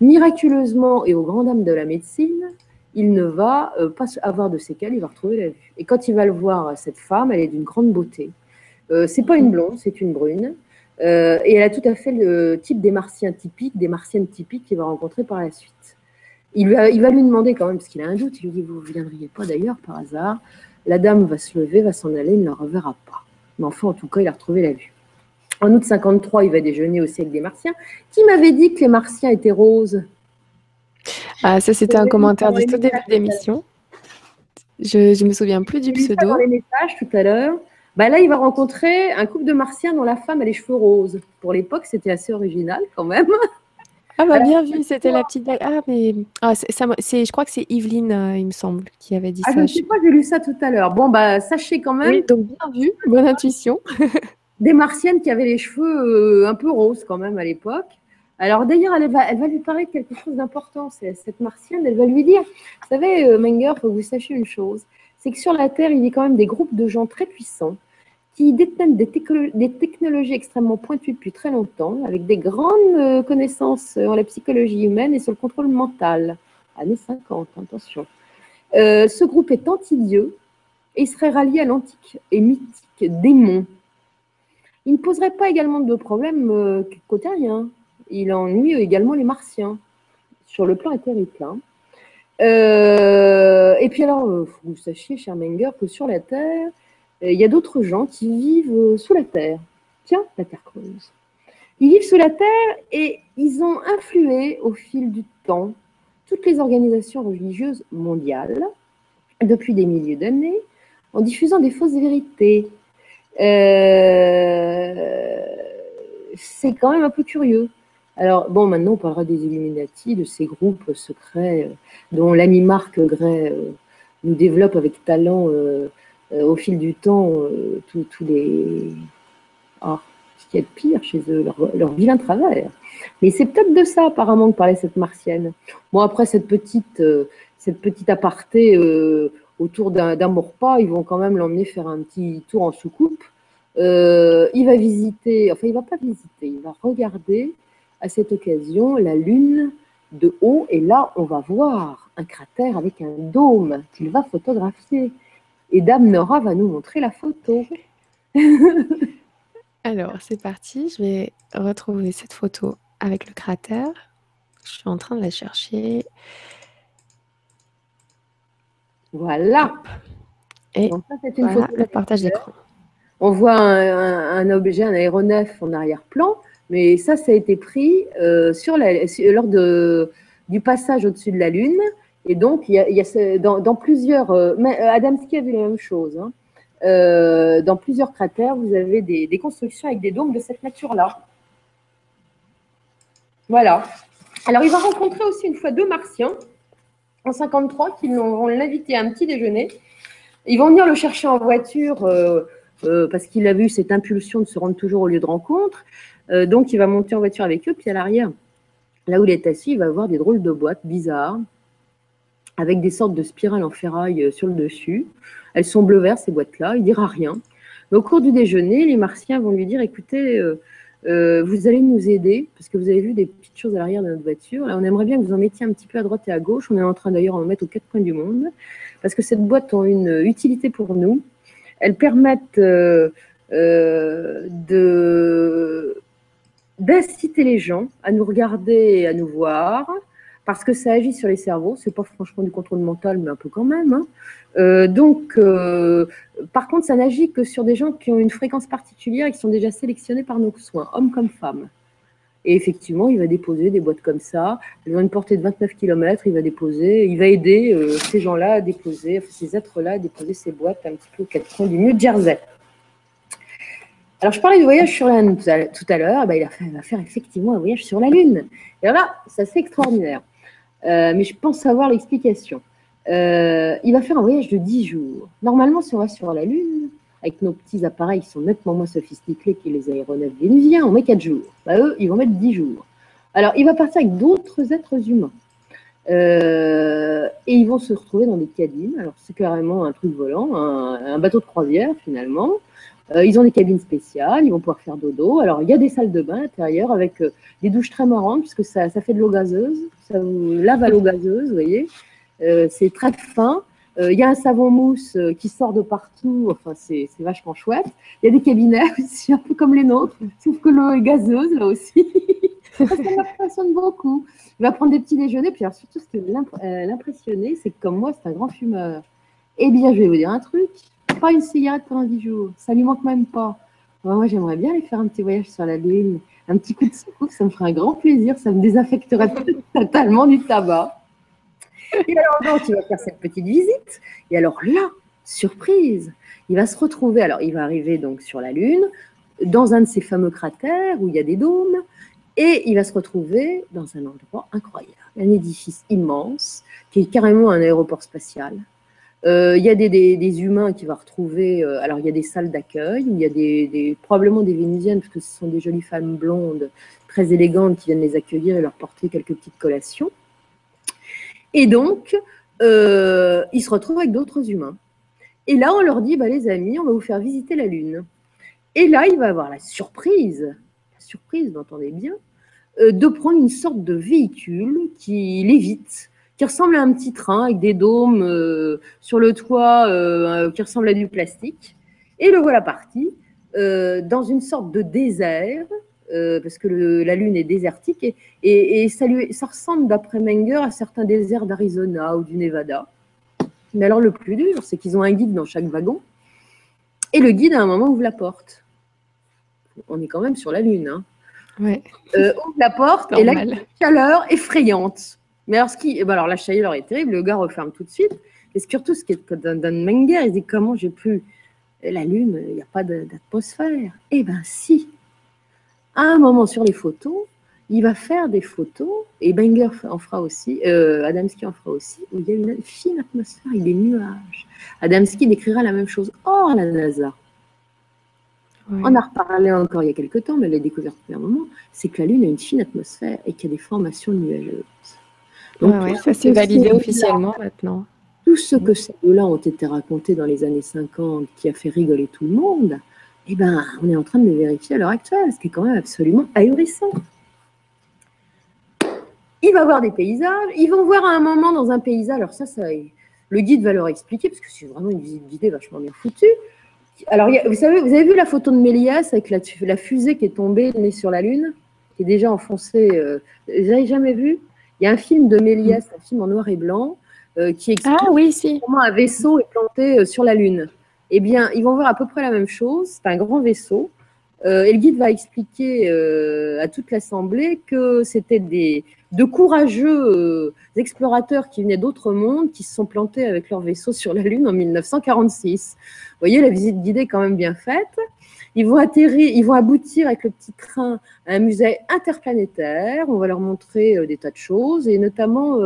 Speaker 2: miraculeusement et aux grandes dames de la médecine, il ne va euh, pas avoir de séquelles, il va retrouver la vue. Et quand il va le voir, cette femme, elle est d'une grande beauté. Euh, c'est pas une blonde, c'est une brune. Euh, et elle a tout à fait le type des martiens typiques, des martiennes typiques qu'il va rencontrer par la suite. Il va, il va lui demander quand même, parce qu'il a un doute, il lui dit, vous ne viendriez pas d'ailleurs par hasard? La dame va se lever, va s'en aller, il ne la reverra pas. Mais enfin, en tout cas, il a retrouvé la vue. En août 53, il va déjeuner au siècle des Martiens. Qui m'avait dit que les Martiens étaient roses?
Speaker 1: Ah, Ça, c'était un commentaire du tout début de l'émission. Je ne me souviens plus du pseudo.
Speaker 2: Dans les messages tout à l'heure. Bah là, il va rencontrer un couple de Martiens dont la femme a les cheveux roses. Pour l'époque, c'était assez original quand même.
Speaker 1: Ah bah bien vu, c'était la petite Ah mais ah, c'est, je crois que c'est Yveline, euh, il me semble, qui avait dit
Speaker 2: ah,
Speaker 1: ça.
Speaker 2: Je ne sais pas, j'ai lu ça tout à l'heure. Bon bah sachez quand même.
Speaker 1: Oui, donc bien vu, bonne intuition.
Speaker 2: des martiennes qui avaient les cheveux euh, un peu roses quand même à l'époque. Alors d'ailleurs, elle va, lui parler de quelque chose d'important. Cette martienne, elle va lui dire, vous savez, euh, Menger, faut que vous sachiez une chose, c'est que sur la Terre, il y a quand même des groupes de gens très puissants qui détiennent des, technologies extrêmement pointues depuis très longtemps, avec des grandes euh, connaissances en la psychologie humaine et sur le contrôle mental. Années 50, attention. ce groupe est anti-dieu et serait rallié à l'antique et mythique démon il ne poserait pas également de problème euh, côté rien. Il ennuie également les martiens, sur le plan éthérique. Euh, et puis alors, euh, vous sachiez, cher Menger, que sur la Terre, il y a d'autres gens qui vivent sous la Terre. Tiens, la Terre creuse. Ils vivent sous la Terre et ils ont influé au fil du temps toutes les organisations religieuses mondiales depuis des milliers d'années en diffusant des fausses vérités, euh, c'est quand même un peu curieux. Alors, bon, maintenant, on parlera des Illuminati, de ces groupes secrets euh, dont l'ami Marc Gray euh, nous développe avec talent au fil du temps tous les. Oh, ce qu'il y a de pire chez eux, leur, leur vilain travers. Mais c'est peut-être de ça, apparemment, que parlait cette martienne. Bon, après, cette petite, cette petite aparté autour d'un repas, ils vont quand même l'emmener faire un petit tour en soucoupe. il va visiter, enfin il va pas visiter, il va regarder à cette occasion la Lune de haut et là on va voir un cratère avec un dôme qu'il va photographier. Et Dame Nora va nous montrer la photo.
Speaker 1: Alors, c'est parti. Je vais retrouver cette photo avec le cratère. Je suis en train de la chercher.
Speaker 2: Voilà.
Speaker 1: Et voilà le partage d'écran.
Speaker 2: On voit un, objet, un aéronef en arrière-plan, mais ça, ça a été pris euh, sur la, lors de, du passage au-dessus de la Lune. Et donc, il y a, dans, plusieurs. Euh, mais euh, Adamski a vu la même chose. Hein. Euh, dans plusieurs cratères, vous avez des, constructions avec des dômes de cette nature-là. Voilà. Alors, il va rencontrer aussi une fois deux martiens en 53 qui vont l'inviter à un petit déjeuner. Ils vont venir le chercher en voiture parce qu'il a vu cette impulsion de se rendre toujours au lieu de rencontre. donc, il va monter en voiture avec eux, puis à l'arrière, là où il est assis, il va voir des drôles de boîtes bizarres avec des sortes de spirales en ferraille euh, sur le dessus. Elles sont bleu-vert, ces boîtes-là. Il dira rien. Mais au cours du déjeuner, les Martiens vont lui dire écoutez, euh, euh, vous allez nous aider parce que vous avez vu des petites choses à l'arrière de notre voiture. on aimerait bien que vous en mettiez un petit peu à droite et à gauche. On est en train d'ailleurs d'en mettre aux quatre coins du monde parce que cette boîte a une utilité pour nous. Elles permettent de d'inciter les gens à nous regarder et à nous voir, parce que ça agit sur les cerveaux. C'est pas franchement du contrôle mental, mais un peu quand même. Hein. Euh, donc, euh, par contre, ça n'agit que sur des gens qui ont une fréquence particulière et qui sont déjà sélectionnés par nos soins, hommes comme femmes. Et effectivement, il va déposer des boîtes comme ça. Elles ont une portée de 29 km. Il va déposer, il va aider euh, ces gens-là à déposer, enfin, ces êtres-là à déposer ces boîtes un petit peu au quatre coins du New Jersey. Alors, je parlais du voyage sur la Lune tout à l'heure. Ben, il, il, va faire effectivement un voyage sur la Lune. Et là, ça c'est extraordinaire. Euh, mais je pense savoir l'explication. Euh, il va faire un voyage de 10 jours. Normalement, si on va sur la Lune, avec nos petits appareils qui sont nettement moins sophistiqués que les aéronefs vénusiens, on met 4 jours. Bah, eux, ils vont mettre 10 jours. Alors, il va partir avec d'autres êtres humains. Euh, et ils vont se retrouver dans des cabines. Alors, c'est carrément un truc volant, un bateau de croisière finalement. Euh, ils ont des cabines spéciales, ils vont pouvoir faire dodo. Alors, il y a des salles de bain à l'intérieur avec euh, des douches très marrantes, puisque ça, ça, fait de l'eau gazeuse. Ça vous lave à l'eau gazeuse, vous voyez. Euh, c'est très fin. Il y a un savon mousse qui sort de partout. Enfin, c'est vachement chouette. Il y a des cabinets aussi, un peu comme les nôtres, sauf que l'eau est gazeuse, là aussi. ça m'impressionne beaucoup. Il va prendre des petits déjeuners. Puis, alors, surtout, ce qui l'impressionner, c'est que comme moi, c'est un grand fumeur. Eh bien, je vais vous dire un truc pas une cigarette pendant 10 jours. Ça lui manque même pas. Moi, j'aimerais bien aller faire un petit voyage sur la Lune. Un petit coup de secours, ça me ferait un grand plaisir. Ça me désaffecterait totalement du tabac. Et alors, donc, il va faire cette petite visite. Et alors là, surprise, il va se retrouver. Alors, il va arriver donc sur la Lune, dans un de ces fameux cratères où il y a des dômes. Et il va se retrouver dans un endroit incroyable, un édifice immense qui est carrément un aéroport spatial euh, il y a des, humains qui va retrouver. Euh, alors, il y a des salles d'accueil il y a des, probablement des Vénusiennes, parce que ce sont des jolies femmes blondes, très élégantes, qui viennent les accueillir et leur porter quelques petites collations. Et donc, euh, ils se retrouvent avec d'autres humains. Et là, on leur dit bah, les amis, on va vous faire visiter la Lune. Et là, il va avoir la surprise, la surprise, vous entendez bien, de prendre une sorte de véhicule qui l'évite qui ressemble à un petit train avec des dômes euh, sur le toit euh, qui ressemble à du plastique. Et le voilà parti euh, dans une sorte de désert, parce que la Lune est désertique, et, et, ça, lui, ça ressemble, d'après Menger, à certains déserts d'Arizona ou du Nevada. Mais alors le plus dur, c'est qu'ils ont un guide dans chaque wagon, et le guide, à un moment, ouvre la porte. On est quand même sur la Lune. Hein.
Speaker 1: Ouais.
Speaker 2: ouvre la porte, et là, une chaleur effrayante. Mais alors, ce qui, eh ben alors la chaleur est terrible, le gars referme tout de suite. Et surtout, ce qui est d'un Menger, il dit comment j'ai pu. La Lune, il n'y a pas d'atmosphère. Eh bien, si. À un moment sur les photos, il va faire des photos, et Menger en fera aussi, euh, Adamski en fera aussi, où il y a une fine atmosphère et des nuages. Adamski décrira la même chose hors la NASA. On a reparlé encore il y a quelques temps, mais la découverte depuis un moment, c'est que la Lune a une fine atmosphère et qu'il y a des formations nuageuses.
Speaker 1: Donc, ça s'est validé officiellement maintenant.
Speaker 2: Tout ce que ces deux-là ont été racontés dans les années 50, qui a fait rigoler tout le monde, eh ben, on est en train de le vérifier à l'heure actuelle, ce qui est quand même absolument ahurissant. Il va voir des paysages, ils vont voir à un moment dans un paysage, alors ça, ça le guide va leur expliquer, parce que c'est vraiment une visite guidée vachement bien foutue. Alors, vous savez, vous avez vu la photo de Méliès avec la, fusée qui est tombée, née sur la Lune, qui est déjà enfoncée. Euh, vous n'avez jamais vu? Il y a un film de Méliès, un film en noir et blanc, euh, qui explique
Speaker 1: ah, oui, si.
Speaker 2: comment un vaisseau est planté euh, sur la Lune. Eh bien, ils vont voir à peu près la même chose. C'est un grand vaisseau. Euh, et le guide va expliquer euh, à toute l'assemblée que c'était des de courageux explorateurs qui venaient d'autres mondes qui se sont plantés avec leur vaisseau sur la Lune en 1946. Vous voyez, la visite guidée est quand même bien faite. Ils vont atterrir, ils vont aboutir avec le petit train à un musée interplanétaire. On va leur montrer des tas de choses et notamment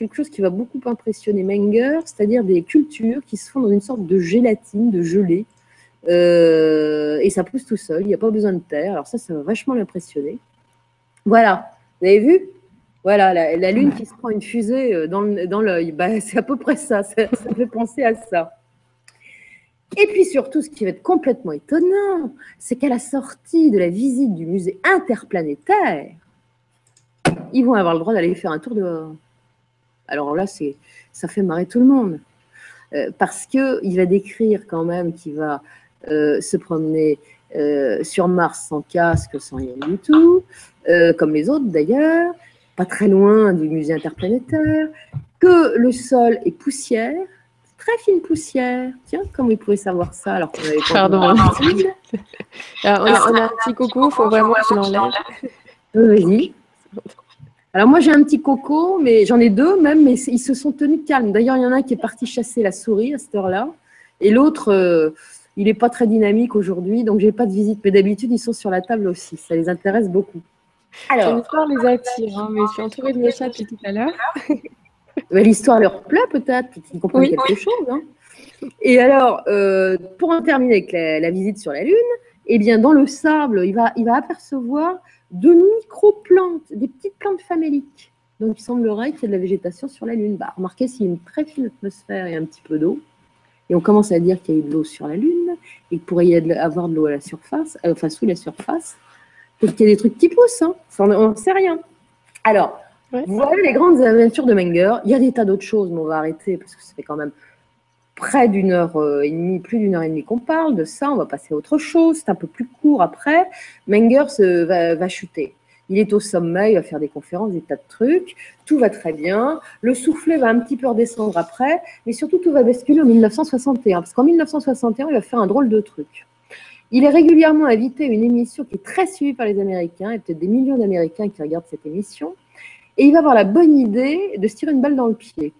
Speaker 2: quelque chose qui va beaucoup impressionner Menger, c'est-à-dire des cultures qui se font dans une sorte de gélatine, de gelée, euh, et ça pousse tout seul, il n'y a pas besoin de terre. Alors ça, ça va vachement l'impressionner. Voilà, vous avez vu? Voilà, la, Lune qui se prend une fusée euh, dans l'œil. Bah, c'est à peu près ça, ça, ça fait penser à ça. Et puis surtout, ce qui va être complètement étonnant, c'est qu'à la sortie de la visite du musée interplanétaire, ils vont avoir le droit d'aller faire un tour dehors. Alors là, ça fait marrer tout le monde. Euh, parce qu'il va décrire quand même qu'il va euh, se promener euh, sur Mars sans casque, sans rien du tout, comme les autres d'ailleurs, pas très loin du musée interplanétaire, que le sol est poussière, très fine poussière. Tiens, comment il pouvait savoir ça alors qu'on avait
Speaker 1: Pardon. on, a, on a un petit coucou, il faut vraiment que je l'enlève.
Speaker 2: Vas-y. Alors moi j'ai un petit coco, mais j'en ai deux même, mais ils se sont tenus calmes. D'ailleurs il y en a un qui est parti chasser la souris à cette heure-là, et l'autre euh, il n'est pas très dynamique aujourd'hui, donc j'ai pas de visite. Mais d'habitude ils sont sur la table aussi, ça les intéresse beaucoup.
Speaker 1: Alors l'histoire les attire, hein, mais je suis entourée de mes chats depuis tout à l'heure.
Speaker 2: L'histoire leur plaît peut-être, qu'ils comprennent quelque chose. Hein. Et alors euh, pour en terminer avec la, visite sur la Lune, eh bien dans le sable il va il va apercevoir de micro-plantes, des petites plantes faméliques. Donc il semblerait qu'il y ait de la végétation sur la Lune. Bah, remarquez s'il y a une très fine atmosphère et un petit peu d'eau, et on commence à dire qu'il y a eu de l'eau sur la Lune, et qu'il pourrait y avoir de l'eau à la surface, euh, enfin sous la surface, peut-être qu'il y a des trucs qui poussent, hein. on ne sait rien. Alors, voilà les grandes aventures de Menger. Il y a des tas d'autres choses, mais on va arrêter parce que ça fait quand même près d'une heure euh, et demie, plus d'une heure et demie qu'on parle de ça. On va passer à autre chose. C'est un peu plus court après. Menger se, va, chuter. Il est au sommet, il va faire des conférences, des tas de trucs. Tout va très bien. Le soufflet va un petit peu redescendre après. Mais surtout, tout va basculer en 1961. Parce qu'en 1961, il va faire un drôle de truc. Il est régulièrement invité à une émission qui est très suivie par les Américains, et peut-être des millions d'Américains qui regardent cette émission. Et il va avoir la bonne idée de se tirer une balle dans le pied.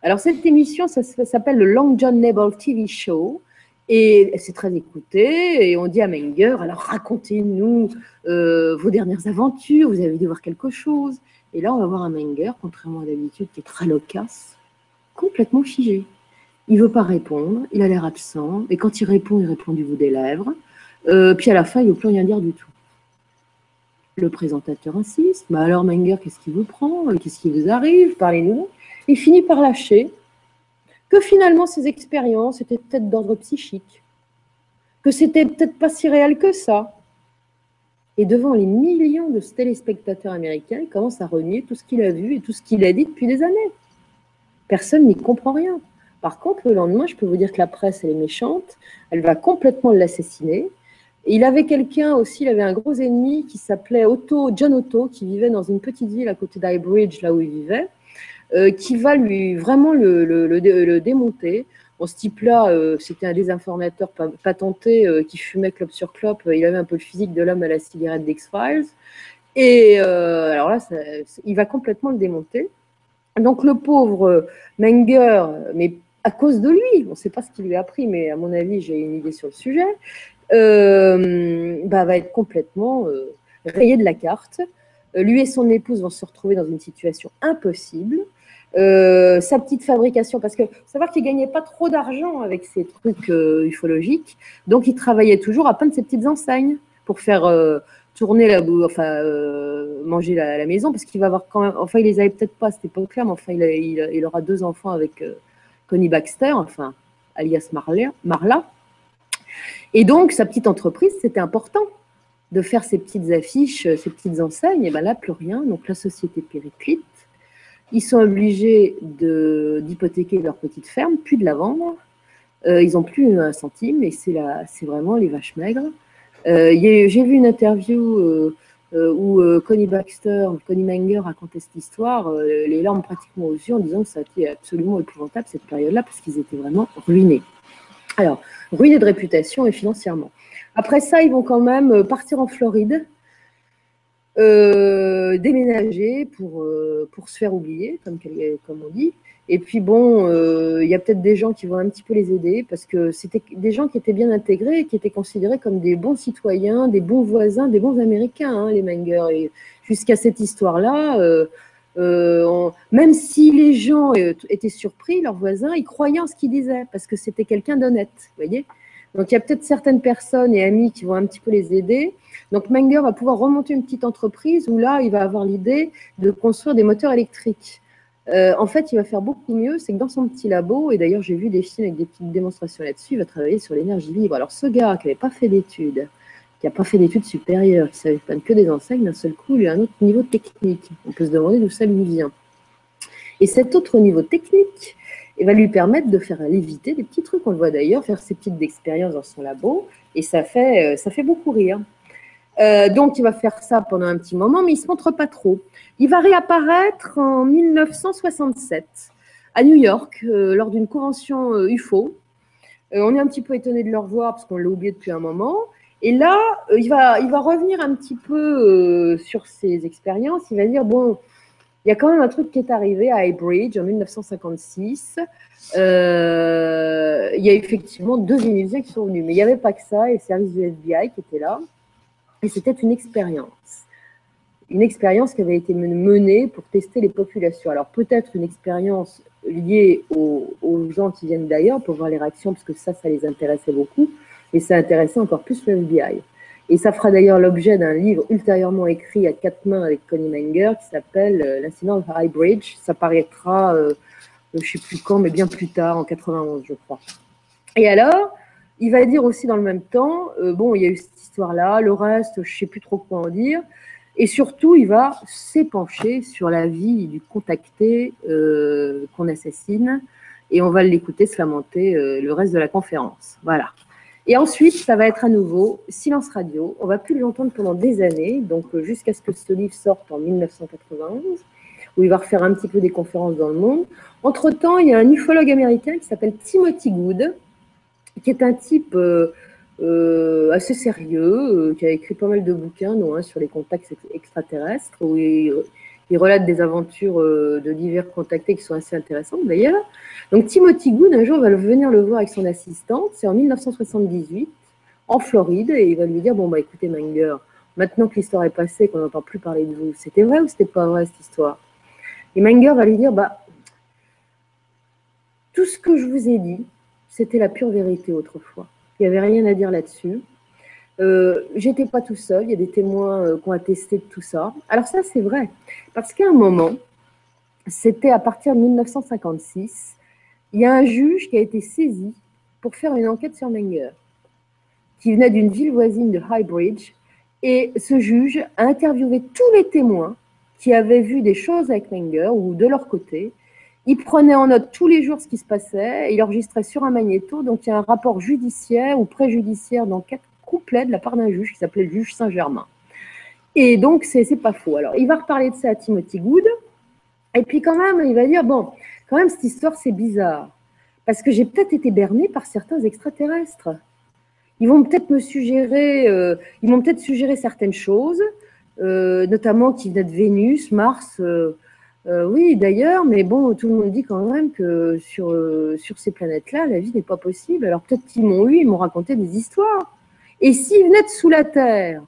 Speaker 2: Alors, cette émission, ça, s'appelle le Long John Nebel TV Show. Et c'est très écouté. Et on dit à Menger, alors racontez-nous euh, vos dernières aventures, vous avez dû voir quelque chose. Et là, on va voir un Menger, contrairement à d'habitude, qui est très loquace, complètement figé. Il ne veut pas répondre, il a l'air absent. Et quand il répond, il répond du bout des lèvres. Euh, puis à la fin, il ne veut plus rien dire du tout. Le présentateur insiste. Bah alors, Menger, qu'est-ce qui vous prend? Qu'est-ce qui vous arrive? Parlez-nous il finit par lâcher que finalement ces expériences étaient peut-être d'ordre psychique, que c'était peut-être pas si réel que ça. Et devant les millions de téléspectateurs américains, il commence à renier tout ce qu'il a vu et tout ce qu'il a dit depuis des années. Personne n'y comprend rien. Par contre, le lendemain, je peux vous dire que la presse, est méchante, elle va complètement l'assassiner. Il avait quelqu'un aussi, il avait un gros ennemi qui s'appelait Otto, John Otto, qui vivait dans une petite ville à côté d'Highbridge, là où il vivait. Euh, qui va lui vraiment le, démonter. Ce type-là, euh, c'était un désinformateur patenté euh, qui fumait clope sur clope. Il avait un peu le physique de l'homme à la cigarette d'X-Files. Et alors là, il va complètement le démonter. Donc le pauvre Menger, mais à cause de lui, on ne sait pas ce qu'il lui a appris, mais à mon avis, j'ai une idée sur le sujet, bah, va être complètement rayé de la carte. lui et son épouse vont se retrouver dans une situation impossible. Euh, sa petite fabrication, parce que savoir qu'il gagnait pas trop d'argent avec ces trucs euh, ufologiques, donc il travaillait toujours à peindre ses petites enseignes pour faire, euh, tourner la enfin manger la, maison parce qu'il va avoir quand même, enfin il les avait peut-être pas à cette époque-là, mais enfin il, aura deux enfants avec Connie Baxter, enfin alias Marla. Et donc sa petite entreprise, c'était important de faire ces petites affiches, ces petites enseignes. Et ben là plus rien, donc la société périclite. Ils sont obligés d'hypothéquer leur petite ferme, puis de la vendre. Euh, ils n'ont plus un centime et c'est vraiment les vaches maigres. Euh, j'ai vu une interview euh, où Connie Baxter, Connie Manger racontait cette histoire, les larmes pratiquement aux yeux en disant que ça a été absolument épouvantable cette période-là parce qu'ils étaient vraiment ruinés. Alors, ruinés de réputation et financièrement. Après ça, ils vont quand même partir en Floride euh, déménager pour, euh, pour se faire oublier, comme, on dit. Et puis bon, euh, il y a peut-être des gens qui vont un petit peu les aider parce que c'était des gens qui étaient bien intégrés, qui étaient considérés comme des bons citoyens, des bons voisins, des bons Américains, hein, les Mangers. Et jusqu'à cette histoire-là, euh, même si les gens étaient surpris, leurs voisins, ils croyaient en ce qu'ils disaient parce que c'était quelqu'un d'honnête, voyez. Donc il y a peut-être certaines personnes et amis qui vont un petit peu les aider. Donc Menger va pouvoir remonter une petite entreprise où là, il va avoir l'idée de construire des moteurs électriques. Euh, en fait, il va faire beaucoup mieux, c'est que dans son petit labo, et d'ailleurs j'ai vu des films avec des petites démonstrations là-dessus, il va travailler sur l'énergie libre. Alors ce gars qui n'avait pas fait d'études, qui n'a pas fait d'études supérieures, qui savait pas que des enseignes, d'un seul coup, il a un autre niveau technique. On peut se demander d'où ça lui vient. Et cet autre niveau technique, va lui permettre de faire léviter des petits trucs. On le voit d'ailleurs faire ses petites expériences dans son labo et ça fait, euh, ça fait beaucoup rire. Euh, donc, il va faire ça pendant un petit moment, mais il ne se montre pas trop. Il va réapparaître en 1967 à New York euh, lors d'une convention UFO. on est un petit peu étonné de le revoir parce qu'on l'a oublié depuis un moment. Et là, il, va, il va revenir un petit peu sur ses expériences. Il va dire, bon, il y a quand même un truc qui est arrivé à Highbridge en 1956. Euh, il y a effectivement deux Vénusiens qui sont venus, mais il n'y avait pas que ça, et le service du FBI qui était là. Et c'était une expérience. Une expérience qui avait été menée pour tester les populations. Alors peut-être une expérience liée aux gens qui viennent d'ailleurs pour voir les réactions, parce que ça, ça les intéressait beaucoup, et ça intéressait encore plus le FBI. Et ça fera d'ailleurs l'objet d'un livre ultérieurement écrit à quatre mains avec Connie Menger qui s'appelle euh, L'incident de High Bridge. Ça paraîtra, euh, je ne sais plus quand, mais bien plus tard, en 91, je crois. Et alors, il va dire aussi dans le même temps, euh, bon, il y a eu cette histoire-là, le reste, je ne sais plus trop quoi en dire. Et surtout, il va s'épancher sur la vie du contacté qu'on assassine. Et on va l'écouter se lamenter le reste de la conférence. Voilà. Et ensuite, ça va être à nouveau silence radio. On va plus l'entendre pendant des années, donc euh, jusqu'à ce que ce livre sorte en 1991, où il va refaire un petit peu des conférences dans le monde. Entre-temps, il y a un ufologue américain qui s'appelle Timothy Good, qui est un type euh, euh, assez sérieux, qui a écrit pas mal de bouquins, un sur les contacts extraterrestres, où il, il relate des aventures de divers contactés qui sont assez intéressantes d'ailleurs. Donc Timothy Good, un jour, va venir le voir avec son assistante, c'est en 1978, en Floride, et il va lui dire, bon, bah écoutez, Manger, maintenant que l'histoire est passée, qu'on n'entend plus parler de vous, c'était vrai ou c'était pas vrai cette histoire? Et Manger va lui dire, bah, tout ce que je vous ai dit, c'était la pure vérité autrefois. Il n'y avait rien à dire là-dessus. Euh, J'étais pas tout seul, il y a des témoins euh, qui ont attesté de tout ça. Alors ça, c'est vrai, parce qu'à un moment, c'était à partir de 1956, il y a un juge qui a été saisi pour faire une enquête sur Menger, qui venait d'une ville voisine de Highbridge. Et ce juge a interviewé tous les témoins qui avaient vu des choses avec Menger ou de leur côté. Il prenait en note tous les jours ce qui se passait, il enregistrait sur un magnéto. Donc il y a un rapport judiciaire ou préjudiciaire d'enquête complet de la part d'un juge qui s'appelait le juge Saint-Germain. Et donc, c'est pas faux. Alors, il va reparler de ça à Timothy Good. Et puis, quand même, il va dire bon, quand même, cette histoire, c'est bizarre. Parce que j'ai peut-être été berné par certains extraterrestres. Ils vont peut-être me suggérer, euh, ils vont peut-être suggérer certaines choses, euh, notamment qui venaient de Vénus, Mars. Euh, oui, d'ailleurs, mais bon, tout le monde dit quand même que sur, sur ces planètes-là, la vie n'est pas possible. Alors peut-être qu'ils m'ont eu, ils m'ont raconté des histoires. Et s'ils venaient de sous la terre?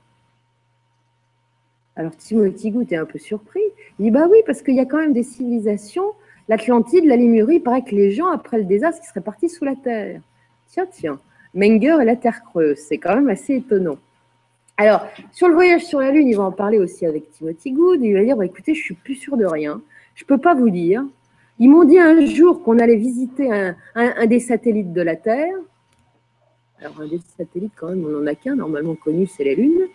Speaker 2: Alors Timothy Good est un peu surpris. Il dit Bah oui, parce qu'il y a quand même des civilisations L'Atlantide, la Limurie, il paraît que les gens, après le désastre, ils seraient partis sous la terre. Tiens, tiens, Menger et la Terre creuse, c'est quand même assez étonnant. Alors, sur le voyage sur la Lune, il va en parler aussi avec Timothy Good. Il va dire, bah, écoutez, je suis plus sûr de rien. Je ne peux pas vous dire. Ils m'ont dit un jour qu'on allait visiter un, des satellites de la Terre. Alors, des satellites, quand même, on n'en a qu'un, normalement connu, c'est la Lune.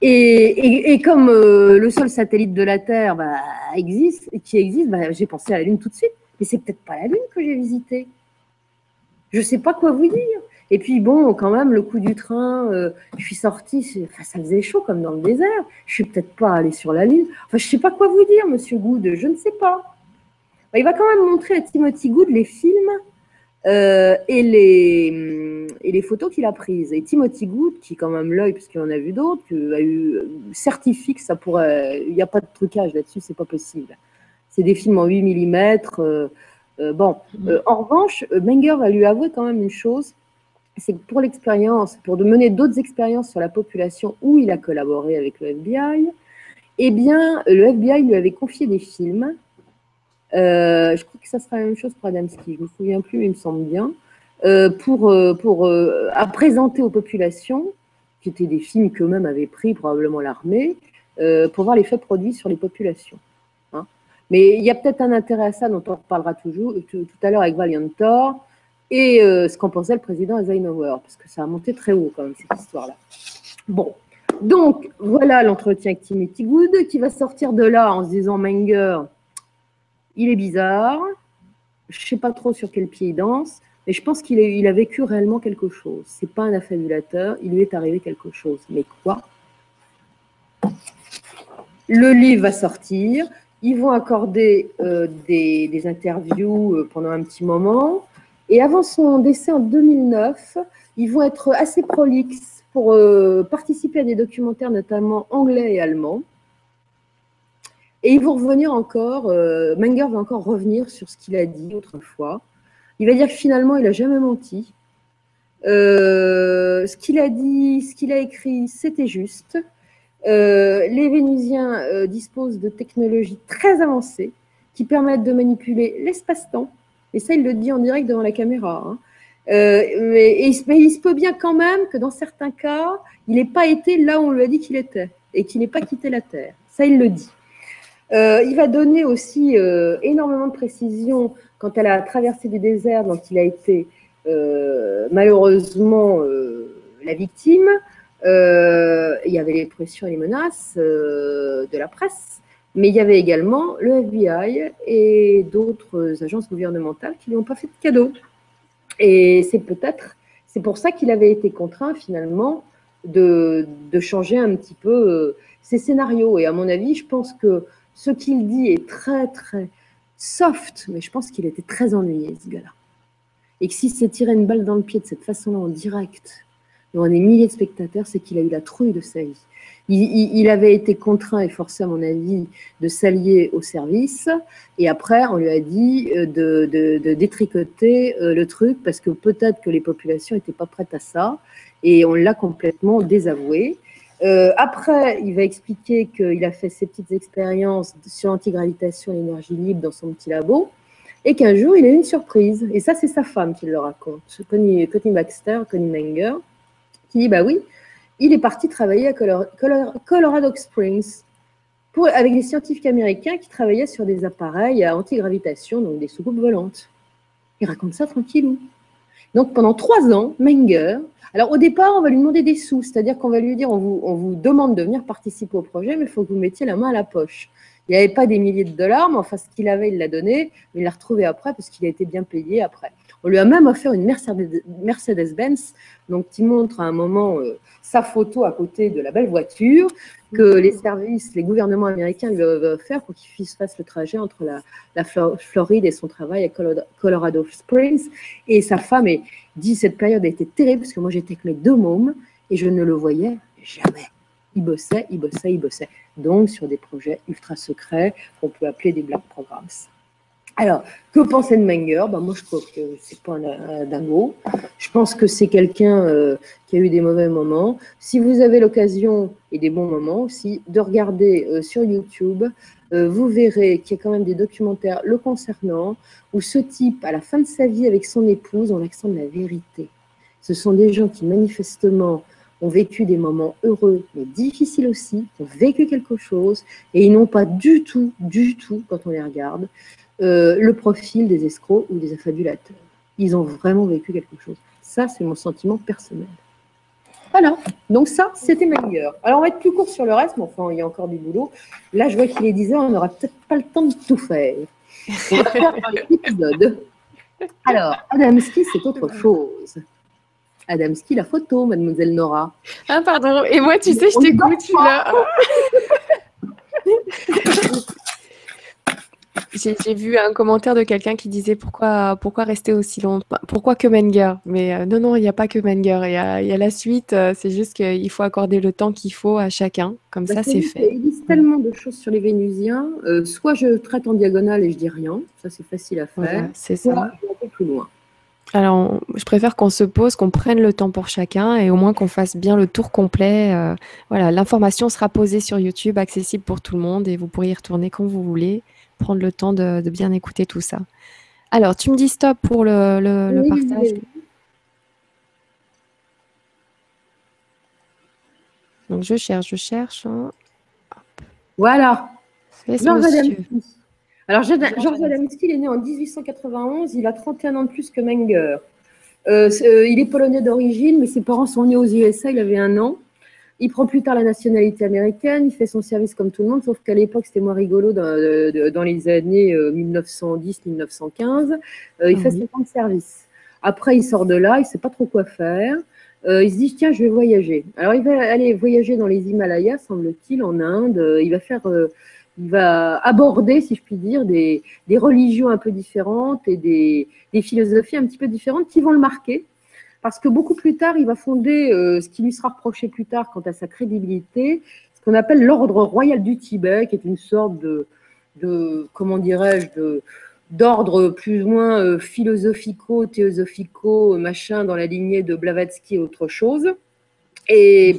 Speaker 2: Et, comme euh, le seul satellite de la Terre bah, existe, qui existe, bah, j'ai pensé à la Lune tout de suite. Mais c'est peut-être pas la Lune que j'ai visitée. Je ne sais pas quoi vous dire. Et puis bon, quand même, le coup du train, euh, je suis sortie, enfin, ça faisait chaud comme dans le désert. Je suis peut-être pas allée sur la Lune. Enfin, je sais pas quoi vous dire, Monsieur Good, je ne sais pas. Bah, il va quand même montrer à Timothy Good les films euh, et, les, et les photos qu'il a prises. Et Timothy Good, qui quand même l'œil, parce qu'il en a vu d'autres, a eu certifie que ça pourrait. Il n'y a pas de trucage là-dessus, c'est pas possible. C'est des films en 8 mm. Euh, bon, en revanche, Menger va lui avouer quand même une chose c'est que pour l'expérience, pour de mener d'autres expériences sur la population où il a collaboré avec le FBI, eh bien, le FBI lui avait confié des films. Euh, je crois que ça sera la même chose pour Adamski, je ne me souviens plus, mais il me semble bien, euh, pour, euh, pour à présenter aux populations, qui étaient des films qu'eux-mêmes avaient pris, probablement l'armée, pour voir l'effet produit sur les populations. Hein. Mais il y a peut-être un intérêt à ça dont on reparlera toujours tout, tout à l'heure avec Valiant Thor et euh, ce qu'en pensait le président Eisenhower, parce que ça a monté très haut quand même, cette histoire-là. Bon, donc voilà l'entretien avec Timothy Good, qui va sortir de là en se disant Menger, il est bizarre, je ne sais pas trop sur quel pied il danse, mais je pense qu'il il a vécu réellement quelque chose. Ce n'est pas un affabulateur, il lui est arrivé quelque chose. Mais quoi? Le livre va sortir, ils vont accorder euh, des, interviews euh, pendant un petit moment. Et avant son décès en 2009, ils vont être assez prolixes pour euh, participer à des documentaires, notamment anglais et allemands. Et ils vont revenir encore, euh, Menger va encore revenir sur ce qu'il a dit autrefois. Il va dire que finalement, il n'a jamais menti. Euh, ce qu'il a dit, ce qu'il a écrit, c'était juste. les Vénusiens disposent de technologies très avancées qui permettent de manipuler l'espace-temps et ça, il le dit en direct devant la caméra. Hein. Euh, mais, il, se peut bien quand même que dans certains cas, il n'ait pas été là où on lui a dit qu'il était et qu'il n'ait pas quitté la Terre. Ça, il le dit. Euh, il va donner aussi euh, énormément de précisions quant à la traversée du désert dont il a été malheureusement la victime. il y avait les pressions et les menaces de la presse. Mais il y avait également le FBI et d'autres agences gouvernementales qui lui ont pas fait de cadeau. Et c'est peut-être, c'est pour ça qu'il avait été contraint finalement de, changer un petit peu euh, ses scénarios. Et à mon avis, je pense que ce qu'il dit est très, très soft, mais je pense qu'il était très ennuyé, ce gars-là. Et que s'il s'est tiré une balle dans le pied de cette façon-là en direct, devant des milliers de spectateurs, c'est qu'il a eu la trouille de sa vie. Il, avait été contraint et forcé, à mon avis, de s'allier au service. Et après, on lui a dit euh, de, détricoter euh, le truc parce que peut-être que les populations n'étaient pas prêtes à ça. Et on l'a complètement désavoué. Euh, après, il va expliquer qu'il a fait ses petites expériences sur l'antigravitation et l'énergie libre dans son petit labo. Et qu'un jour, il a eu une surprise. Et ça, c'est sa femme qui le raconte. Connie, Baxter, Connie Menger, qui dit, bah oui, il est parti travailler à Colorado Springs avec des scientifiques américains qui travaillaient sur des appareils à antigravitation, donc des soucoupes volantes. Il raconte ça tranquillou. Donc pendant trois ans, Menger, alors au départ, on va lui demander des sous, c'est-à-dire qu'on va lui dire on vous, on vous demande de venir participer au projet, mais il faut que vous mettiez la main à la poche. Il n'y avait pas des milliers de dollars, mais enfin ce qu'il avait, il l'a donné, mais il l'a retrouvé après parce qu'il a été bien payé après. On lui a même offert une Mercedes-Benz, donc qui montre à un moment euh, sa photo à côté de la belle voiture que les services, les gouvernements américains lui ont offert pour qu'il fasse le trajet entre la, Floride et son travail à Colorado Springs. Et sa femme dit cette période a été terrible parce que moi j'étais avec mes deux mômes et je ne le voyais jamais. Il bossait, il bossait, il bossait. Donc sur des projets ultra secrets qu'on peut appeler des black programs. Alors, que pensait de Menger? Ben, Moi, je crois que c'est pas un, dingo. Je pense que c'est quelqu'un euh, qui a eu des mauvais moments. Si vous avez l'occasion, et des bons moments aussi, de regarder euh, sur YouTube, euh, vous verrez qu'il y a quand même des documentaires le concernant, où ce type, à la fin de sa vie avec son épouse, ont l'accent de la vérité. Ce sont des gens qui, manifestement, ont vécu des moments heureux, mais difficiles aussi, ont vécu quelque chose, et ils n'ont pas du tout, du tout, quand on les regarde, euh, le profil des escrocs ou des affabulateurs. Ils ont vraiment vécu quelque chose. Ça, c'est mon sentiment personnel. Voilà, donc ça, c'était meilleur. Alors, on va être plus court sur le reste, mais enfin, il y a encore du boulot. Là, je vois qu'il est 10 heures, on n'aura peut-être pas le temps de tout faire. On va faire l'épisode. Alors, Adamski, c'est autre chose. Adamski, la photo, mademoiselle Nora.
Speaker 1: Ah, pardon. Et moi, tu sais, je t'écoute, là. J'ai vu un commentaire de quelqu'un qui disait pourquoi, pourquoi rester aussi longtemps? Pourquoi que Menger? Mais euh, non, non, il n'y a pas que Menger. Il y a, y a, la suite. Euh, c'est juste qu'il faut accorder le temps qu'il faut à chacun. Comme bah, ça, c'est fait.
Speaker 2: Il disent tellement de choses sur les Vénusiens. Euh, soit je traite en diagonale et je dis rien. Ça, c'est facile à faire.
Speaker 1: c'est ça. Je plus loin. Alors, je préfère qu'on se pose, qu'on prenne le temps pour chacun et au moins qu'on fasse bien le tour complet. voilà, l'information sera posée sur YouTube, accessible pour tout le monde et vous pourrez y retourner quand vous voulez prendre le temps de, bien écouter tout ça. Alors, tu me dis stop pour le, partage. Donc, je cherche, je cherche. Hein.
Speaker 2: Voilà. Georges Adamski. Alors, Georges Adamski, il est né en 1891. Il a 31 ans de plus que Menger. Euh, euh, il est polonais d'origine, mais ses parents sont nés aux USA. Il avait un an. Il prend plus tard la nationalité américaine, il fait son service comme tout le monde, sauf qu'à l'époque, c'était moins rigolo dans, euh, les années 1910-1915. Euh, euh, il fait son temps de service. Après, il sort de là, il ne sait pas trop quoi faire. il se dit, tiens, je vais voyager. Alors, il va aller voyager dans les Himalayas, semble-t-il, en Inde. il va faire... il va aborder, si je puis dire, des, religions un peu différentes et des, des, philosophies un petit peu différentes qui vont le marquer parce que beaucoup plus tard, il va fonder euh, ce qui lui sera reproché plus tard quant à sa crédibilité, ce qu'on appelle l'ordre royal du Tibet, qui est une sorte de, comment dirais-je, d'ordre plus ou moins euh, philosophico, théosophico, machin, dans la lignée de Blavatsky et autre chose. Et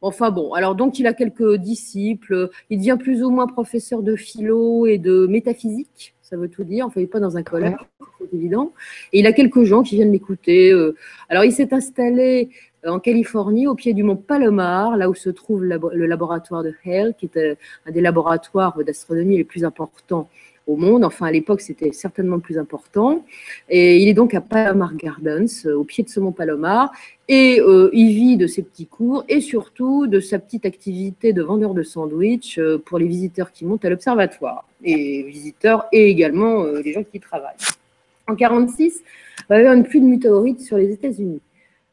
Speaker 2: enfin bon, alors donc il a quelques disciples, il devient plus ou moins professeur de philo et de métaphysique ça veut tout dire. Enfin, il n'est pas dans un collège, c'est évident. Et il a quelques gens qui viennent l'écouter. Euh. Alors, il s'est installé euh, en Californie, au pied du mont Palomar, là où se trouve le laboratoire de Hale, qui est euh, un des laboratoires d'astronomie les plus importants au monde. Enfin, à l'époque, c'était certainement plus important. Et il est donc à Palomar Gardens, au pied de ce mont Palomar. Et euh, il vit de ses petits cours et surtout de sa petite activité de vendeur de sandwich euh, pour les visiteurs qui montent à l'observatoire. Et visiteurs et également euh, les gens qui y travaillent. En 1946, il y avoir une pluie de météorites sur les États-Unis.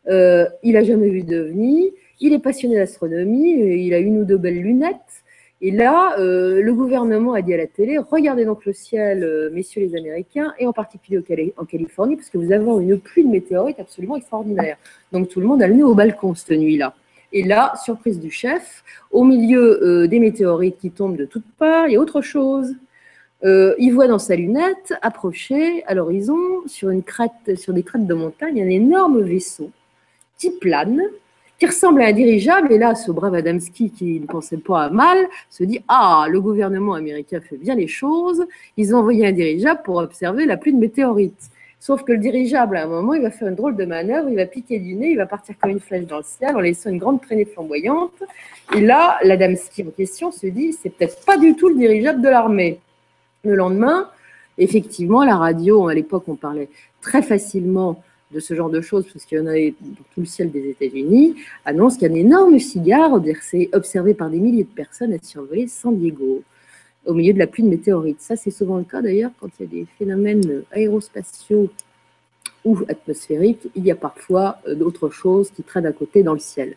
Speaker 2: il n'a jamais vu d'OVNI. Il est passionné d'astronomie. Il a une ou deux belles lunettes. Et là, euh, le gouvernement a dit à la télé, regardez donc le ciel, euh, messieurs les Américains, et en particulier en Californie, parce que vous avez une pluie de météorites absolument extraordinaire. Donc tout le monde a le nez au balcon cette nuit-là. Et là, surprise du chef, au milieu euh, des météorites qui tombent de toutes parts, il y a autre chose. il voit dans sa lunette approcher à l'horizon, sur, une crête, sur des crêtes de montagne, un énorme vaisseau qui plane qui ressemble à un dirigeable. Et là, ce brave Adamski, qui ne pensait pas à mal, se dit Ah, le gouvernement américain fait bien les choses. Ils ont envoyé un dirigeable pour observer la pluie de météorites. Sauf que le dirigeable, à un moment, il va faire une drôle de manœuvre, il va piquer du nez, il va partir comme une flèche dans le ciel en laissant une grande traînée flamboyante. Et là, l'Adamski en question se dit C'est peut-être pas du tout le dirigeable de l'armée. Le lendemain, effectivement, la radio, à l'époque, on parlait très facilement de ce genre de choses, parce qu'il y en a dans tout le ciel des États-Unis, annonce qu'il y a un énorme cigare observé par des milliers de personnes à survoler San Diego, au milieu de la pluie de météorites. Ça, c'est souvent le cas d'ailleurs quand il y a des phénomènes aérospatiaux ou atmosphériques, il y a parfois euh, d'autres choses qui traînent à côté dans le ciel.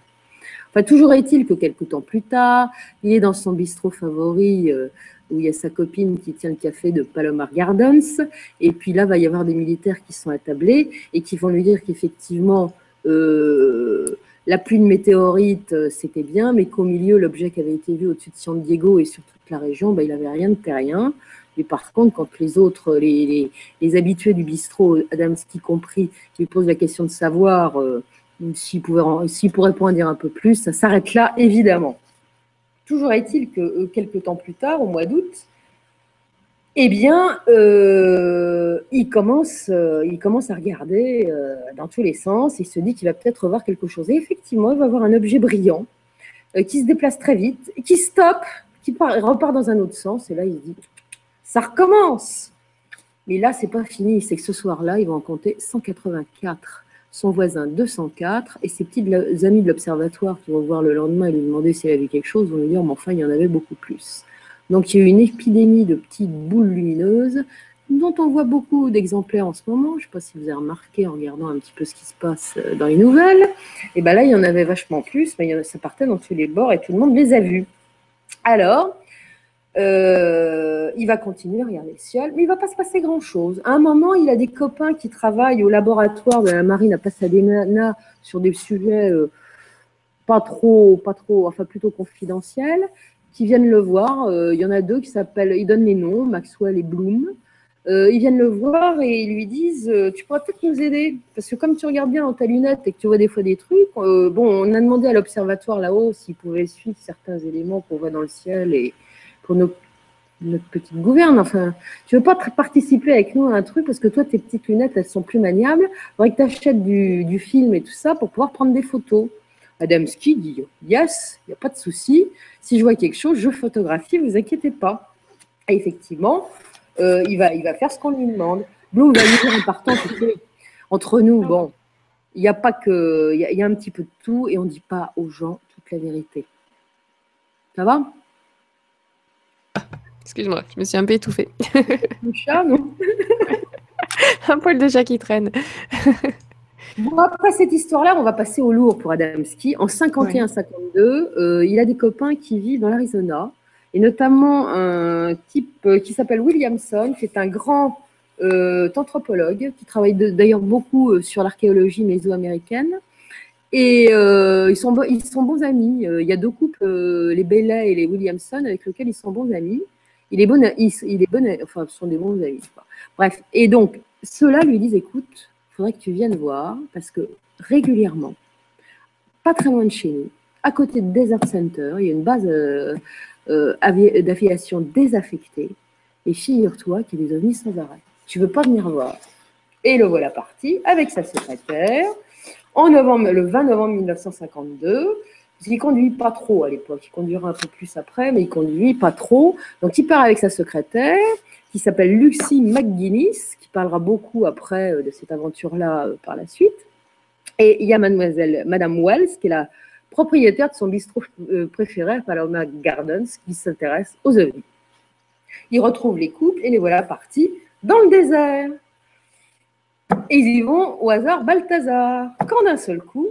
Speaker 2: Enfin, toujours est-il que quelques temps plus tard, il est dans son bistrot favori euh, où il y a sa copine qui tient le café de Palomar Gardens. Et puis là, va y avoir des militaires qui sont attablés et qui vont lui dire qu'effectivement, euh, la pluie de météorites, euh, c'était bien, mais qu'au milieu, l'objet qui avait été vu au-dessus de San Diego et sur toute la région, bah, il n'avait rien de terrien. Mais par contre, quand les autres, les, habitués du bistrot, Adamski compris, lui posent la question de savoir euh, s'il pourrait en dire un peu plus, ça s'arrête là, évidemment. Toujours est-il que euh, quelques temps plus tard, au mois d'août, eh bien, euh, il, commence, euh, il commence à regarder dans tous les sens. Il se dit qu'il va peut-être voir quelque chose. Et effectivement, il va voir un objet brillant qui se déplace très vite, qui stoppe, qui repart dans un autre sens. Et là, il dit Ça recommence Mais là, c'est pas fini. C'est que ce soir-là, il va en compter 184. Son voisin 204 et ses petits amis de l'observatoire qui vont voir le lendemain et lui demander s'il avait vu quelque chose vont lui dire Mais enfin, il y en avait beaucoup plus. Donc il y a eu une épidémie de petites boules lumineuses dont on voit beaucoup d'exemplaires en ce moment. Je ne sais pas si vous avez remarqué en regardant un petit peu ce qui se passe euh, dans les nouvelles. Et bien là, il y en avait vachement plus, mais ça partait dans tous les bords et tout le monde les a vus. Alors, euh, il va continuer à regarder le ciel, mais il va pas se passer grand-chose. À un moment, il a des copains qui travaillent au laboratoire de la marine à Pasadena sur des sujets euh, pas trop, pas trop, enfin plutôt confidentiels qui viennent le voir. Euh, il y en a deux qui s'appellent, ils donnent les noms, Maxwell et Bloom. Ils viennent le voir et ils lui disent Tu pourras peut-être nous aider. Parce que comme tu regardes bien dans ta lunette et que tu vois des fois des trucs, bon, on a demandé à l'observatoire là-haut s'ils pouvaient suivre certains éléments qu'on voit dans le ciel et pour notre petite gouverne. Enfin, tu veux pas participer avec nous à un truc parce que toi, tes petites lunettes, elles sont plus maniables. Il faudrait que tu achètes du, film et tout ça pour pouvoir prendre des photos. Adamski dit Yes, il n'y a pas de souci. Si je vois quelque chose, je photographie, vous inquiétez pas. Effectivement, euh, il, va, il va faire ce qu'on lui demande. Bloom va lui dire en partant entre nous, bon, il n'y a pas que. Il y, a un petit peu de tout et on ne dit pas aux gens toute la vérité. Ça va?
Speaker 1: Excuse-moi, je me suis un peu étouffée.
Speaker 2: Le chat, non
Speaker 1: Un poil de chat qui traîne.
Speaker 2: Bon, après cette histoire-là, on va passer au lourd pour Adamski. En 51-52, euh, il a des copains qui vivent dans l'Arizona, et notamment un type euh, qui s'appelle Williamson, qui est un grand euh, anthropologue, qui travaille d'ailleurs beaucoup sur l'archéologie mésoaméricaine. Et ils, sont ils sont bons amis. Il y a deux couples, les Bailey et les Williamson, avec lesquels ils sont bons amis. Il est bon, il, il est bon, sont des bons amis. Bref. Et donc, ceux-là lui disent, écoute, faudrait que tu viennes voir parce que régulièrement, pas très loin de chez nous, à côté de Desert Center, il y a une base euh, euh, d'aviation désaffectée. Et figure-toi qu'il y a des ovnis sans arrêt. Tu veux pas venir voir Et le voilà parti avec sa secrétaire en novembre, le 20 novembre 1952. Parce qu'il conduit pas trop à l'époque, il conduira un peu plus après, mais il conduit pas trop. Donc il part avec sa secrétaire, qui s'appelle Lucy McGuinness, qui parlera beaucoup après euh, de cette aventure-là euh, par la suite. Et il y a mademoiselle, Madame Wells, qui est la propriétaire de son bistrot euh, préféré, Paloma Gardens, qui s'intéresse aux ovnis. Ils retrouvent les couples et les voilà partis dans le désert. Et ils y vont au hasard Balthazar. Quand d'un seul coup,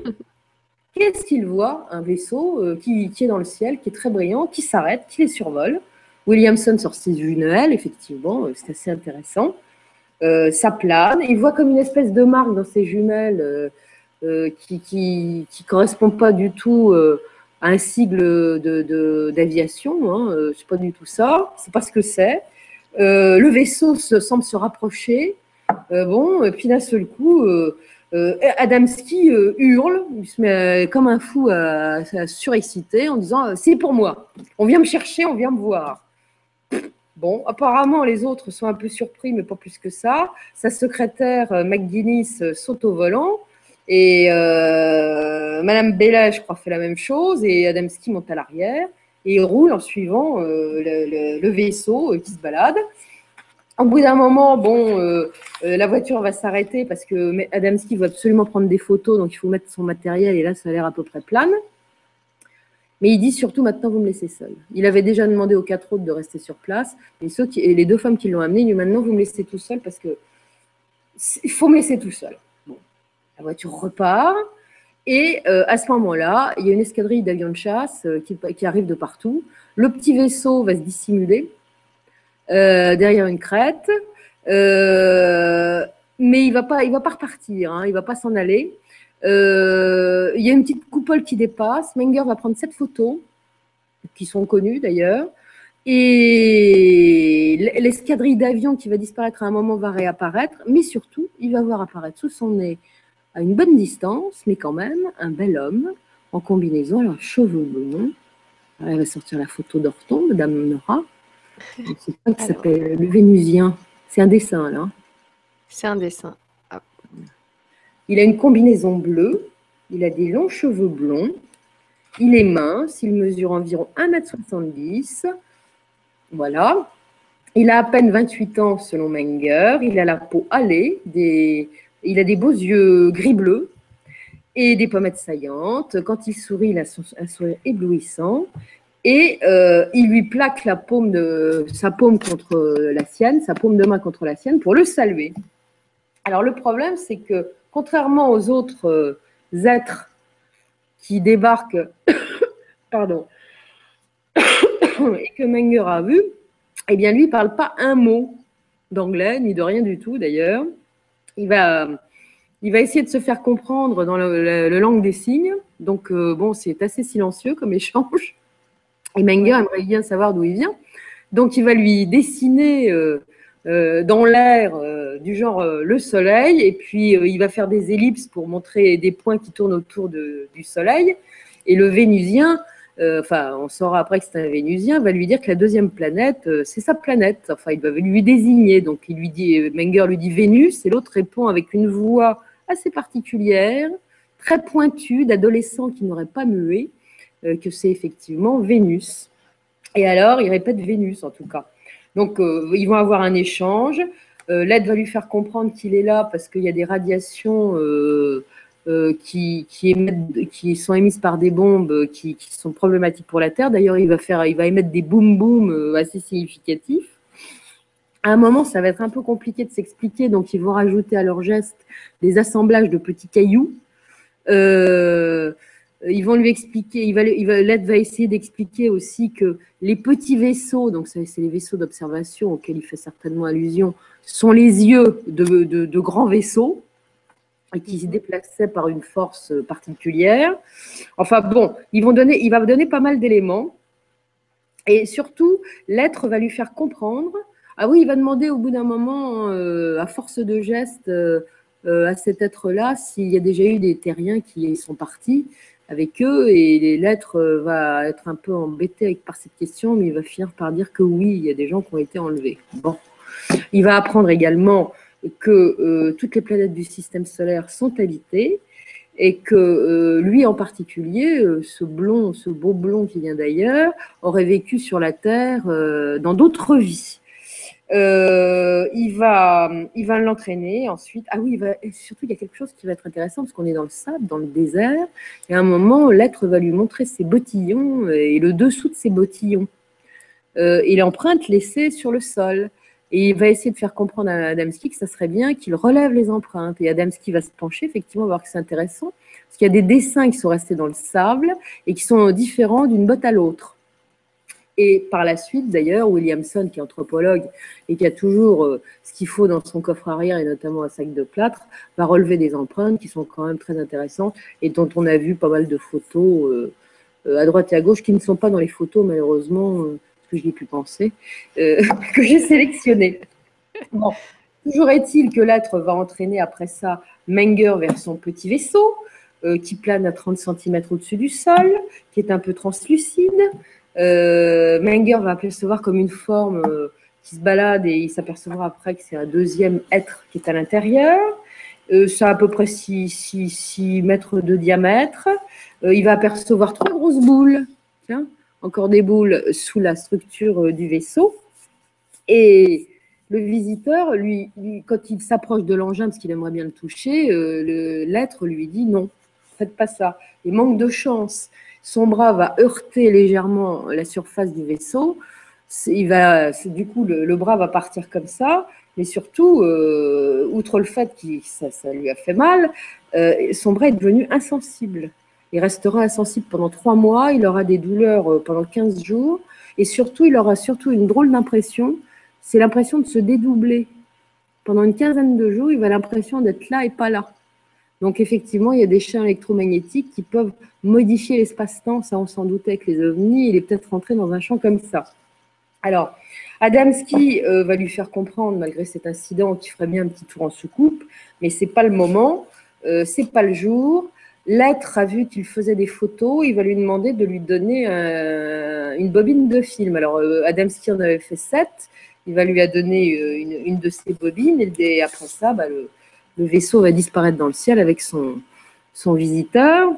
Speaker 2: qu'est-ce qu'ils voient Un vaisseau qui, qui, est dans le ciel, qui est très brillant, qui s'arrête, qui les survole. Williamson sort ses jumelles, effectivement, euh, c'est assez intéressant. Euh, ça plane, il voit comme une espèce de marque dans ses jumelles euh, qui ne correspond pas du tout à un sigle d'aviation. De, hein, c'est pas du tout ça, c'est pas ce que c'est. le vaisseau semble se rapprocher. Bon, et puis d'un seul coup, Adamski hurle, il se met comme un fou à, à surexciter en disant C'est pour moi, on vient me chercher, on vient me voir. Bon, apparemment, les autres sont un peu surpris, mais pas plus que ça. Sa secrétaire, euh, McGuinness, euh, saute au volant. Et euh, Madame Bella, je crois, fait la même chose. Et Adamski monte à l'arrière. Et roule en suivant le, vaisseau qui se balade. Au bout d'un moment, bon, la voiture va s'arrêter parce que Adamski veut absolument prendre des photos, donc il faut mettre son matériel. Et là, ça a l'air à peu près plane. Mais il dit surtout maintenant vous me laissez seul. Il avait déjà demandé aux quatre autres de rester sur place. Et, les deux femmes qui l'ont amené, il dit maintenant vous me laissez tout seul parce que il faut me laisser tout seul. La voiture repart. Et euh, à ce moment-là, il y a une escadrille d'avions de chasse euh, qui, arrive de partout. Le petit vaisseau va se dissimuler euh, derrière une crête. mais il va, pas, il va pas repartir, hein, il va pas s'en aller. Euh, il y a une petite coupole qui dépasse. Menger va prendre cette photo, qui sont connues d'ailleurs. Et l'escadrille d'avions qui va disparaître à un moment va réapparaître, mais surtout, il va voir apparaître sous son nez, à une bonne distance, mais quand même, un bel homme en combinaison, alors cheveux blonds. il va sortir la photo d'Orton, Madame Nora. Ça qui s'appelle le Vénusien. C'est un dessin, là.
Speaker 1: C'est un dessin. Ah.
Speaker 2: Il a une combinaison bleue, il a des longs cheveux blonds, il est mince, il mesure environ 1m70. Voilà. Il a à peine 28 ans selon Menger. Il a la peau hâlée, des... il a des beaux yeux gris-bleu et des pommettes saillantes. Quand il sourit, il a un sourire éblouissant. Et euh, il lui plaque sa paume contre la sienne, sa paume de main contre la sienne pour le saluer. Alors le problème, c'est que contrairement aux autres euh, êtres qui débarquent, pardon, et que Menger a vu, eh bien lui, ne parle pas un mot d'anglais, ni de rien du tout d'ailleurs. Il va, essayer de se faire comprendre dans la, langue des signes. Donc, euh, bon, c'est assez silencieux comme échange. Et Menger aimerait bien savoir d'où il vient. Donc, il va lui dessiner euh, euh, dans l'air du genre le soleil, et puis il va faire des ellipses pour montrer des points qui tournent autour du soleil. Et le Vénusien, euh, enfin, on saura après que c'est un Vénusien, va lui dire que la deuxième planète, euh, c'est sa planète. Enfin, il va lui désigner. Donc, il lui dit, euh, Menger lui dit Vénus, et l'autre répond avec une voix assez particulière, très pointue, d'adolescent qui n'aurait pas mué, que c'est effectivement Vénus. Et alors, il répète Vénus en tout cas. Donc, ils vont avoir un échange. L'aide va lui faire comprendre qu'il est là parce qu'il y a des radiations euh, qui, qui, sont émises par des bombes qui, sont problématiques pour la Terre. D'ailleurs, il va faire, il va émettre des boum boum euh, assez significatifs. À un moment, ça va être un peu compliqué de s'expliquer, donc ils vont rajouter à leur geste des assemblages de petits cailloux. Euh, ils vont lui expliquer, il va, va, essayer d'expliquer aussi que les petits vaisseaux, donc c'est les vaisseaux d'observation auxquels il fait certainement allusion, sont les yeux de, grands vaisseaux qui se déplaçait par une force particulière. Enfin bon, il va donner pas mal d'éléments. Et surtout, l'être va lui faire comprendre. Ah oui, il va demander au bout d'un moment, euh, à force de gestes, euh, euh, à cet être-là, s'il y a déjà eu des terriens qui sont partis avec eux. Et l'être va être un peu embêté par cette question, mais il va finir par dire que oui, il y a des gens qui ont été enlevés. Bon. Il va apprendre également que euh, toutes les planètes du système solaire sont habitées et que euh, lui en particulier, euh, ce blond, ce beau blond qui vient d'ailleurs, aurait vécu sur la Terre dans d'autres vies. Il va, il va l'entraîner ensuite. Ah oui, il va, surtout il y a quelque chose qui va être intéressant parce qu'on est dans le sable, dans le désert, et à un moment l'être va lui montrer ses bottillons et le dessous de ses bottillons et l'empreinte laissée sur le sol. Et il va essayer de faire comprendre à Adamski que ça serait bien qu'il relève les empreintes. Et Adamski va se pencher, effectivement, voir que c'est intéressant, parce qu'il y a des dessins qui sont restés dans le sable et qui sont différents d'une botte à l'autre. Et par la suite, d'ailleurs, Williamson, qui est anthropologue et qui a toujours euh, ce qu'il faut dans son coffre arrière, et notamment un sac de plâtre, va relever des empreintes qui sont quand même très intéressantes et dont on a vu pas mal de photos euh, euh, à droite et à gauche, qui ne sont pas dans les photos, malheureusement, que j'ai pu penser, que j'ai sélectionné. Bon, toujours est-il que l'être va entraîner après ça Menger vers son petit vaisseau, qui plane à 30 cm au-dessus du sol, qui est un peu translucide. Euh, Menger va apercevoir comme une forme qui se balade et il s'apercevra après que c'est un deuxième être qui est à l'intérieur. ça a à peu près 6, 6 mètres de diamètre. il va apercevoir trois grosses boules. Tiens, encore des boules sous la structure euh, du vaisseau. Et le visiteur, lui, quand il s'approche de l'engin parce qu'il aimerait bien le toucher, euh, l'être lui dit non, faites pas ça. Il manque de chance. Son bras va heurter légèrement la surface du vaisseau. Il va, du coup, le, bras va partir comme ça, mais surtout, euh, outre le fait que ça, lui a fait mal, son bras est devenu insensible. Il restera insensible pendant trois mois, il aura des douleurs euh, pendant 15 jours, et surtout, il aura surtout une drôle d'impression, c'est l'impression de se dédoubler. Pendant une quinzaine de jours, il va l'impression d'être là et pas là. Donc effectivement, il y a des champs électromagnétiques qui peuvent modifier l'espace-temps, ça on s'en doutait avec les ovnis, il est peut-être rentré dans un champ comme ça. Alors, Adamski euh, va lui faire comprendre, malgré cet incident, qu'il ferait bien un petit tour en soucoupe, mais c'est pas le moment, euh, c'est pas le jour, L'être a vu qu'il faisait des photos, il va lui demander de lui donner une bobine de film. Alors Adamski en avait fait sept, il va lui donner une, de ses bobines et après ça, bah, le, vaisseau va disparaître dans le ciel avec son, son visiteur.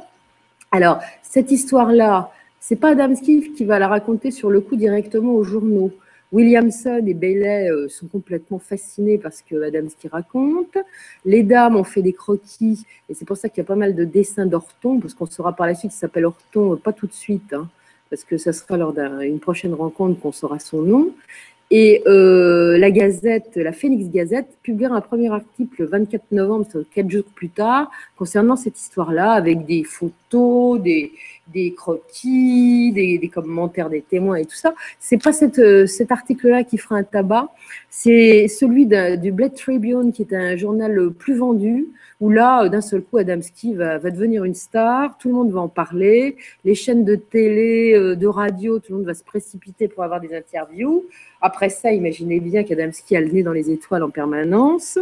Speaker 2: Alors, cette histoire-là, c'est pas Adamski qui va la raconter sur le coup directement aux journaux. Williamson et Bailey euh, sont complètement fascinés par ce que Adamski raconte. Les dames ont fait des croquis, et c'est pour ça qu'il y a pas mal de dessins d'Orton, parce qu'on saura par la suite qu'il s'appelle Orton, euh, pas tout de suite, hein, parce que ça sera lors d'une prochaine rencontre qu'on saura son nom. Et euh, la Gazette, la Phoenix Gazette, publiera un premier article le 24 novembre, quatre jours plus tard, concernant cette histoire-là, avec des photos, des, des croquis, des, commentaires des témoins et tout ça. C'est pas euh, cet article-là qui fera un tabac, c'est celui du Blade Tribune, qui est un journal plus vendu, où là, d'un seul coup, Adamski va, va devenir une star, tout le monde va en parler, les chaînes de télé, euh, de radio, tout le monde va se précipiter pour avoir des interviews. Après ça, imaginez bien qu'Adamski a le nez dans les étoiles en permanence.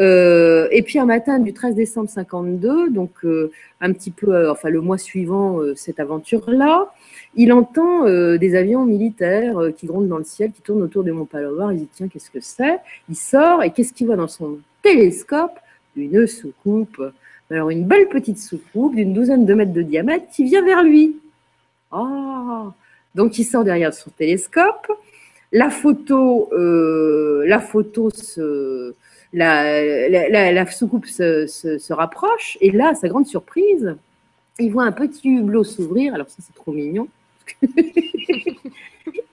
Speaker 2: Euh, et puis un matin du 13 décembre 52, donc euh, un petit peu, euh, enfin le mois suivant cette aventure-là, il entend des avions militaires qui grondent dans le ciel, qui tournent autour du Mont. Il dit tiens qu'est-ce que c'est? Il sort et qu'est-ce qu'il voit dans son télescope? Une soucoupe. Alors une belle petite soucoupe d'une douzaine de mètres de diamètre qui vient vers lui. Ah Donc il sort derrière son télescope. La photo, la photo se la, soucoupe se, rapproche, et là, sa grande surprise, il voit un petit hublot s'ouvrir, alors ça c'est trop mignon,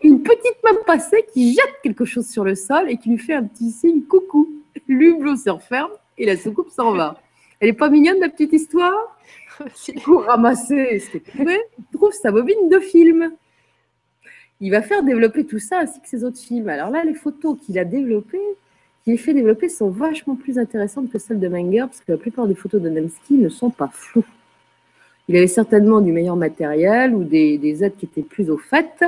Speaker 2: une petite main passée qui jette quelque chose sur le sol et qui lui fait un petit signe coucou. L'hublot se referme et la soucoupe s'en va. Elle est pas mignonne la petite histoire? Pour ramasser ce il trouve sa bobine de film. Il va faire développer tout ça ainsi que ses autres films. Alors là, les photos qu'il a développées, les fait développer sont vachement plus intéressantes que celles de Menger, parce que la plupart des photos de Nemsky ne sont pas floues. Il avait certainement du meilleur matériel ou des, aides qui étaient plus au fait,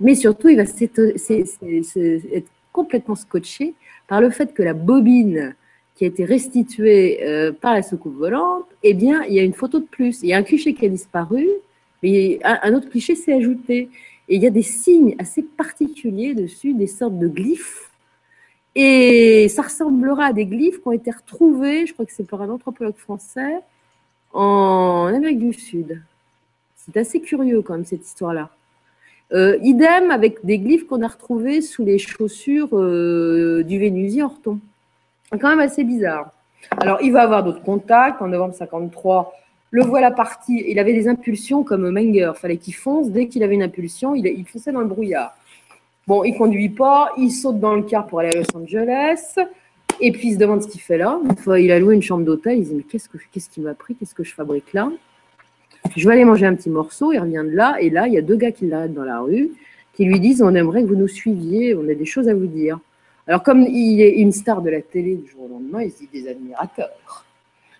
Speaker 2: mais surtout, il va être complètement scotché par le fait que la bobine qui a été restituée euh, par la soucoupe volante, eh bien, il y a une photo de plus. Il y a un cliché qui a disparu, mais un autre cliché s'est ajouté. Et il y a des signes assez particuliers dessus, des sortes de glyphes et ça ressemblera à des glyphes qui ont été retrouvés, je crois que c'est par un anthropologue français, en Amérique du Sud. C'est assez curieux quand même cette histoire-là. Euh, idem avec des glyphes qu'on a retrouvés sous les chaussures euh, du Vénusien Orton. C'est quand même assez bizarre. Alors, il va avoir d'autres contacts. En novembre 53, le voilà parti. Il avait des impulsions comme Menger. Fallait qu'il fonce. Dès qu'il avait une impulsion, il, il fonçait dans le brouillard. Bon, il conduit pas, il saute dans le car pour aller à Los Angeles. Et puis il se demande ce qu'il fait là. Une fois, il a loué une chambre d'hôtel. Il dit Mais qu'est-ce, que, qu'est-ce m'a pris Qu'est-ce que je fabrique là? Je vais aller manger un petit morceau. Il revient de là. Et là, il y a deux gars qui l'arrêtent dans la rue qui lui disent On aimerait que vous nous suiviez. On a des choses à vous dire. Alors, comme il est une star de la télé du jour au lendemain, il se dit des admirateurs.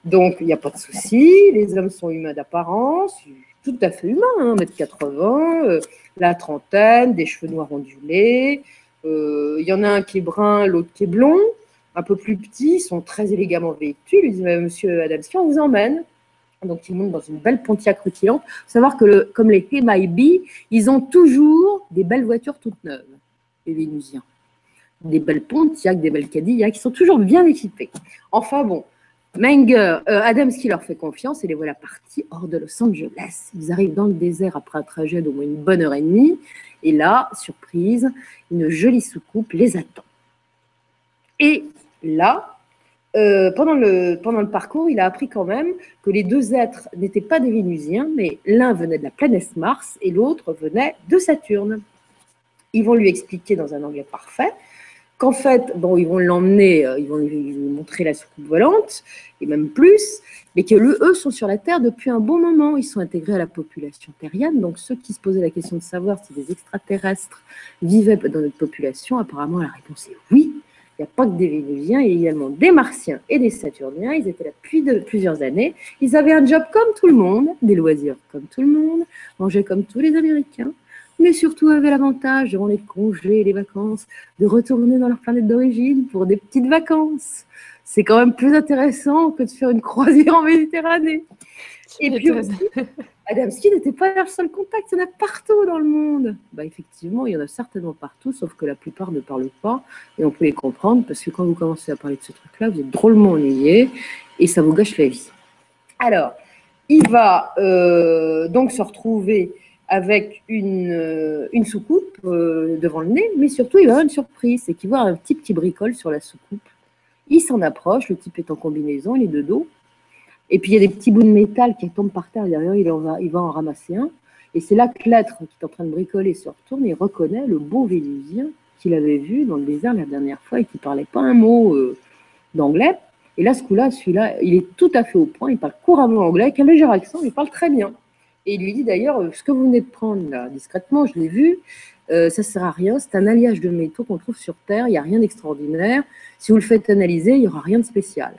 Speaker 2: Donc, il n'y a pas de souci. Les hommes sont humains d'apparence tout à fait humain, hein, 1m80, euh, la trentaine, des cheveux noirs ondulés. Euh, il y en a un qui est brun, l'autre qui est blond, un peu plus petit, ils sont très élégamment vêtus. Il dit Monsieur Adamski, on vous emmène? Donc, ils montent dans une belle Pontiac rutilante. Il faut savoir que, comme les MIB, ils ont toujours des belles voitures toutes neuves, les Vénusiens. Des belles Pontiac, des belles Cadillac, qui sont toujours bien équipés. Enfin bon, Menger, euh, Adamski leur fait confiance et les voilà partis hors de Los Angeles. Ils arrivent dans le désert après un trajet d'au moins une bonne heure et demie. Et là, surprise, une jolie soucoupe les attend. Et là, euh, pendant, le, pendant le parcours, il a appris quand même que les deux êtres n'étaient pas des Vénusiens, mais l'un venait de la planète Mars et l'autre venait de Saturne. Ils vont lui expliquer dans un anglais parfait qu'en fait, bon, ils vont l'emmener, euh, ils vont lui montrer la soucoupe volante, et même plus, mais que eux sont sur la Terre depuis un bon moment. Ils sont intégrés à la population terrienne. Donc, ceux qui se posaient la question de savoir si des extraterrestres vivaient dans notre population, apparemment, la réponse est oui. Il n'y a pas que des Vénusiens, il y a également des Martiens et des Saturniens. Ils étaient là depuis de, plusieurs années. Ils avaient un job comme tout le monde, des loisirs comme tout le monde, mangeaient comme tous les Américains mais surtout avaient l'avantage, durant les congés et les vacances, de retourner dans leur planète d'origine pour des petites vacances. c'est quand même plus intéressant que de faire une croisière en Méditerranée. Et puis aussi, Adamski n'était pas le seul contact, il y en a partout dans le monde. Bah, effectivement, il y en a certainement partout, sauf que la plupart ne parlent pas, et on peut les comprendre, parce que quand vous commencez à parler de ce truc-là, vous êtes drôlement ennuyé, et ça vous gâche la vie. Alors, il va euh, donc se retrouver avec une, euh, soucoupe euh, devant le nez, mais surtout, il va avoir une surprise, c'est qu'il voit un petit petit bricole sur la soucoupe. Il s'en approche, le type est en combinaison, il est de dos, et puis il y a des petits bouts de métal qui tombent par terre derrière, il, va, il va en ramasser un. Et c'est là que l'être qui est en train de bricoler se retourne et reconnaît le beau Vénusien qu'il avait vu dans le désert la dernière fois et qui parlait pas un mot euh, d'anglais. Et là, ce coup-là, celui-là, il est tout à fait au point, il parle couramment anglais, avec un léger accent, il parle très bien. Et il lui dit d'ailleurs, euh, ce que vous venez de prendre là, discrètement, je l'ai vu, euh, ça ne sert à rien, c'est un alliage de métaux qu'on trouve sur Terre, il n'y a rien d'extraordinaire. Si vous le faites analyser, il n'y aura rien de spécial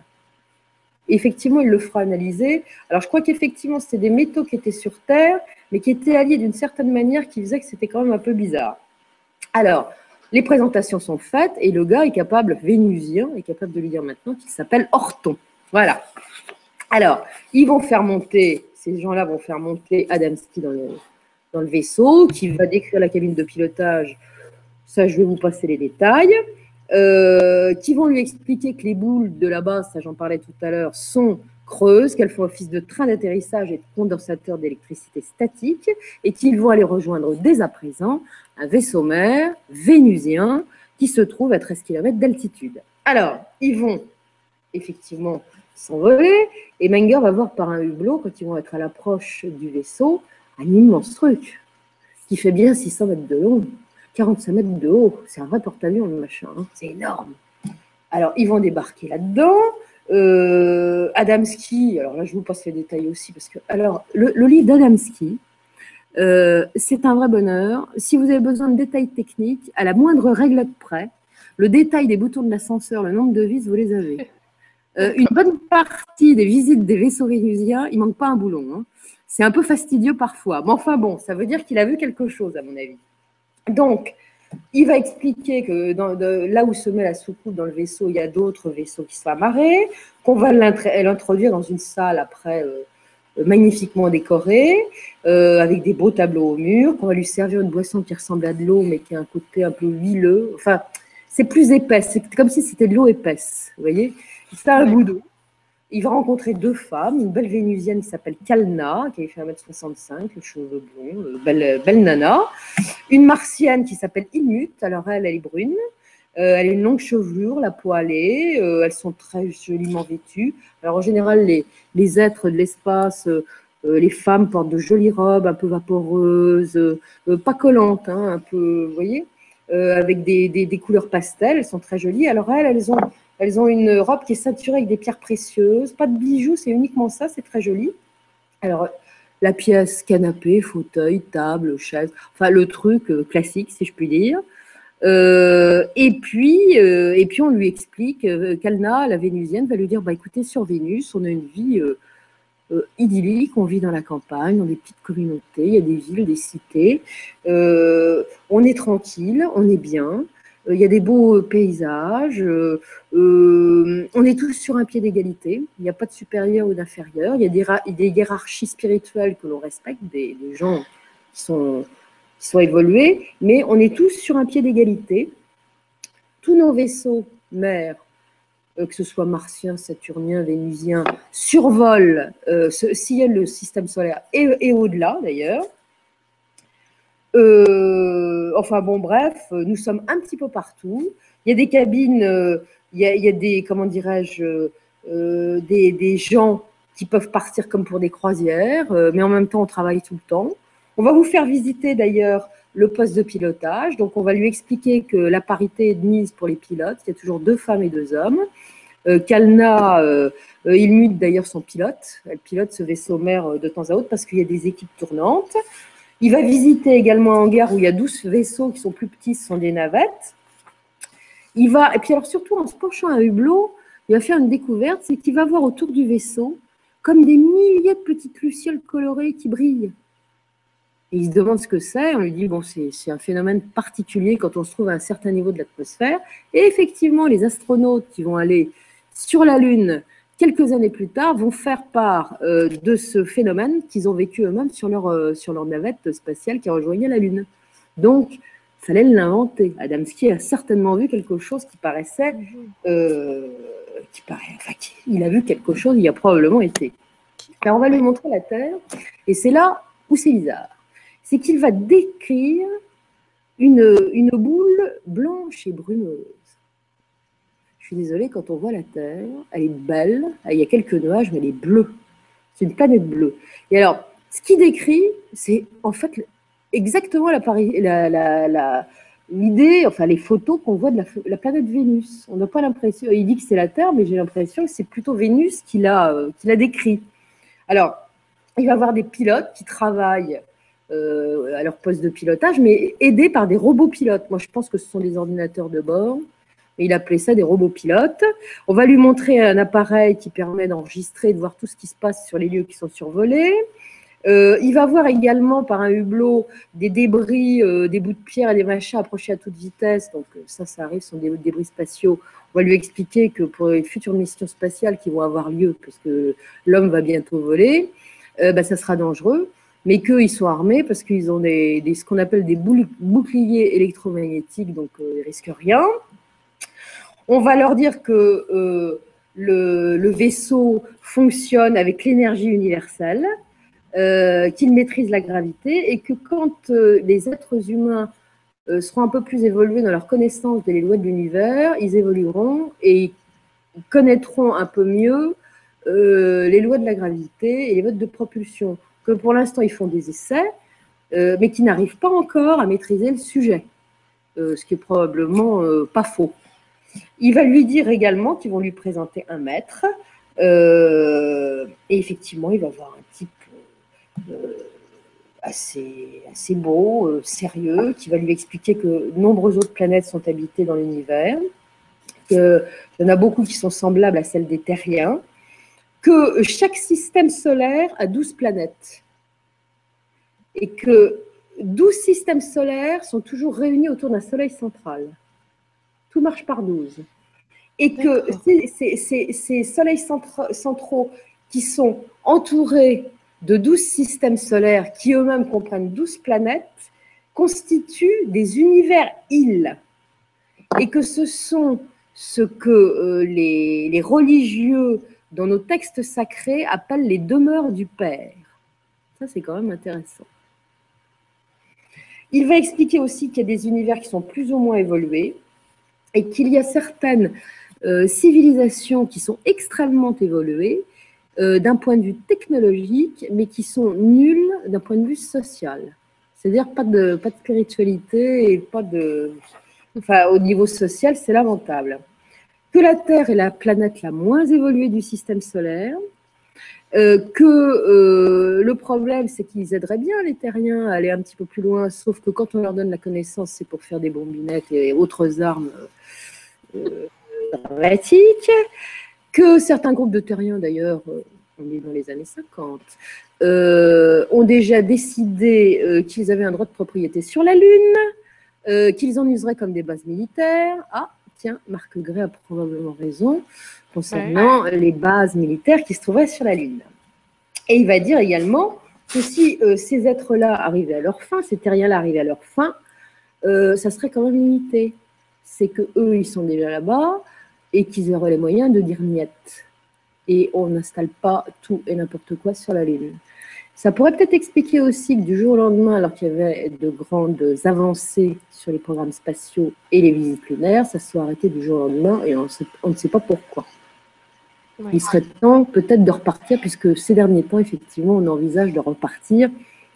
Speaker 2: effectivement, il le fera analyser. Alors, je crois qu'effectivement, c'était des métaux qui étaient sur Terre, mais qui étaient alliés d'une certaine manière qui faisait que c'était quand même un peu bizarre. Alors, les présentations sont faites et le gars est capable, vénusien, est capable de lui dire maintenant qu'il s'appelle Orton. Voilà. Alors, ils vont faire monter, ces gens-là vont faire monter Adamski dans le, vaisseau, qui va décrire la cabine de pilotage. Ça, je vais vous passer les détails. Euh, qui vont lui expliquer que les boules de la base, ça j'en parlais tout à l'heure, sont creuses, qu'elles font office de train d'atterrissage et de condensateur d'électricité statique, et qu'ils vont aller rejoindre dès à présent un vaisseau mère vénusien qui se trouve à 13 km d'altitude. Alors, ils vont effectivement s'envoler, et Menger va voir par un hublot, quand ils vont être à l'approche du vaisseau, un immense truc qui fait bien 600 mètres de long 45 mètres de haut. C'est un vrai porte-avions, le machin. Hein. C'est énorme. Alors, ils vont débarquer là-dedans. Euh, Adamski, alors là, je vous passe les détails aussi, parce que, alors, le, livre d'Adamski, euh, c'est un vrai bonheur. Si vous avez besoin de détails techniques, à la moindre règle près, le détail des boutons de l'ascenseur, le nombre de vis, vous les avez. Euh, une bonne partie des visites des vaisseaux vénusiens, il manque pas un boulon. Hein. C'est un peu fastidieux parfois. Mais enfin bon, ça veut dire qu'il a vu quelque chose, à mon avis. Donc, il va expliquer que dans, là où se met la soucoupe dans le vaisseau, il y a d'autres vaisseaux qui sont amarrés, qu'on va l'introduire dans une salle après euh, magnifiquement décorée, euh, avec des beaux tableaux au mur, qu'on va lui servir une boisson qui ressemble à de l'eau, mais qui a un côté un peu huileux. Enfin, c'est plus épaisse, c'est comme si c'était de l'eau épaisse, vous voyez C'est un d'eau il va rencontrer deux femmes, une belle vénusienne qui s'appelle Kalna, qui avait fait 1m65, les cheveux blonds, euh, belle, belle nana. Une martienne qui s'appelle Ilmut, alors elle, elle est brune. Euh, elle a une longue chevelure, la poêlée, euh, elles sont très joliment vêtues. Alors en général, les, les êtres de l'espace, les femmes portent de jolies robes un peu vaporeuses, pas collantes, hein, un peu, vous voyez, avec des, des, couleurs pastel, elles sont très jolies. Alors elles, elles ont elles ont une robe qui est ceinturée avec des pierres précieuses, pas de bijoux, c'est uniquement ça, c'est très joli. Alors, la pièce canapé, fauteuil, table, chaise, enfin le truc euh, classique, si je puis dire. Euh, et, puis, euh, et puis, on lui explique, Kalna, la vénusienne, va lui dire bah, écoutez, sur Vénus, on a une vie idyllique, on vit dans la campagne, dans des petites communautés, il y a des villes, des cités, on est tranquille, on est bien. Euh, il y a des beaux euh, paysages, euh, on est tous sur un pied d'égalité, il n'y a pas de supérieur ou d'inférieur, il y a des, hiérarchies spirituelles que l'on respecte, des, gens qui sont, qui sont évolués, mais on est tous sur un pied d'égalité. Tous nos vaisseaux mères, que ce soit martiens, saturniens, vénusiens, survolent ce ciel, le système solaire et au-delà d'ailleurs. Euh, enfin bon, bref, nous sommes un petit peu partout. Il y a des cabines, euh, il, y a, des, comment dirais-je, euh, des, gens qui peuvent partir comme pour des croisières, mais en même temps, on travaille tout le temps. On va vous faire visiter d'ailleurs le poste de pilotage. Donc, on va lui expliquer que la parité est de mise pour les pilotes. Il y a toujours deux femmes et deux hommes. Kalna, il mute d'ailleurs son pilote. Elle pilote ce vaisseau mère de temps à autre parce qu'il y a des équipes tournantes. Il va visiter également un hangar où il y a 12 vaisseaux qui sont plus petits, ce sont des navettes. Il va, et puis alors surtout en se penchant à hublot, il va faire une découverte, c'est qu'il va voir autour du vaisseau comme des milliers de petites lucioles colorées qui brillent. Il se demande ce que c'est. On lui dit, bon, c'est un phénomène particulier quand on se trouve à un certain niveau de l'atmosphère. Et effectivement, les astronautes qui vont aller sur la Lune, quelques années plus tard, vont faire part euh, de ce phénomène qu'ils ont vécu eux-mêmes sur leur, euh, sur leur navette spatiale qui rejoignait la Lune. Donc, fallait l'inventer. Adamski a certainement vu quelque chose qui paraissait, euh, qui paraît, il a vu quelque chose, il a probablement été. Alors, on va lui montrer la Terre, et c'est là où c'est bizarre. C'est qu'il va décrire une, une boule blanche et brumeuse suis désolée, quand on voit la Terre, elle est belle, il y a quelques nuages, mais elle est bleue. C'est une planète bleue. Et alors, ce qu'il décrit, c'est en fait exactement l'idée, la, enfin les photos qu'on voit de la, planète Vénus. On n'a pas l'impression, il dit que c'est la Terre, mais j'ai l'impression que c'est plutôt Vénus qu'il a, euh, a décrit. Alors, il va y avoir des pilotes qui travaillent euh, à leur poste de pilotage, mais aidés par des robots pilotes. Moi, je pense que ce sont des ordinateurs de bord il appelait ça des robots pilotes. On va lui montrer un appareil qui permet d'enregistrer, de voir tout ce qui se passe sur les lieux qui sont survolés. Euh, il va voir également par un hublot des débris, euh, des bouts de pierre et des machins approchés à toute vitesse. Donc ça, ça arrive, ce sont des débris spatiaux. On va lui expliquer que pour les futures missions spatiales qui vont avoir lieu, puisque l'homme va bientôt voler, bah, ça sera dangereux. Mais qu'ils sont armés parce qu'ils ont des, ce qu'on appelle des boucliers électromagnétiques, donc ils ne risquent rien. On va leur dire que euh, le, vaisseau fonctionne avec l'énergie universelle, euh, qu'il maîtrise la gravité et que quand euh, les êtres humains seront un peu plus évolués dans leur connaissance des lois de l'univers, ils évolueront et connaîtront un peu mieux les lois de la gravité et les modes de propulsion. Que pour l'instant, ils font des essais, mais qui n'arrivent pas encore à maîtriser le sujet, ce qui est probablement pas faux. Il va lui dire également qu'ils vont lui présenter un maître. Euh, et effectivement, il va voir un type euh, assez, assez beau, euh, sérieux, qui va lui expliquer que nombreuses autres planètes sont habitées dans l'univers, qu'il y en a beaucoup qui sont semblables à celles des terriens, que chaque système solaire a 12 planètes. Et que 12 systèmes solaires sont toujours réunis autour d'un soleil central tout marche par 12. Et que ces, soleils centraux qui sont entourés de 12 systèmes solaires qui eux-mêmes comprennent 12 planètes constituent des univers-îles. Et que ce sont ce que euh, les, les religieux dans nos textes sacrés appellent les demeures du Père. Ça, c'est quand même intéressant. Il va expliquer aussi qu'il y a des univers qui sont plus ou moins évolués, et qu'il y a certaines euh, civilisations qui sont extrêmement évoluées euh, d'un point de vue technologique, mais qui sont nulles d'un point de vue social. C'est-à-dire pas de, pas de spiritualité et pas de... Enfin, au niveau social, c'est lamentable. Que la Terre est la planète la moins évoluée du système solaire, euh, que le problème, c'est qu'ils aideraient bien les terriens à aller un petit peu plus loin, sauf que quand on leur donne la connaissance, c'est pour faire des bombinettes et autres armes dramatique, que certains groupes de terriens, d'ailleurs, euh, on est dans les années 50, euh, ont déjà décidé euh, qu'ils avaient un droit de propriété sur la Lune, qu'ils en useraient comme des bases militaires. Ah, tiens, Marc Gray a probablement raison concernant les bases militaires qui se trouvaient sur la Lune. Et il va dire également que si ces êtres-là arrivaient à leur fin, ces terriens-là arrivaient à leur fin, ça serait quand même limité c'est que eux ils sont déjà là-bas et qu'ils auraient les moyens de dire niet. Et on n'installe pas tout et n'importe quoi sur la Lune. Ça pourrait peut-être expliquer aussi que du jour au lendemain, alors qu'il y avait de grandes avancées sur les programmes spatiaux et les visites lunaires, ça soit arrêté du jour au lendemain et on, ne sait pas pourquoi. Il serait temps peut-être de repartir, puisque ces derniers temps, effectivement, on envisage de repartir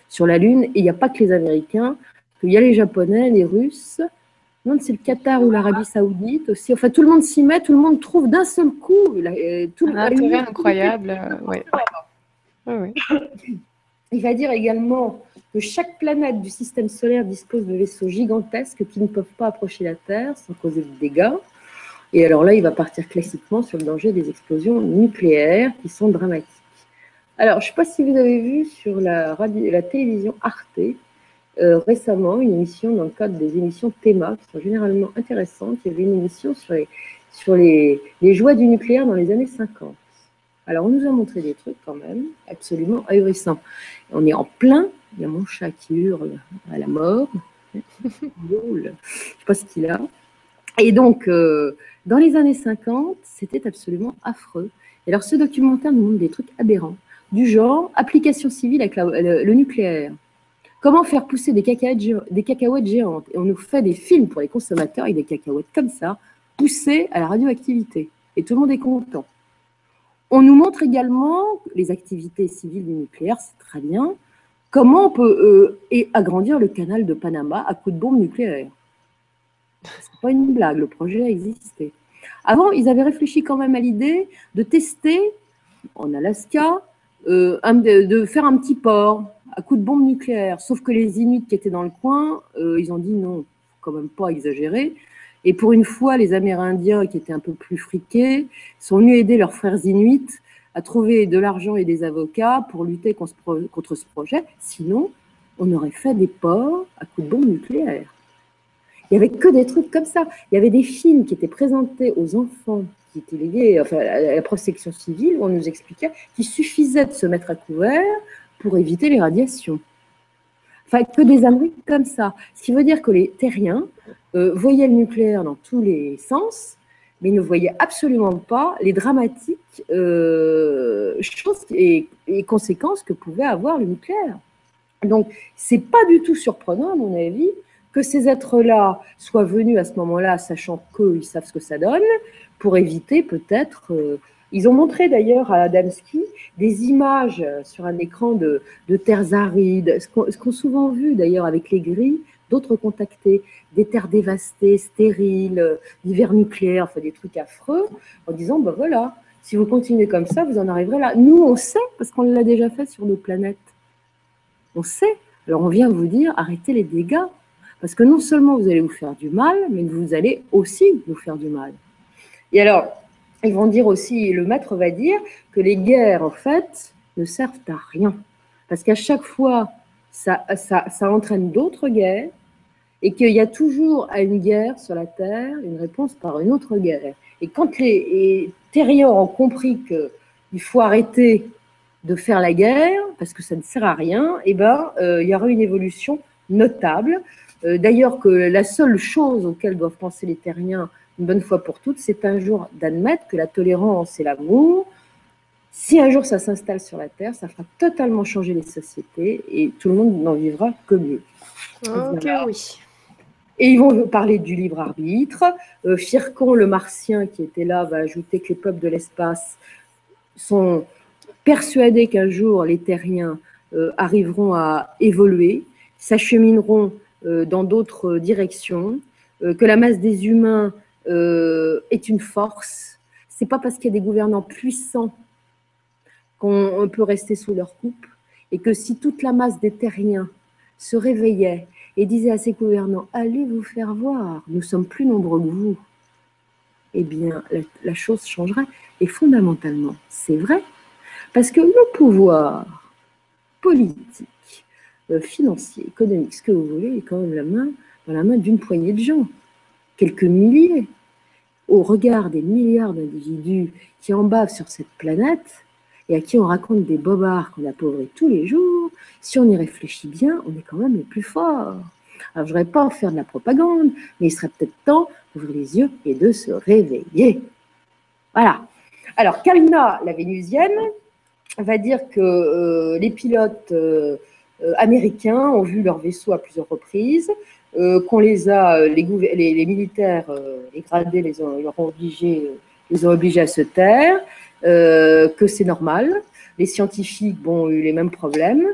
Speaker 2: sur la Lune. Et il n'y a pas que les Américains, il y a les Japonais, les Russes, c'est le Qatar ou l'Arabie Saoudite aussi. Enfin, tout le monde s'y met, tout le monde trouve d'un seul coup.
Speaker 1: Euh, tout Un intérêt incroyable.
Speaker 2: Il va dire également que chaque planète du système solaire dispose de vaisseaux gigantesques qui ne peuvent pas approcher la Terre sans causer de dégâts. Et alors là, il va partir classiquement sur le danger des explosions nucléaires qui sont dramatiques. Alors, je ne sais pas si vous avez vu sur la, radio, la télévision Arte, euh, récemment une émission dans le cadre des émissions Théma, qui sont généralement intéressantes. Il y avait une émission sur les, sur les joies du nucléaire dans les années 50. Alors, on nous a montré des trucs quand même absolument ahurissants. On est en plein, il y a mon chat qui hurle à la mort. Je ne sais pas ce qu'il a. Et donc, euh, dans les années 50, c'était absolument affreux. Et alors, ce documentaire nous montre des trucs aberrants, du genre application civile avec le, nucléaire. Comment faire pousser des cacahuètes, des cacahuètes géantes? Et on nous fait des films pour les consommateurs avec des cacahuètes comme ça, poussées à la radioactivité. Et tout le monde est content. On nous montre également les activités civiles du nucléaire, c'est très bien. Comment on peut euh, agrandir le canal de Panama à coups de bombe nucléaire? C'est pas une blague, le projet a existé. Avant, ils avaient réfléchi quand même à l'idée de tester en Alaska, euh, de faire un petit port à coups de bombe nucléaire. Sauf que les Inuits qui étaient dans le coin, euh, ils ont dit non, quand même pas exagérer. Et pour une fois, les Amérindiens, qui étaient un peu plus friqués, sont venus aider leurs frères Inuits à trouver de l'argent et des avocats pour lutter contre ce projet. Sinon, on aurait fait des ports à coups de bombes nucléaires. Il n'y avait que des trucs comme ça. Il y avait des films qui étaient présentés aux enfants qui étaient liés enfin, à la protection civile, où on nous expliquait qu'il suffisait de se mettre à couvert pour éviter les radiations. Enfin, que des âneries comme ça. Ce qui veut dire que les terriens euh, voyaient le nucléaire dans tous les sens, mais ne voyaient absolument pas les dramatiques euh, choses et, conséquences que pouvait avoir le nucléaire. Donc, c'est pas du tout surprenant, à mon avis, que ces êtres-là soient venus à ce moment-là, sachant qu'ils savent ce que ça donne, pour éviter peut-être euh, ils ont montré d'ailleurs à Adamski des images sur un écran de, terres arides, ce qu'on a souvent vu d'ailleurs avec les grilles, d'autres contactés, des terres dévastées, stériles, d'hiver nucléaire, enfin des trucs affreux, en disant, ben voilà, si vous continuez comme ça, vous en arriverez là. Nous, on sait, parce qu'on l'a déjà fait sur nos planètes. On sait. Alors on vient vous dire, arrêtez les dégâts, parce que non seulement vous allez vous faire du mal, mais vous allez aussi vous faire du mal. Et alors, ils vont dire aussi, le maître va dire que les guerres, en fait, ne servent à rien. Parce qu'à chaque fois, ça, ça, ça entraîne d'autres guerres et qu'il y a toujours à une guerre sur la Terre une réponse par une autre guerre. Et quand les, terriens ont compris qu'il faut arrêter de faire la guerre parce que ça ne sert à rien, eh ben, euh, il y aura une évolution notable. Euh, d'ailleurs, que la seule chose auquel doivent penser les terriens une bonne fois pour toutes, c'est un jour d'admettre que la tolérance et l'amour, si un jour ça s'installe sur la Terre, ça fera totalement changer les sociétés et tout le monde n'en vivra que mieux.
Speaker 1: Ok, oui.
Speaker 2: Et ils vont parler du libre arbitre. Euh, Fircon, le martien qui était là, va ajouter que les peuples de l'espace sont persuadés qu'un jour les terriens euh, arriveront à évoluer, s'achemineront euh, dans d'autres directions, que la masse des humains est une force. C'est pas parce qu'il y a des gouvernants puissants qu'on peut rester sous leur coupe, et que si toute la masse des terriens se réveillait et disait à ses gouvernants Allez vous faire voir, nous sommes plus nombreux que vous, eh bien, la, chose changerait. Et fondamentalement, c'est vrai, parce que le pouvoir politique, euh, financier, économique, ce que vous voulez, est quand même dans la main d'une poignée de gens, quelques milliers au regard des milliards d'individus qui en bavent sur cette planète et à qui on raconte des bobards qu'on appauvrit tous les jours, si on y réfléchit bien, on est quand même les plus forts. Alors, je ne voudrais pas faire de la propagande, mais il serait peut-être temps d'ouvrir les yeux et de se réveiller. Voilà. Alors, Kalina, la vénusienne, va dire que euh, les pilotes euh, euh, américains ont vu leur vaisseau à plusieurs reprises, qu'on les a, les, militaires, les gradés, les ont, obligés, les ont obligés à se taire, que c'est normal. Les scientifiques ont eu les mêmes problèmes,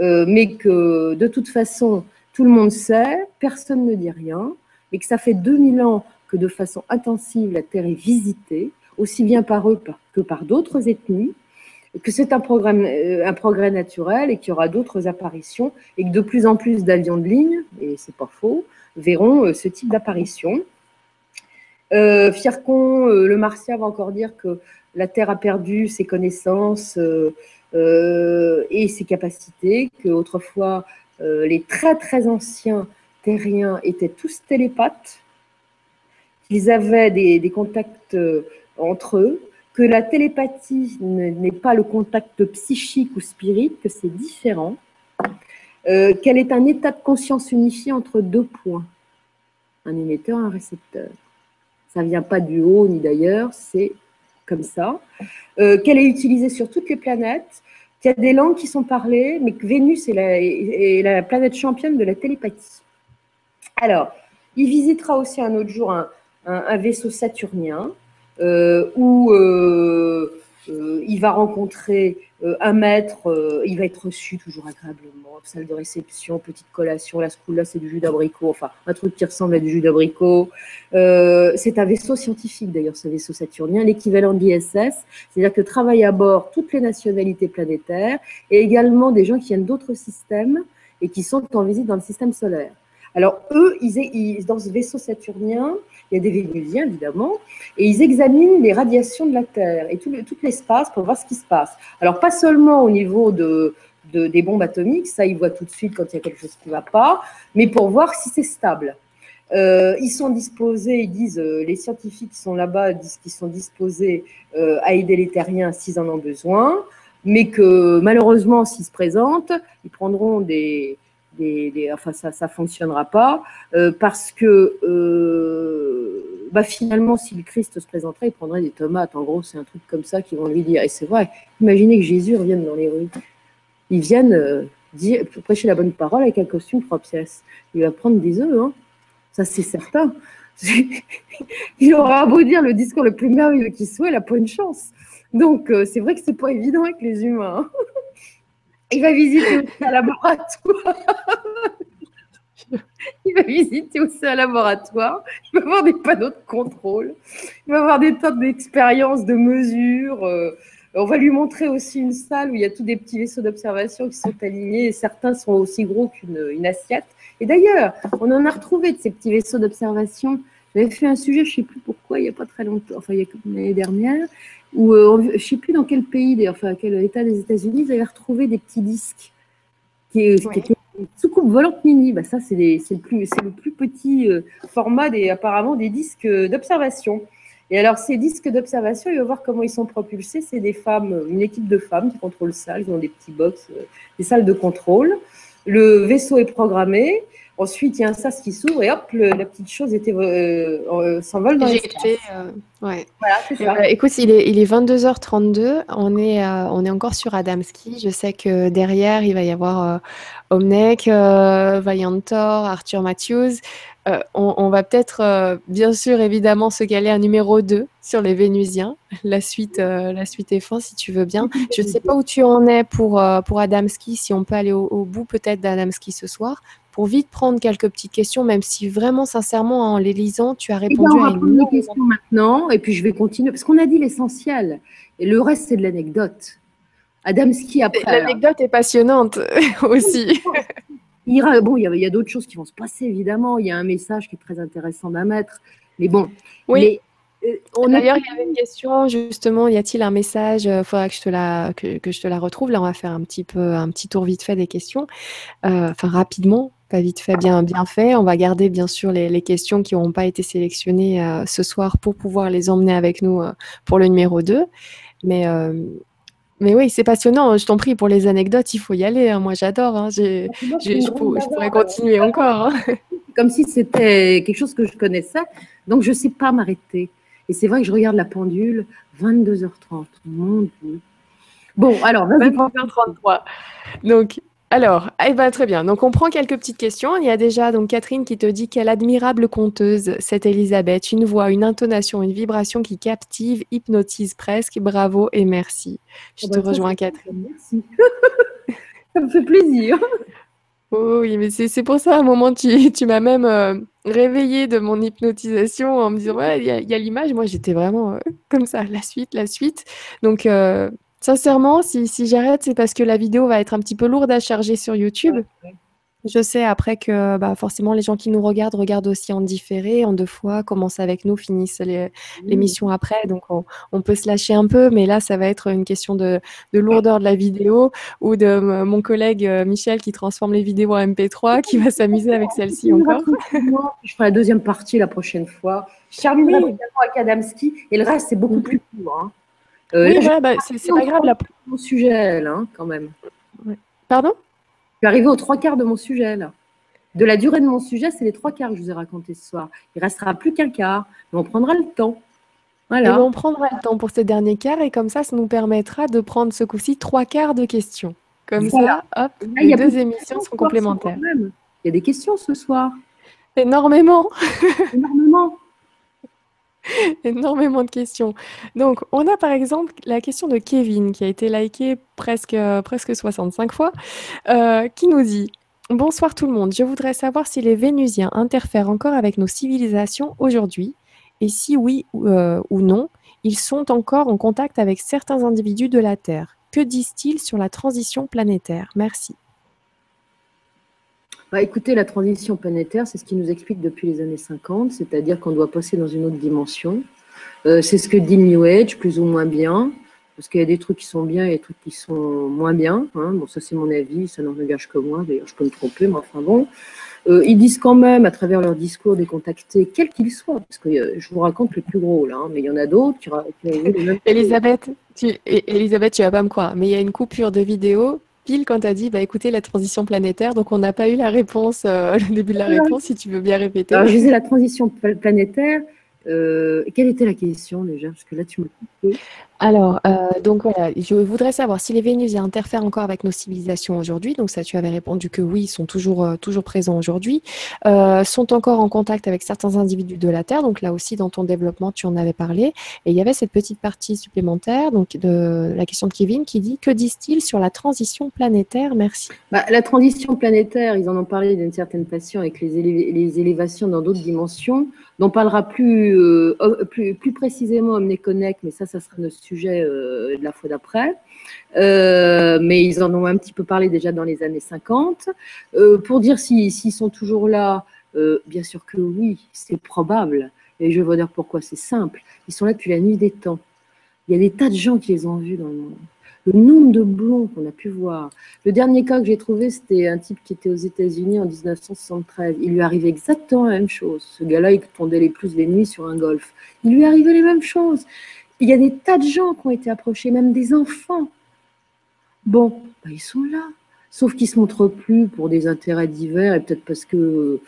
Speaker 2: mais que de toute façon, tout le monde sait, personne ne dit rien, et que ça fait 2000 ans que de façon intensive, la Terre est visitée, aussi bien par eux que par d'autres ethnies, que c'est un, euh, un progrès naturel et qu'il y aura d'autres apparitions et que de plus en plus d'avions de ligne, et c'est pas faux, verront euh, ce type d'apparition. Euh, Fiercon, euh, le martien, va encore dire que la Terre a perdu ses connaissances et ses capacités, que autrefois les très très anciens terriens étaient tous télépathes, qu'ils avaient des, contacts euh, entre eux, que la télépathie n'est pas le contact psychique ou spirit, que c'est différent, euh, qu'elle est un état de conscience unifié entre deux points, un émetteur et un récepteur. Ça ne vient pas du haut ni d'ailleurs, c'est comme ça. Euh, qu'elle est utilisée sur toutes les planètes, qu'il y a des langues qui sont parlées, mais que Vénus est la, planète championne de la télépathie. Alors, il visitera aussi un autre jour un vaisseau saturnien euh, où euh, euh, il va rencontrer un maître, il va être reçu toujours agréablement, salle de réception, petite collation, la school là c'est du jus d'abricot, enfin un truc qui ressemble à du jus d'abricot. c'est un vaisseau scientifique d'ailleurs, ce vaisseau saturnien, l'équivalent de l'ISS, c'est-à-dire que travaillent à bord toutes les nationalités planétaires et également des gens qui viennent d'autres systèmes et qui sont en visite dans le système solaire. Alors eux, ils, dans ce vaisseau saturnien, il y a des Vénusiens évidemment, et ils examinent les radiations de la Terre et tout, l'espace pour voir ce qui se passe. Alors pas seulement au niveau de, des bombes atomiques, ça ils voient tout de suite quand il y a quelque chose qui ne va pas, mais pour voir si c'est stable. Euh, ils sont disposés, ils disent, euh, les scientifiques qui sont là-bas disent qu'ils sont disposés euh, à aider les terriens s'ils en ont besoin, mais que malheureusement, s'ils se présentent, ils prendront des, enfin ça ça fonctionnera pas euh, parce que euh, bah finalement si le Christ se présenterait il prendrait des tomates. En gros c'est un truc comme ça qu'ils vont lui dire. Et c'est vrai. Imaginez que Jésus revienne dans les rues. Ils viennent euh, dire, prêcher la bonne parole avec un costume trois pièces. Il va prendre des œufs hein. ça c'est certain. Il aura beau dire le discours le plus merveilleux qui soit il n'a pas une chance. Donc c'est vrai que c'est pas évident avec les humains hein. Il va visiter un laboratoire. Il va visiter aussi un laboratoire. Il va avoir des panneaux de contrôle. Il va avoir des tas d'expériences, de mesures. Euh, on va lui montrer aussi une salle où il y a tous des petits vaisseaux d'observation qui sont alignés et certains sont aussi gros qu'une assiette. Et d'ailleurs, on en a retrouvé de ces petits vaisseaux d'observation. J'avais fait un sujet, je ne sais plus pourquoi, il n'y a pas très longtemps, enfin il y a l'année dernière, ou euh, je ne sais plus dans quel pays, enfin quel état des États-Unis, ils avaient retrouvé des petits disques qui, étaient une soucoupe volante mini. Bah, ça, c'est le, plus, le plus petit euh, format des, apparemment des disques d'observation. Et alors, ces disques d'observation, il va voir comment ils sont propulsés. C'est des femmes, une équipe de femmes qui contrôlent ça. Ils ont des petits box, euh, des salles de contrôle. Le vaisseau est programmé. Ensuite, il y a un sas qui s'ouvre et hop, la petite chose était euh, euh, s'envole dans l'espace.
Speaker 1: Euh, ouais. Voilà, c'est ça. écoute, il est, il est 22h32. On est, on est encore sur Adamski. Je sais que derrière, il va y avoir Omnek, Vaillantor, Arthur Matthews. On, on, va peut-être, bien sûr, évidemment, se caler un numéro 2 sur les Vénusiens. La suite, la suite est fin, si tu veux bien. Je ne sais pas où tu en es pour, pour Adamski, si on peut aller au, au bout peut-être d'Adamski ce soir pour vite prendre quelques petites questions, même si vraiment, sincèrement, en les lisant, tu as répondu
Speaker 2: à une questions maintenant, et puis je vais continuer, parce qu'on a dit l'essentiel, et le reste, c'est de l'anecdote. Adamski après.
Speaker 1: L'anecdote est passionnante aussi.
Speaker 2: il bon, il y a, d'autres choses qui vont se passer, évidemment. Il y a un message qui est très intéressant à mettre. Mais bon.
Speaker 1: Oui. Euh, D'ailleurs, il y avait une question justement. Y a-t-il un message Il euh, faudra que je te la que, je te la retrouve. Là, on va faire un petit peu un petit tour vite fait des questions. Euh, enfin, rapidement, pas vite fait, bien, bien fait. On va garder bien sûr les, questions qui n'auront pas été sélectionnées euh, ce soir pour pouvoir les emmener avec nous euh, pour le numéro 2. Mais, euh, mais oui, c'est passionnant. Je t'en prie, pour les anecdotes, il faut y aller. Hein. Moi, j'adore. Hein. Je, pourrais continuer encore. Hein.
Speaker 2: Comme si c'était quelque chose que je connaissais. Donc, je ne sais pas m'arrêter. Et c'est vrai que je regarde la pendule, 22h30. Mon Dieu. Bon, alors,
Speaker 1: 23h33. Donc, alors, eh ben, très bien. Donc, on prend quelques petites questions. Il y a déjà donc Catherine qui te dit quelle admirable conteuse, cette Elisabeth. Une voix, une intonation, une vibration qui captive, hypnotise presque. Bravo et merci. Je ah te bah, rejoins, Catherine. Merci.
Speaker 2: ça me fait plaisir.
Speaker 1: oui, mais c'est pour ça, à un moment, tu, tu m'as même euh, réveillée de mon hypnotisation en me disant, ouais, il y a, l'image. Moi, j'étais vraiment euh, comme ça, la suite, la suite. Donc, euh, Sincèrement, si, j'arrête, c'est parce que la vidéo va être un petit peu lourde à charger sur YouTube. Je sais après que bah, forcément les gens qui nous regardent regardent aussi en différé, en deux fois, commencent avec nous, finissent l'émission après. Donc on, peut se lâcher un peu, mais là ça va être une question de, lourdeur de la vidéo ou de mon collègue euh, Michel qui transforme les vidéos en MP3 qui va s'amuser avec celle-ci encore.
Speaker 2: Je ferai la deuxième partie la prochaine fois. Je terminerai oui. avec Adamski et le reste c'est beaucoup plus court. Hein.
Speaker 1: Euh, oui, bah, c'est pas grave. La...
Speaker 2: Mon sujet, là, hein, quand même.
Speaker 1: Pardon?
Speaker 2: Suis arrivée aux trois quarts de mon sujet, là. De la durée de mon sujet, c'est les trois quarts que je vous ai raconté ce soir. Il restera plus qu'un quart, mais on prendra le temps.
Speaker 1: Voilà. Et on prendra le temps pour ce dernier quart, et comme ça, ça nous permettra de prendre ce coup-ci trois quarts de questions. Comme ça, hop, les deux émissions sont complémentaires.
Speaker 2: Il y a des questions ce soir.
Speaker 1: Énormément.
Speaker 2: Énormément.
Speaker 1: Énormément de questions. Donc, on a par exemple la question de Kevin qui a été likée presque, presque 65 fois, euh, qui nous dit Bonsoir tout le monde, je voudrais savoir si les Vénusiens interfèrent encore avec nos civilisations aujourd'hui, et si oui euh, ou non, ils sont encore en contact avec certains individus de la Terre. Que disent-ils sur la transition planétaire? Merci.
Speaker 2: Bah, écoutez, la transition planétaire, c'est ce qui nous explique depuis les années 50, c'est-à-dire qu'on doit passer dans une autre dimension. Euh, c'est ce que dit New Age, plus ou moins bien, parce qu'il y a des trucs qui sont bien et des trucs qui sont moins bien. Hein. Bon, ça c'est mon avis, ça n'en engage que moi, d'ailleurs je peux me tromper, mais enfin bon. Euh, ils disent quand même, à travers leur discours, décontactés, quels qu'ils soient, parce que euh, je vous raconte le plus gros là, hein, mais il y en a d'autres qui,
Speaker 1: Elisabeth, tu, Elisabeth, tu vas pas me croire, mais il y a une coupure de vidéo pile quand tu as dit, bah, écoutez, la transition planétaire, donc on n'a pas eu la réponse, euh, le début de la réponse, si tu veux bien répéter.
Speaker 2: Alors, je disais la transition planétaire. Euh, quelle était la question déjà? Parce que là, tu me
Speaker 1: alors, euh, donc voilà, je voudrais savoir si les Vénusiens interfèrent encore avec nos civilisations aujourd'hui. Donc ça, tu avais répondu que oui, ils sont toujours, euh, toujours présents aujourd'hui. Euh, sont encore en contact avec certains individus de la Terre. Donc là aussi, dans ton développement, tu en avais parlé. Et il y avait cette petite partie supplémentaire, donc de la question de Kevin, qui dit que disent-ils sur la transition planétaire? Merci.
Speaker 2: Bah, la transition planétaire, ils en ont parlé d'une certaine façon avec les, les élévations dans d'autres dimensions. On parlera plus, plus, plus précisément Omniconnect, mais ça, ça sera notre sujet euh, de la fois d'après. Euh, mais ils en ont un petit peu parlé déjà dans les années 50. Euh, pour dire s'ils sont toujours là, bien sûr que oui, c'est probable. Et je vais vous dire pourquoi, c'est simple. Ils sont là depuis la nuit des temps. Il y a des tas de gens qui les ont vus dans le monde. Le nombre de blonds qu'on a pu voir. Le dernier cas que j'ai trouvé, c'était un type qui était aux États-Unis en 1973. Il lui arrivait exactement la même chose. Ce gars-là, il tondait les plus les nuits sur un golf. Il lui arrivait les mêmes choses. Il y a des tas de gens qui ont été approchés, même des enfants. Bon, bah, ils sont là. Sauf qu'ils ne se montrent plus pour des intérêts divers et peut-être parce que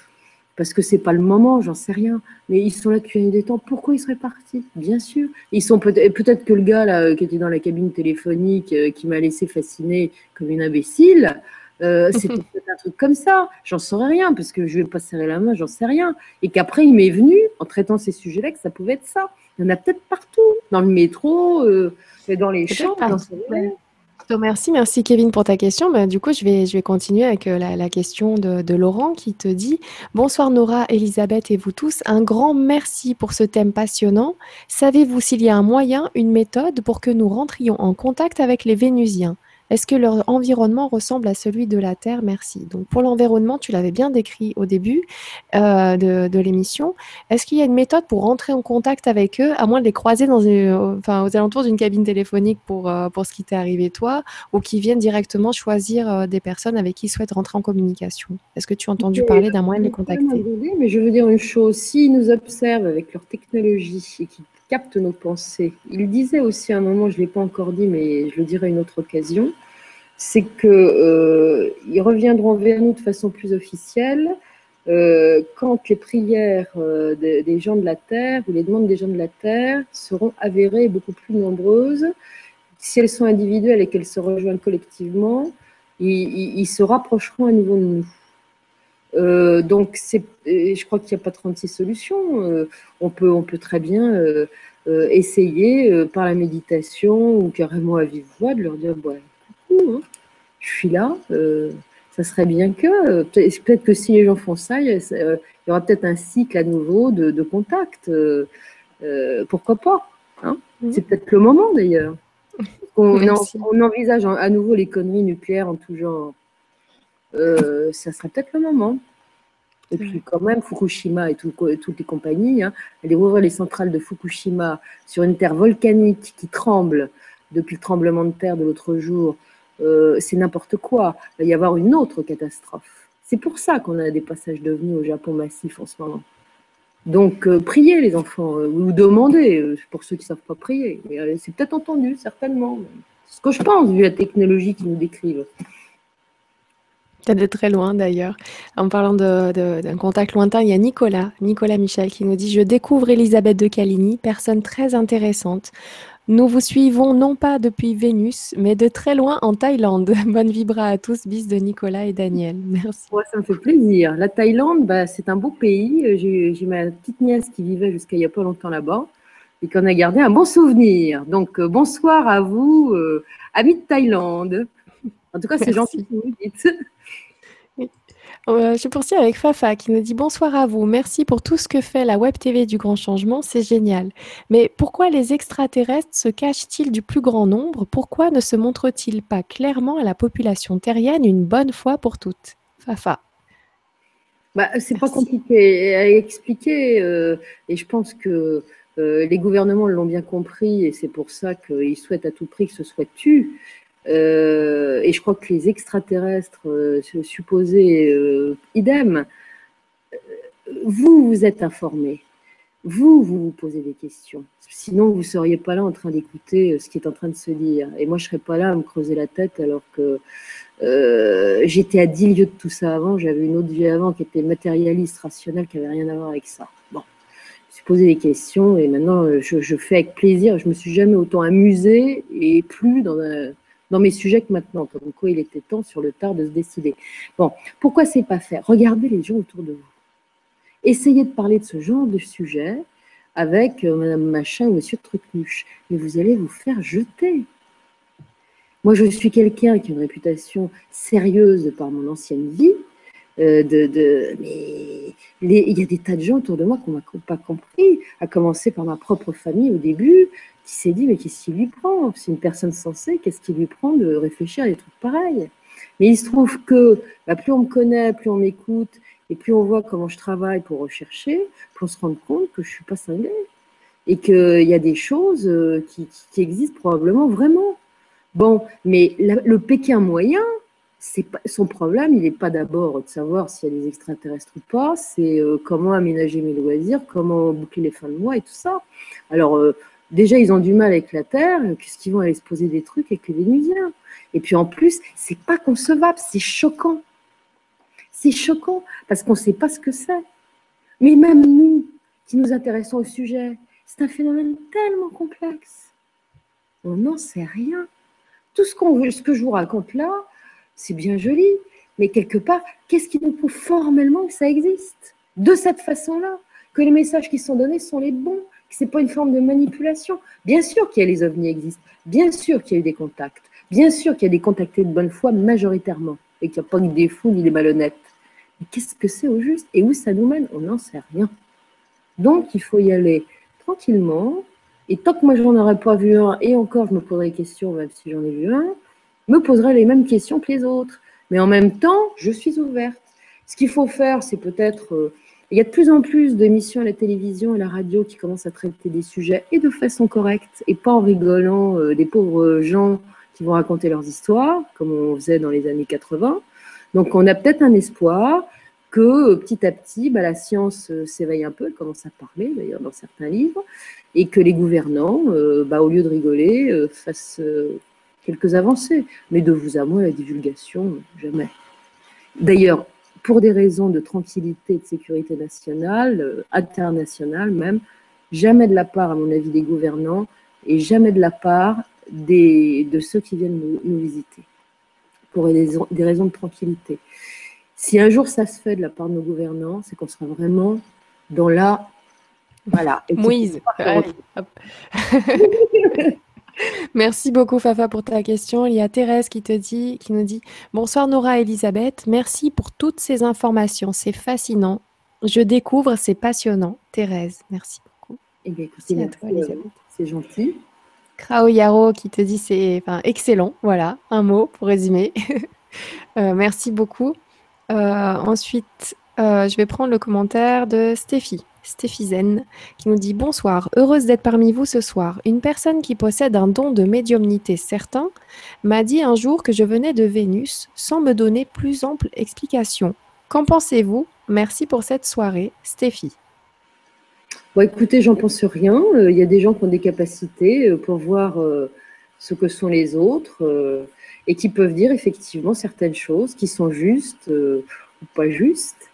Speaker 2: parce que c'est pas le moment, j'en sais rien. Mais ils sont là depuis des temps. Pourquoi ils seraient partis? Bien sûr. Ils sont peut-être peut-être que le gars là qui était dans la cabine téléphonique euh, qui m'a laissé fasciner comme une imbécile. Euh, c'était un truc comme ça, j'en saurais rien parce que je vais pas serrer la main, j'en sais rien. Et qu'après il m'est venu en traitant ces sujets-là que ça pouvait être ça. Il y en a peut-être partout, dans le métro, euh, dans les champs.
Speaker 1: Merci, merci Kevin pour ta question. Bah, du coup, je vais, je vais continuer avec euh, la, question de, de, Laurent qui te dit Bonsoir Nora, Elisabeth et vous tous. Un grand merci pour ce thème passionnant. Savez-vous s'il y a un moyen, une méthode pour que nous rentrions en contact avec les Vénusiens? Est-ce que leur environnement ressemble à celui de la Terre? Merci. Donc pour l'environnement, tu l'avais bien décrit au début euh, de, l'émission. Est-ce qu'il y a une méthode pour rentrer en contact avec eux, à moins de les croiser dans enfin, aux alentours d'une cabine téléphonique pour, euh, pour ce qui t'est arrivé toi, ou qui viennent directement choisir euh, des personnes avec qui ils souhaitent rentrer en communication? Est-ce que tu as entendu parler d'un moyen de les contacter?
Speaker 2: Mais je veux dire une chose, s'ils nous observent avec leur technologie et qu'ils capte nos pensées. Il disait aussi à un moment, je ne l'ai pas encore dit, mais je le dirai une autre occasion, c'est qu'ils euh, reviendront vers nous de façon plus officielle euh, quand les prières euh, des, gens de la terre ou les demandes des gens de la terre seront avérées beaucoup plus nombreuses. Si elles sont individuelles et qu'elles se rejoignent collectivement, ils, ils se rapprocheront à nouveau de nous. Euh, donc, je crois qu'il n'y a pas 36 solutions. Euh, on, peut, on peut très bien euh, essayer par la méditation ou carrément à vive voix de leur dire coucou, hein, je suis là. ça serait bien que, peut-être que si les gens font ça, il y, aura peut-être un cycle à nouveau de, contact. pourquoi pas hein. C'est peut-être le moment d'ailleurs. On, on, envisage à nouveau les conneries nucléaires en tout genre. Euh, ça serait peut-être le moment. Et puis quand même, Fukushima et toutes les compagnies, hein, aller ouvrir les centrales de Fukushima sur une terre volcanique qui tremble depuis le tremblement de terre de l'autre jour, euh, c'est n'importe quoi. Il va y avoir une autre catastrophe. C'est pour ça qu'on a des passages devenus au Japon massifs en ce moment. Donc, euh, priez les enfants, euh, ou demandez, pour ceux qui ne savent pas prier. c'est peut-être entendu, certainement. C'est ce que je pense, vu la technologie qu'ils nous décrivent.
Speaker 1: De très loin d'ailleurs. En parlant d'un contact lointain, il y a Nicolas, Nicolas Michel, qui nous dit Je découvre Elisabeth de Caligny, personne très intéressante. Nous vous suivons non pas depuis Vénus, mais de très loin en Thaïlande. Bonne vibra à tous. Bis de Nicolas et Daniel. Merci.
Speaker 2: ça me fait plaisir. La Thaïlande, bah, c'est un beau pays. J'ai ma petite nièce qui vivait jusqu'à il n'y a pas longtemps là-bas et qu'on a gardé un bon souvenir. Donc, euh, bonsoir à vous, euh, amis de Thaïlande. En tout cas, c'est gentil que vous dites.
Speaker 1: Euh, je poursuis avec Fafa qui nous dit bonsoir à vous. Merci pour tout ce que fait la Web TV du Grand Changement, c'est génial. Mais pourquoi les extraterrestres se cachent-ils du plus grand nombre? Pourquoi ne se montrent-ils pas clairement à la population terrienne une bonne fois pour toutes? Fafa.
Speaker 2: Bah, c'est pas compliqué à expliquer euh, et je pense que euh, les gouvernements l'ont bien compris et c'est pour ça qu'ils souhaitent à tout prix que ce soit tu. Euh, et je crois que les extraterrestres euh, supposés euh, idem, vous, vous êtes informés. Vous, vous vous posez des questions. Sinon, vous ne seriez pas là en train d'écouter ce qui est en train de se dire. Et moi, je ne serais pas là à me creuser la tête alors que j'étais à 10 lieues de tout ça avant. J'avais une autre vie avant qui était matérialiste, rationnelle, qui n'avait rien à voir avec ça. Bon, je me suis posé des questions et maintenant, je, je fais avec plaisir. Je me suis jamais autant amusée et plus dans un dans mes sujets que maintenant. Comme quoi, il était temps sur le tard de se décider. Bon, pourquoi c'est pas fait? Regardez les gens autour de vous. Essayez de parler de ce genre de sujet avec euh, Madame Machin ou Monsieur Trucmuche, mais vous allez vous faire jeter. Moi, je suis quelqu'un qui a une réputation sérieuse par mon ancienne vie. Euh, de, mais il y a des tas de gens autour de moi qui n'ont pas compris, à commencer par ma propre famille au début, qui s'est dit, mais qu'est-ce qui lui prend? C'est une personne sensée, qu'est-ce qui lui prend de réfléchir à des trucs pareils? Mais il se trouve que bah, plus on me connaît, plus on m'écoute, et plus on voit comment je travaille pour rechercher, plus on se rend compte que je ne suis pas cinglée. Et qu'il y a des choses euh, qui, existent probablement vraiment. Bon, mais le Pékin moyen, pas, son problème, il n'est pas d'abord de savoir s'il y a des extraterrestres ou pas, c'est euh, comment aménager mes loisirs, comment boucler les fins de mois et tout ça. Alors, euh, déjà, ils ont du mal avec la Terre, qu'est-ce qu'ils vont aller se poser des trucs avec les Vénusiens Et puis en plus, c'est pas concevable, c'est choquant. C'est choquant parce qu'on ne sait pas ce que c'est. Mais même nous, qui nous intéressons au sujet, c'est un phénomène tellement complexe. On n'en sait rien. Tout ce, qu'on, ce que je vous raconte là, c'est bien joli, mais quelque part, qu'est-ce qui nous prouve formellement que ça existe? De cette façon-là, que les messages qui sont donnés sont les bons, ce n'est pas une forme de manipulation. Bien sûr qu'il y a les ovnis existent, bien sûr qu'il y a eu des contacts, bien sûr qu'il y a des contactés de bonne foi majoritairement, et qu'il n'y a pas que des fous ni des malhonnêtes. Mais qu'est-ce que c'est au juste et où ça nous mène? On n'en sait rien. Donc il faut y aller tranquillement, et tant que moi je n'en aurais pas vu un, et encore je me poserai des questions, même si j'en ai vu un, me poserai les mêmes questions que les autres. Mais en même temps, je suis ouverte. Ce qu'il faut faire, c'est peut-être... Euh, il y a de plus en plus d'émissions à la télévision et à la radio qui commencent à traiter des sujets et de façon correcte et pas en rigolant euh, des pauvres gens qui vont raconter leurs histoires, comme on faisait dans les années 80. Donc on a peut-être un espoir que euh, petit à petit, bah, la science euh, s'éveille un peu, elle commence à parler d'ailleurs dans certains livres, et que les gouvernants, bah, au lieu de rigoler, fassent quelques avancées. Mais de vous à moi, la divulgation, jamais. D'ailleurs, pour des raisons de tranquillité et de sécurité nationale, euh, internationale même, jamais de la part, à mon avis, des gouvernants et jamais de la part des, de ceux qui viennent nous, visiter, pour des, des, raisons de tranquillité. Si un jour ça se fait de la part de nos gouvernants, c'est qu'on sera vraiment dans la...
Speaker 1: Voilà. Moïse. Merci beaucoup Fafa pour ta question. Il y a Thérèse qui te dit, qui nous dit Bonsoir Nora et Elisabeth, merci pour toutes ces informations, c'est fascinant. Je découvre, c'est passionnant. Thérèse, merci beaucoup.
Speaker 2: Eh bien, écoutez, à toi, Elisabeth. C'est gentil.
Speaker 1: Krao Yaro qui te dit c'est enfin, excellent, voilà, un mot pour résumer. merci beaucoup. ensuite, je vais prendre le commentaire de Stéphie. Stéphie qui nous dit Bonsoir, heureuse d'être parmi vous ce soir. Une personne qui possède un don de médiumnité certain m'a dit un jour que je venais de Vénus sans me donner plus ample explication. Qu'en pensez-vous? Merci pour cette soirée, Stéphie.
Speaker 2: Bon, écoutez, j'en pense rien. Euh, il y a des gens qui ont des capacités euh, pour voir euh, ce que sont les autres et qui peuvent dire effectivement certaines choses qui sont justes ou pas justes.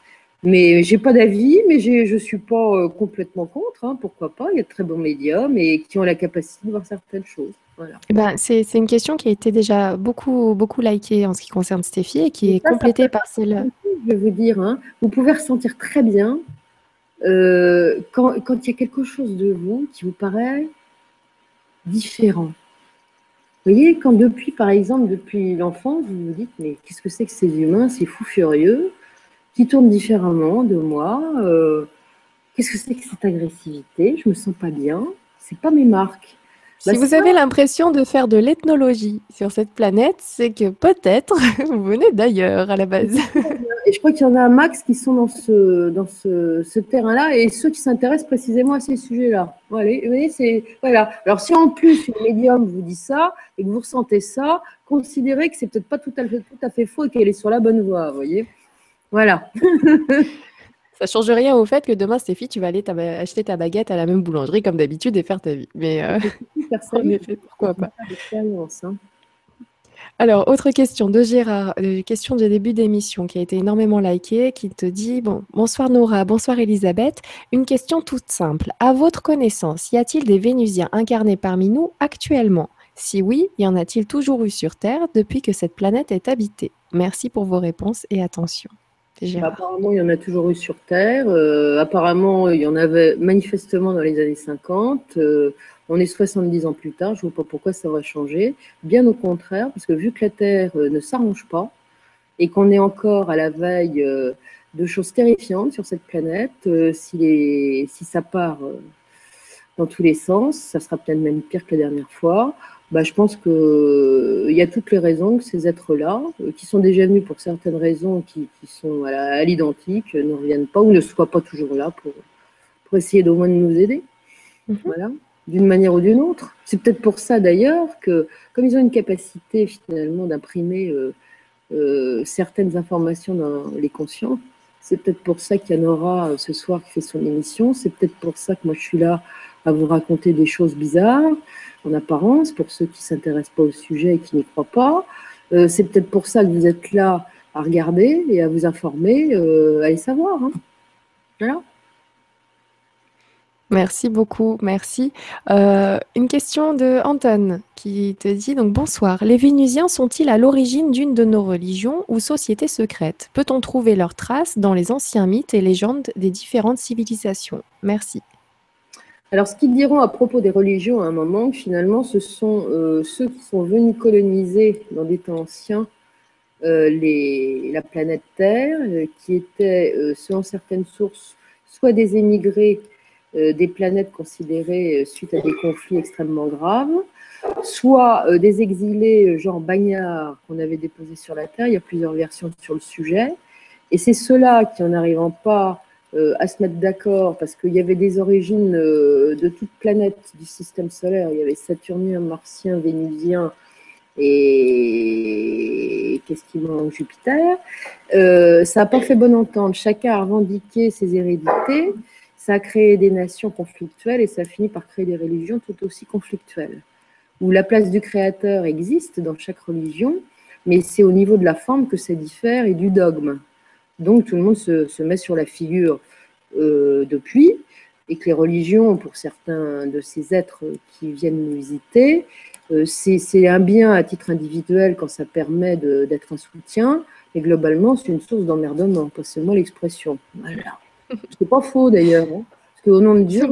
Speaker 2: Mais j'ai pas d'avis, mais je suis pas complètement contre. Hein, pourquoi pas Il y a de très bons médiums et qui ont la capacité de voir certaines choses. Voilà.
Speaker 1: Eh ben, c'est une question qui a été déjà beaucoup, beaucoup likée en ce qui concerne Stéphie et qui est complétée par celle.
Speaker 2: Je vais vous dire, hein, vous pouvez ressentir très bien euh, quand, il y a quelque chose de vous qui vous paraît différent. Vous voyez, quand depuis, par exemple, depuis l'enfance, vous vous dites, mais qu'est-ce que c'est que ces humains, ces fous furieux, qui tournent différemment de moi euh, Qu'est-ce que c'est que cette agressivité? Je me sens pas bien. C'est pas mes marques.
Speaker 1: Si bah, vous avez l'impression de faire de l'ethnologie sur cette planète, c'est que peut-être vous venez d'ailleurs à la base.
Speaker 2: Et je crois qu'il y en a un max qui sont dans ce, dans ce, terrain-là et ceux qui s'intéressent précisément à ces sujets-là. Voilà. Alors si en plus une médium vous dit ça et que vous ressentez ça, considérez que c'est peut-être pas tout à fait, tout à fait faux et qu'elle est sur la bonne voie, vous voyez. Voilà.
Speaker 1: Ça change rien au fait que demain, Stéphie, tu vas aller acheter ta baguette à la même boulangerie comme d'habitude et faire ta vie. Mais euh, en effet, pourquoi pas. Hein. Alors, autre question de Gérard, euh, question du début d'émission qui a été énormément likée, qui te dit bon, Bonsoir Nora, bonsoir Elisabeth. Une question toute simple. À votre connaissance, y a-t-il des Vénusiens incarnés parmi nous actuellement? Si oui, y en a-t-il toujours eu sur Terre depuis que cette planète est habitée? Merci pour vos réponses et attention.
Speaker 2: Apparemment, il y en a toujours eu sur Terre. Euh, apparemment, il y en avait manifestement dans les années 50. Euh, on est 70 ans plus tard, je ne vois pas pourquoi ça va changer. Bien au contraire, parce que vu que la Terre euh, ne s'arrange pas et qu'on est encore à la veille de choses terrifiantes sur cette planète, si, si ça part dans tous les sens, ça sera peut-être même pire que la dernière fois. Bah, je pense qu'il euh, y a toutes les raisons que ces êtres-là, euh, qui sont déjà venus pour certaines raisons qui, sont à l'identique, ne reviennent pas ou ne soient pas toujours là pour, pour essayer d'au moins de nous aider. Mhm. Voilà, d'une manière ou d'une autre. C'est peut-être pour ça d'ailleurs que, comme ils ont une capacité finalement d'imprimer euh, certaines informations dans les conscients, c'est peut-être pour ça qu'il y en aura ce soir qui fait son émission. C'est peut-être pour ça que moi je suis là à vous raconter des choses bizarres en apparence, pour ceux qui ne s'intéressent pas au sujet et qui n'y croient pas. Euh, c'est peut-être pour ça que vous êtes là à regarder et à vous informer, euh, à les savoir. Hein. Voilà.
Speaker 1: Merci beaucoup, merci. Euh, une question de Anton qui te dit donc bonsoir. Les Vénusiens sont-ils à l'origine d'une de nos religions ou sociétés secrètes? Peut-on trouver leurs traces dans les anciens mythes et légendes des différentes civilisations? Merci.
Speaker 2: Alors, ce qu'ils diront à propos des religions à un moment, finalement, ce sont euh, ceux qui sont venus coloniser dans des temps anciens euh, la planète Terre, euh, qui étaient, selon certaines sources, soit des émigrés des planètes considérées suite à des conflits extrêmement graves, soit des exilés genre bagnards qu'on avait déposés sur la Terre. Il y a plusieurs versions sur le sujet. Et c'est ceux-là qui, en n'arrivant pas à se mettre d'accord parce qu'il y avait des origines euh, de toute planète du système solaire. Il y avait Saturnien, Martien, Vénusien et qu'est-ce qui manque Jupiter. Euh, ça n'a pas fait bonne entente. Chacun a revendiqué ses hérédités. Ça a créé des nations conflictuelles et ça a fini par créer des religions tout aussi conflictuelles. Où la place du créateur existe dans chaque religion, mais c'est au niveau de la forme que ça diffère et du dogme. Donc tout le monde se, met sur la figure euh, depuis, et que les religions, pour certains de ces êtres qui viennent nous visiter, euh, c'est un bien à titre individuel quand ça permet d'être un soutien, mais globalement c'est une source d'emmerdement, pas seulement l'expression. Voilà. C'est pas faux d'ailleurs, hein. parce qu'au nom de Dieu,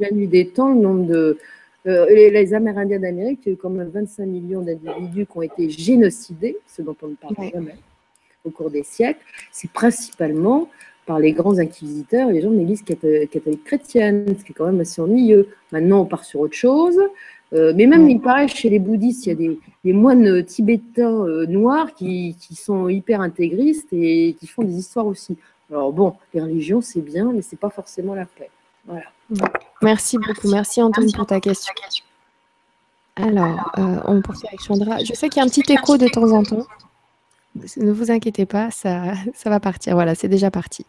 Speaker 2: la nuit des temps, le nombre de euh, les, Amérindiens d'Amérique, il y a eu quand même 25 millions d'individus qui ont été génocidés, ce dont on ne parle jamais au cours des siècles, c'est principalement par les grands inquisiteurs et les gens de l'Église catholique chrétienne, ce qui est quand même assez ennuyeux. Maintenant, on part sur autre chose. Euh, mais même, il paraît, chez les bouddhistes, il y a des, moines tibétains euh, noirs qui, sont hyper intégristes et qui font des histoires aussi. Alors bon, les religions, c'est bien, mais c'est pas forcément la paix. Voilà.
Speaker 1: Merci beaucoup. Merci Antoine pour ta question. Alors, euh, on poursuit avec Chandra. Je sais qu'il y a un petit écho de temps en temps. Ne vous inquiétez pas, ça, ça va partir. Voilà, c'est déjà parti.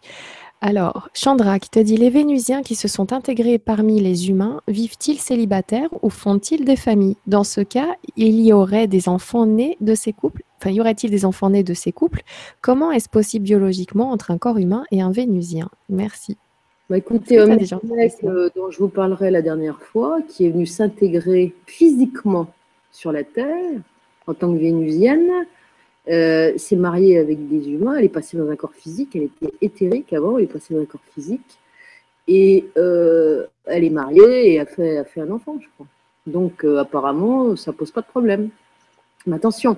Speaker 1: Alors, Chandra qui te dit les Vénusiens qui se sont intégrés parmi les humains vivent-ils célibataires ou font-ils des familles? Dans ce cas, il y aurait des enfants nés de ces couples Enfin, y aurait-il des enfants nés de ces couples? Comment est-ce possible biologiquement entre un corps humain et un Vénusien? Merci.
Speaker 2: Bah écoutez, un mec euh, dont je vous parlerai la dernière fois, qui est venu s'intégrer physiquement sur la Terre en tant que vénusienne, euh, s'est mariée avec des humains, elle est passée dans un corps physique, elle était éthérique avant, elle est passée dans un corps physique, et euh, elle est mariée et a fait, a fait un enfant, je crois. Donc apparemment, ça pose pas de problème. Mais attention,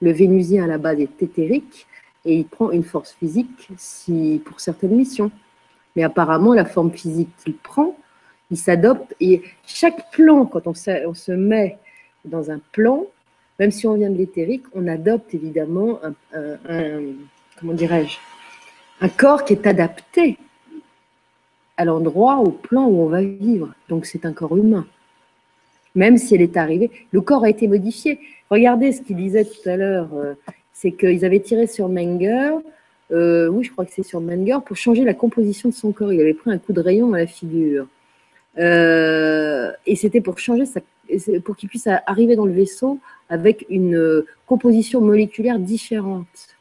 Speaker 2: le vénusien à la base est éthérique et il prend une force physique si, pour certaines missions. Mais apparemment, la forme physique qu'il prend, il s'adopte. Et chaque plan, quand on se, met dans un plan, même si on vient de l'éthérique, on adopte évidemment un, corps qui est adapté à l'endroit, au plan où on va vivre. Donc c'est un corps humain. Même si elle est arrivée, le corps a été modifié. Regardez ce qu'il disait tout à l'heure, euh, c'est qu'ils avaient tiré sur Menger euh, oui, je crois que c'est sur Menger, pour changer la composition de son corps. Il avait pris un coup de rayon à la figure. Euh, et c'était pour changer sa, pour qu'il puisse arriver dans le vaisseau avec une euh, composition moléculaire différente.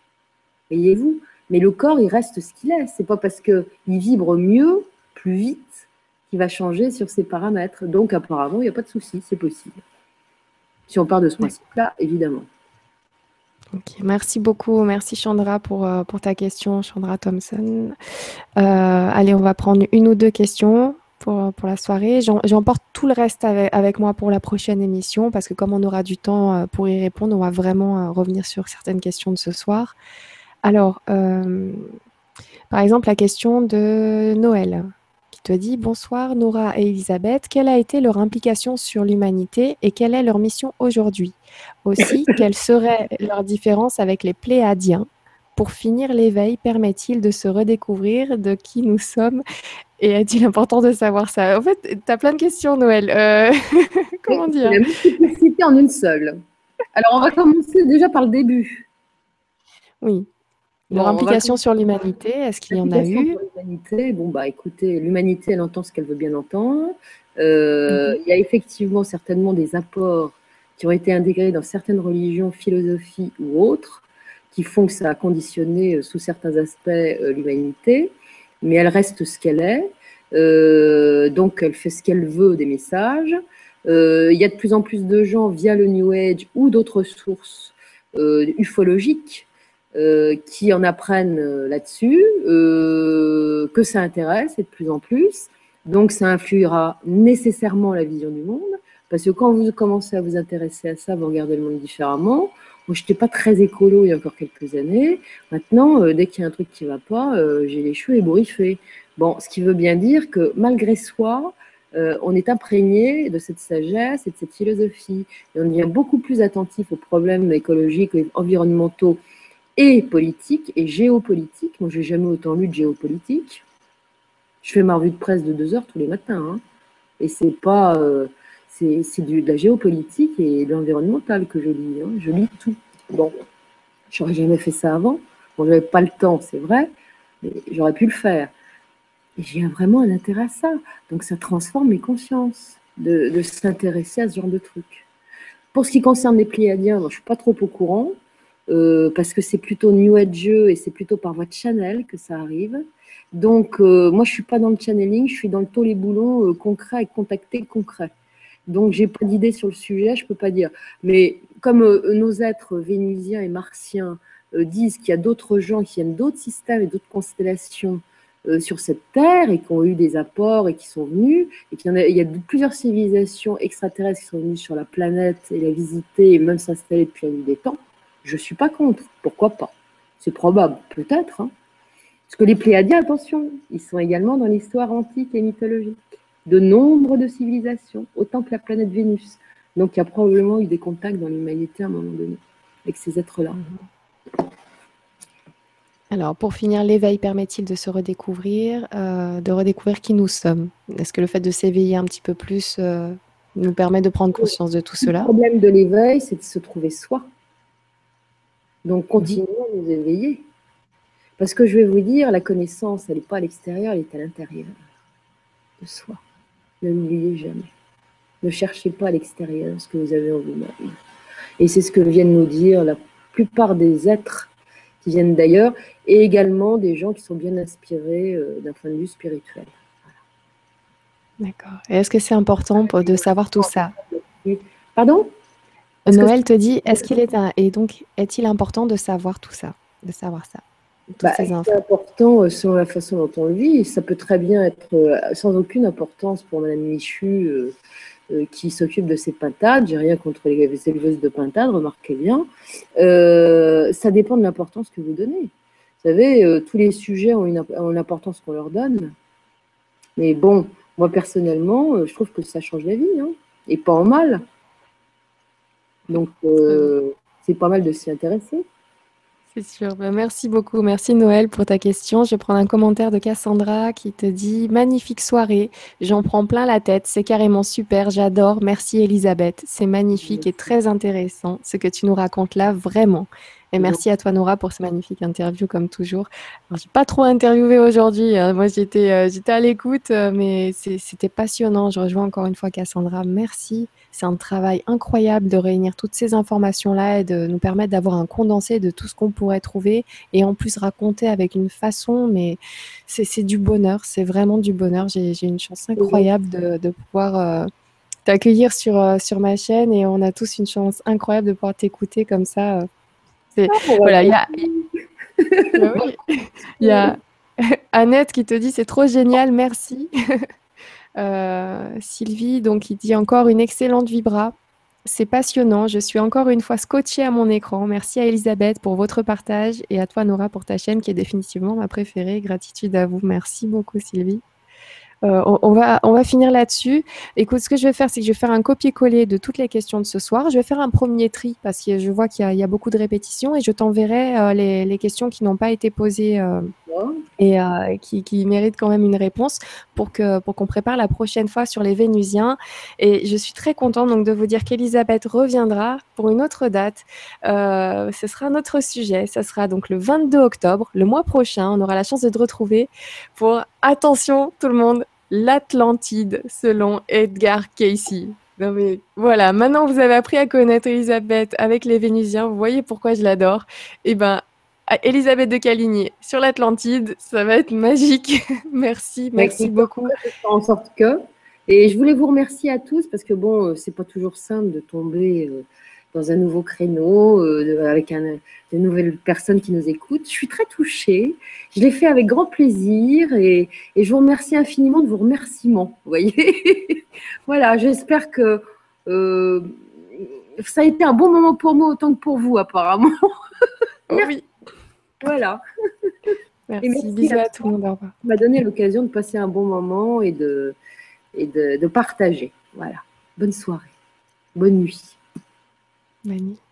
Speaker 2: Voyez-vous? Mais le corps, il reste ce qu'il est. C'est pas parce qu'il vibre mieux, plus vite, qu'il va changer sur ses paramètres. Donc, apparemment, il n'y a pas de souci, c'est possible. Si on part de ce principe-là, évidemment.
Speaker 1: Merci beaucoup. Merci Chandra pour, euh, pour ta question, Chandra Thompson. Euh, allez, on va prendre une ou deux questions pour, pour la soirée. J'emporte tout le reste avec, moi pour la prochaine émission parce que comme on aura du temps euh, pour y répondre, on va vraiment revenir sur certaines questions de ce soir. Alors, par exemple, la question de Noël te dit Bonsoir Nora et Elisabeth, quelle a été leur implication sur l'humanité et quelle est leur mission aujourd'hui? Aussi, quelle serait leur différence avec les Pléadiens Pour finir, l'éveil permet-il de se redécouvrir de qui nous sommes Et est-il important de savoir ça En fait, tu as plein de questions, Noël. Euh, comment dire
Speaker 2: La multiplicité en une seule. Alors, on va commencer déjà par le début.
Speaker 1: Oui. Leur implication sur l'humanité, est-ce qu'il y en a eu
Speaker 2: l'humanité, Bon, bah écoutez, l'humanité, elle entend ce qu'elle veut bien entendre. Euh, mhm. Il y a effectivement certainement des apports qui ont été intégrés dans certaines religions, philosophies ou autres, qui font que ça a conditionné euh, sous certains aspects l'humanité, mais elle reste ce qu'elle est. donc, elle fait ce qu'elle veut des messages. il y a de plus en plus de gens via le New Age ou d'autres sources ufologiques euh, qui en apprennent euh, là-dessus, euh, que ça intéresse et de plus en plus. Donc ça influera nécessairement la vision du monde, parce que quand vous commencez à vous intéresser à ça, vous regardez le monde différemment. Moi, je n'étais pas très écolo il y a encore quelques années. Maintenant, dès qu'il y a un truc qui ne va pas, j'ai les cheveux ébouriffés. Bon, ce qui veut bien dire que malgré soi, on est imprégné de cette sagesse et de cette philosophie. Et on devient beaucoup plus attentif aux problèmes écologiques environnementaux et politique et géopolitique. Moi, j'ai jamais autant lu de géopolitique. Je fais ma revue de presse de deux heures tous les matins. Hein. Et c'est pas. C'est de la géopolitique et de l'environnemental que je lis. Hein. Je lis tout. Bon, j'aurais jamais fait ça avant. Bon, j'avais pas le temps, c'est vrai, mais j'aurais pu le faire. J'ai vraiment un intérêt à ça. Donc, ça transforme mes consciences de, de s'intéresser à ce genre de trucs. Pour ce qui concerne les Pléiadiens, moi, je suis pas trop au courant. Euh, parce que c'est plutôt New Age et c'est plutôt par votre channel que ça arrive. Donc, euh, moi, je suis pas dans le channeling, je suis dans le taux les boulons euh, concret et contacté concret. Donc, j'ai pas d'idée sur le sujet, je peux pas dire. Mais comme nos êtres vénusiens et martiens disent qu'il y a d'autres gens qui viennent d'autres systèmes et d'autres constellations sur cette terre et qui ont eu des apports et qui sont venus, et qu'il y, a, plusieurs civilisations extraterrestres qui sont venues sur la planète et la visiter et même s'installer depuis la nuit des temps, je ne suis pas contre. Pourquoi pas? C'est probable, peut-être. Hein. Parce que les Pléiadiens, attention, ils sont également dans l'histoire antique et mythologique de nombre de civilisations, autant que la planète Vénus. Donc il y a probablement eu des contacts dans l'humanité à un moment donné avec ces êtres-là. Mhm.
Speaker 1: Alors, pour finir, l'éveil permet-il de se redécouvrir, euh, de redécouvrir qui nous sommes? Est-ce que le fait de s'éveiller un petit peu plus euh, nous permet de prendre conscience de tout cela?
Speaker 2: Le problème de l'éveil, c'est de se trouver soi. Donc, continuons à nous éveiller. Parce que je vais vous dire, la connaissance, elle n'est pas à l'extérieur, elle est à l'intérieur de soi. Ne l'oubliez jamais. Ne cherchez pas à l'extérieur ce que vous avez en vous-même. Et c'est ce que viennent nous dire la plupart des êtres qui viennent d'ailleurs, et également des gens qui sont bien inspirés euh, d'un point de vue spirituel.
Speaker 1: D'accord. Et est-ce que c'est important de savoir tout ça?
Speaker 2: Pardon?
Speaker 1: Noël te dit, est-ce qu'il est un... et donc est-il important de savoir tout ça, de savoir ça
Speaker 2: bah, C'est important euh, selon la façon dont on le vit. Ça peut très bien être euh, sans aucune importance pour Madame Michu. Euh, qui s'occupe de ces pintades. J'ai rien contre les éleveuses de pintades, remarquez bien. Euh, ça dépend de l'importance que vous donnez. Vous savez, tous les sujets ont, une, l'importance qu'on leur donne. Mais bon, moi personnellement, je trouve que ça change la vie, hein, et pas en mal. Donc, c'est pas mal de s'y intéresser.
Speaker 1: C'est sûr. Ben, merci beaucoup. Merci Noël pour ta question. Je vais prendre un commentaire de Cassandra qui te dit Magnifique soirée. J'en prends plein la tête. C'est carrément super. J'adore. Merci Elisabeth. C'est magnifique et très intéressant ce que tu nous racontes là, vraiment. Et merci à toi, Nora, pour ce magnifique interview, comme toujours. Je n'ai pas trop interviewé aujourd'hui. Hein. Moi, j'étais euh, j'étais à l'écoute, euh, mais c'était passionnant. Je rejoins encore une fois Cassandra. Merci. C'est un travail incroyable de réunir toutes ces informations-là et de nous permettre d'avoir un condensé de tout ce qu'on pourrait trouver et en plus raconter avec une façon, mais c'est du bonheur. C'est vraiment du bonheur. J'ai une chance incroyable de, de pouvoir. Euh, t'accueillir sur, sur ma chaîne et on a tous une chance incroyable de pouvoir t'écouter comme ça ah, voilà, il y a, Annette qui te dit c'est trop génial, merci. Euh, Sylvie, donc, il dit encore une excellente vibra. C'est passionnant. Je suis encore une fois scotchée à mon écran. Merci à Elisabeth pour votre partage et à toi, Nora, pour ta chaîne qui est définitivement ma préférée. Gratitude à vous. Merci beaucoup, Sylvie. Euh, on, va, on va finir là-dessus. Écoute, ce que je vais faire, c'est que je vais faire un copier-coller de toutes les questions de ce soir. Je vais faire un premier tri parce que je vois qu'il y, a beaucoup de répétitions et je t'enverrai euh, les, questions qui n'ont pas été posées euh, et qui, méritent quand même une réponse pour que pour qu'on prépare la prochaine fois sur les Vénusiens. Et je suis très contente donc de vous dire qu'Elisabeth reviendra pour une autre date. ce sera un autre sujet. Ça sera donc le 22 octobre, le mois prochain. On aura la chance de te retrouver pour attention tout le monde l'Atlantide, selon Edgar Casey. Non mais voilà, maintenant vous avez appris à connaître Elisabeth avec les Vénusiens, vous voyez pourquoi je l'adore. Eh ben, Elisabeth de Caligny sur l'Atlantide, ça va être magique. merci, merci, beaucoup.
Speaker 2: En sorte que, et je voulais vous remercier à tous parce que bon, euh, c'est pas toujours simple de tomber euh, dans un nouveau créneau, euh, avec un, de nouvelles personnes qui nous écoutent. Je suis très touchée. Je l'ai fait avec grand plaisir et, et, je vous remercie infiniment de vos remerciements. Vous voyez Voilà, j'espère que euh, ça a été un bon moment pour moi autant que pour vous, apparemment.
Speaker 1: oui.
Speaker 2: Voilà.
Speaker 1: Merci, bisous à, tout le monde. Ça
Speaker 2: m'a donné l'occasion de passer un bon moment et de, et de, de partager. Voilà. Bonne soirée. Bonne nuit.
Speaker 1: Magnifique.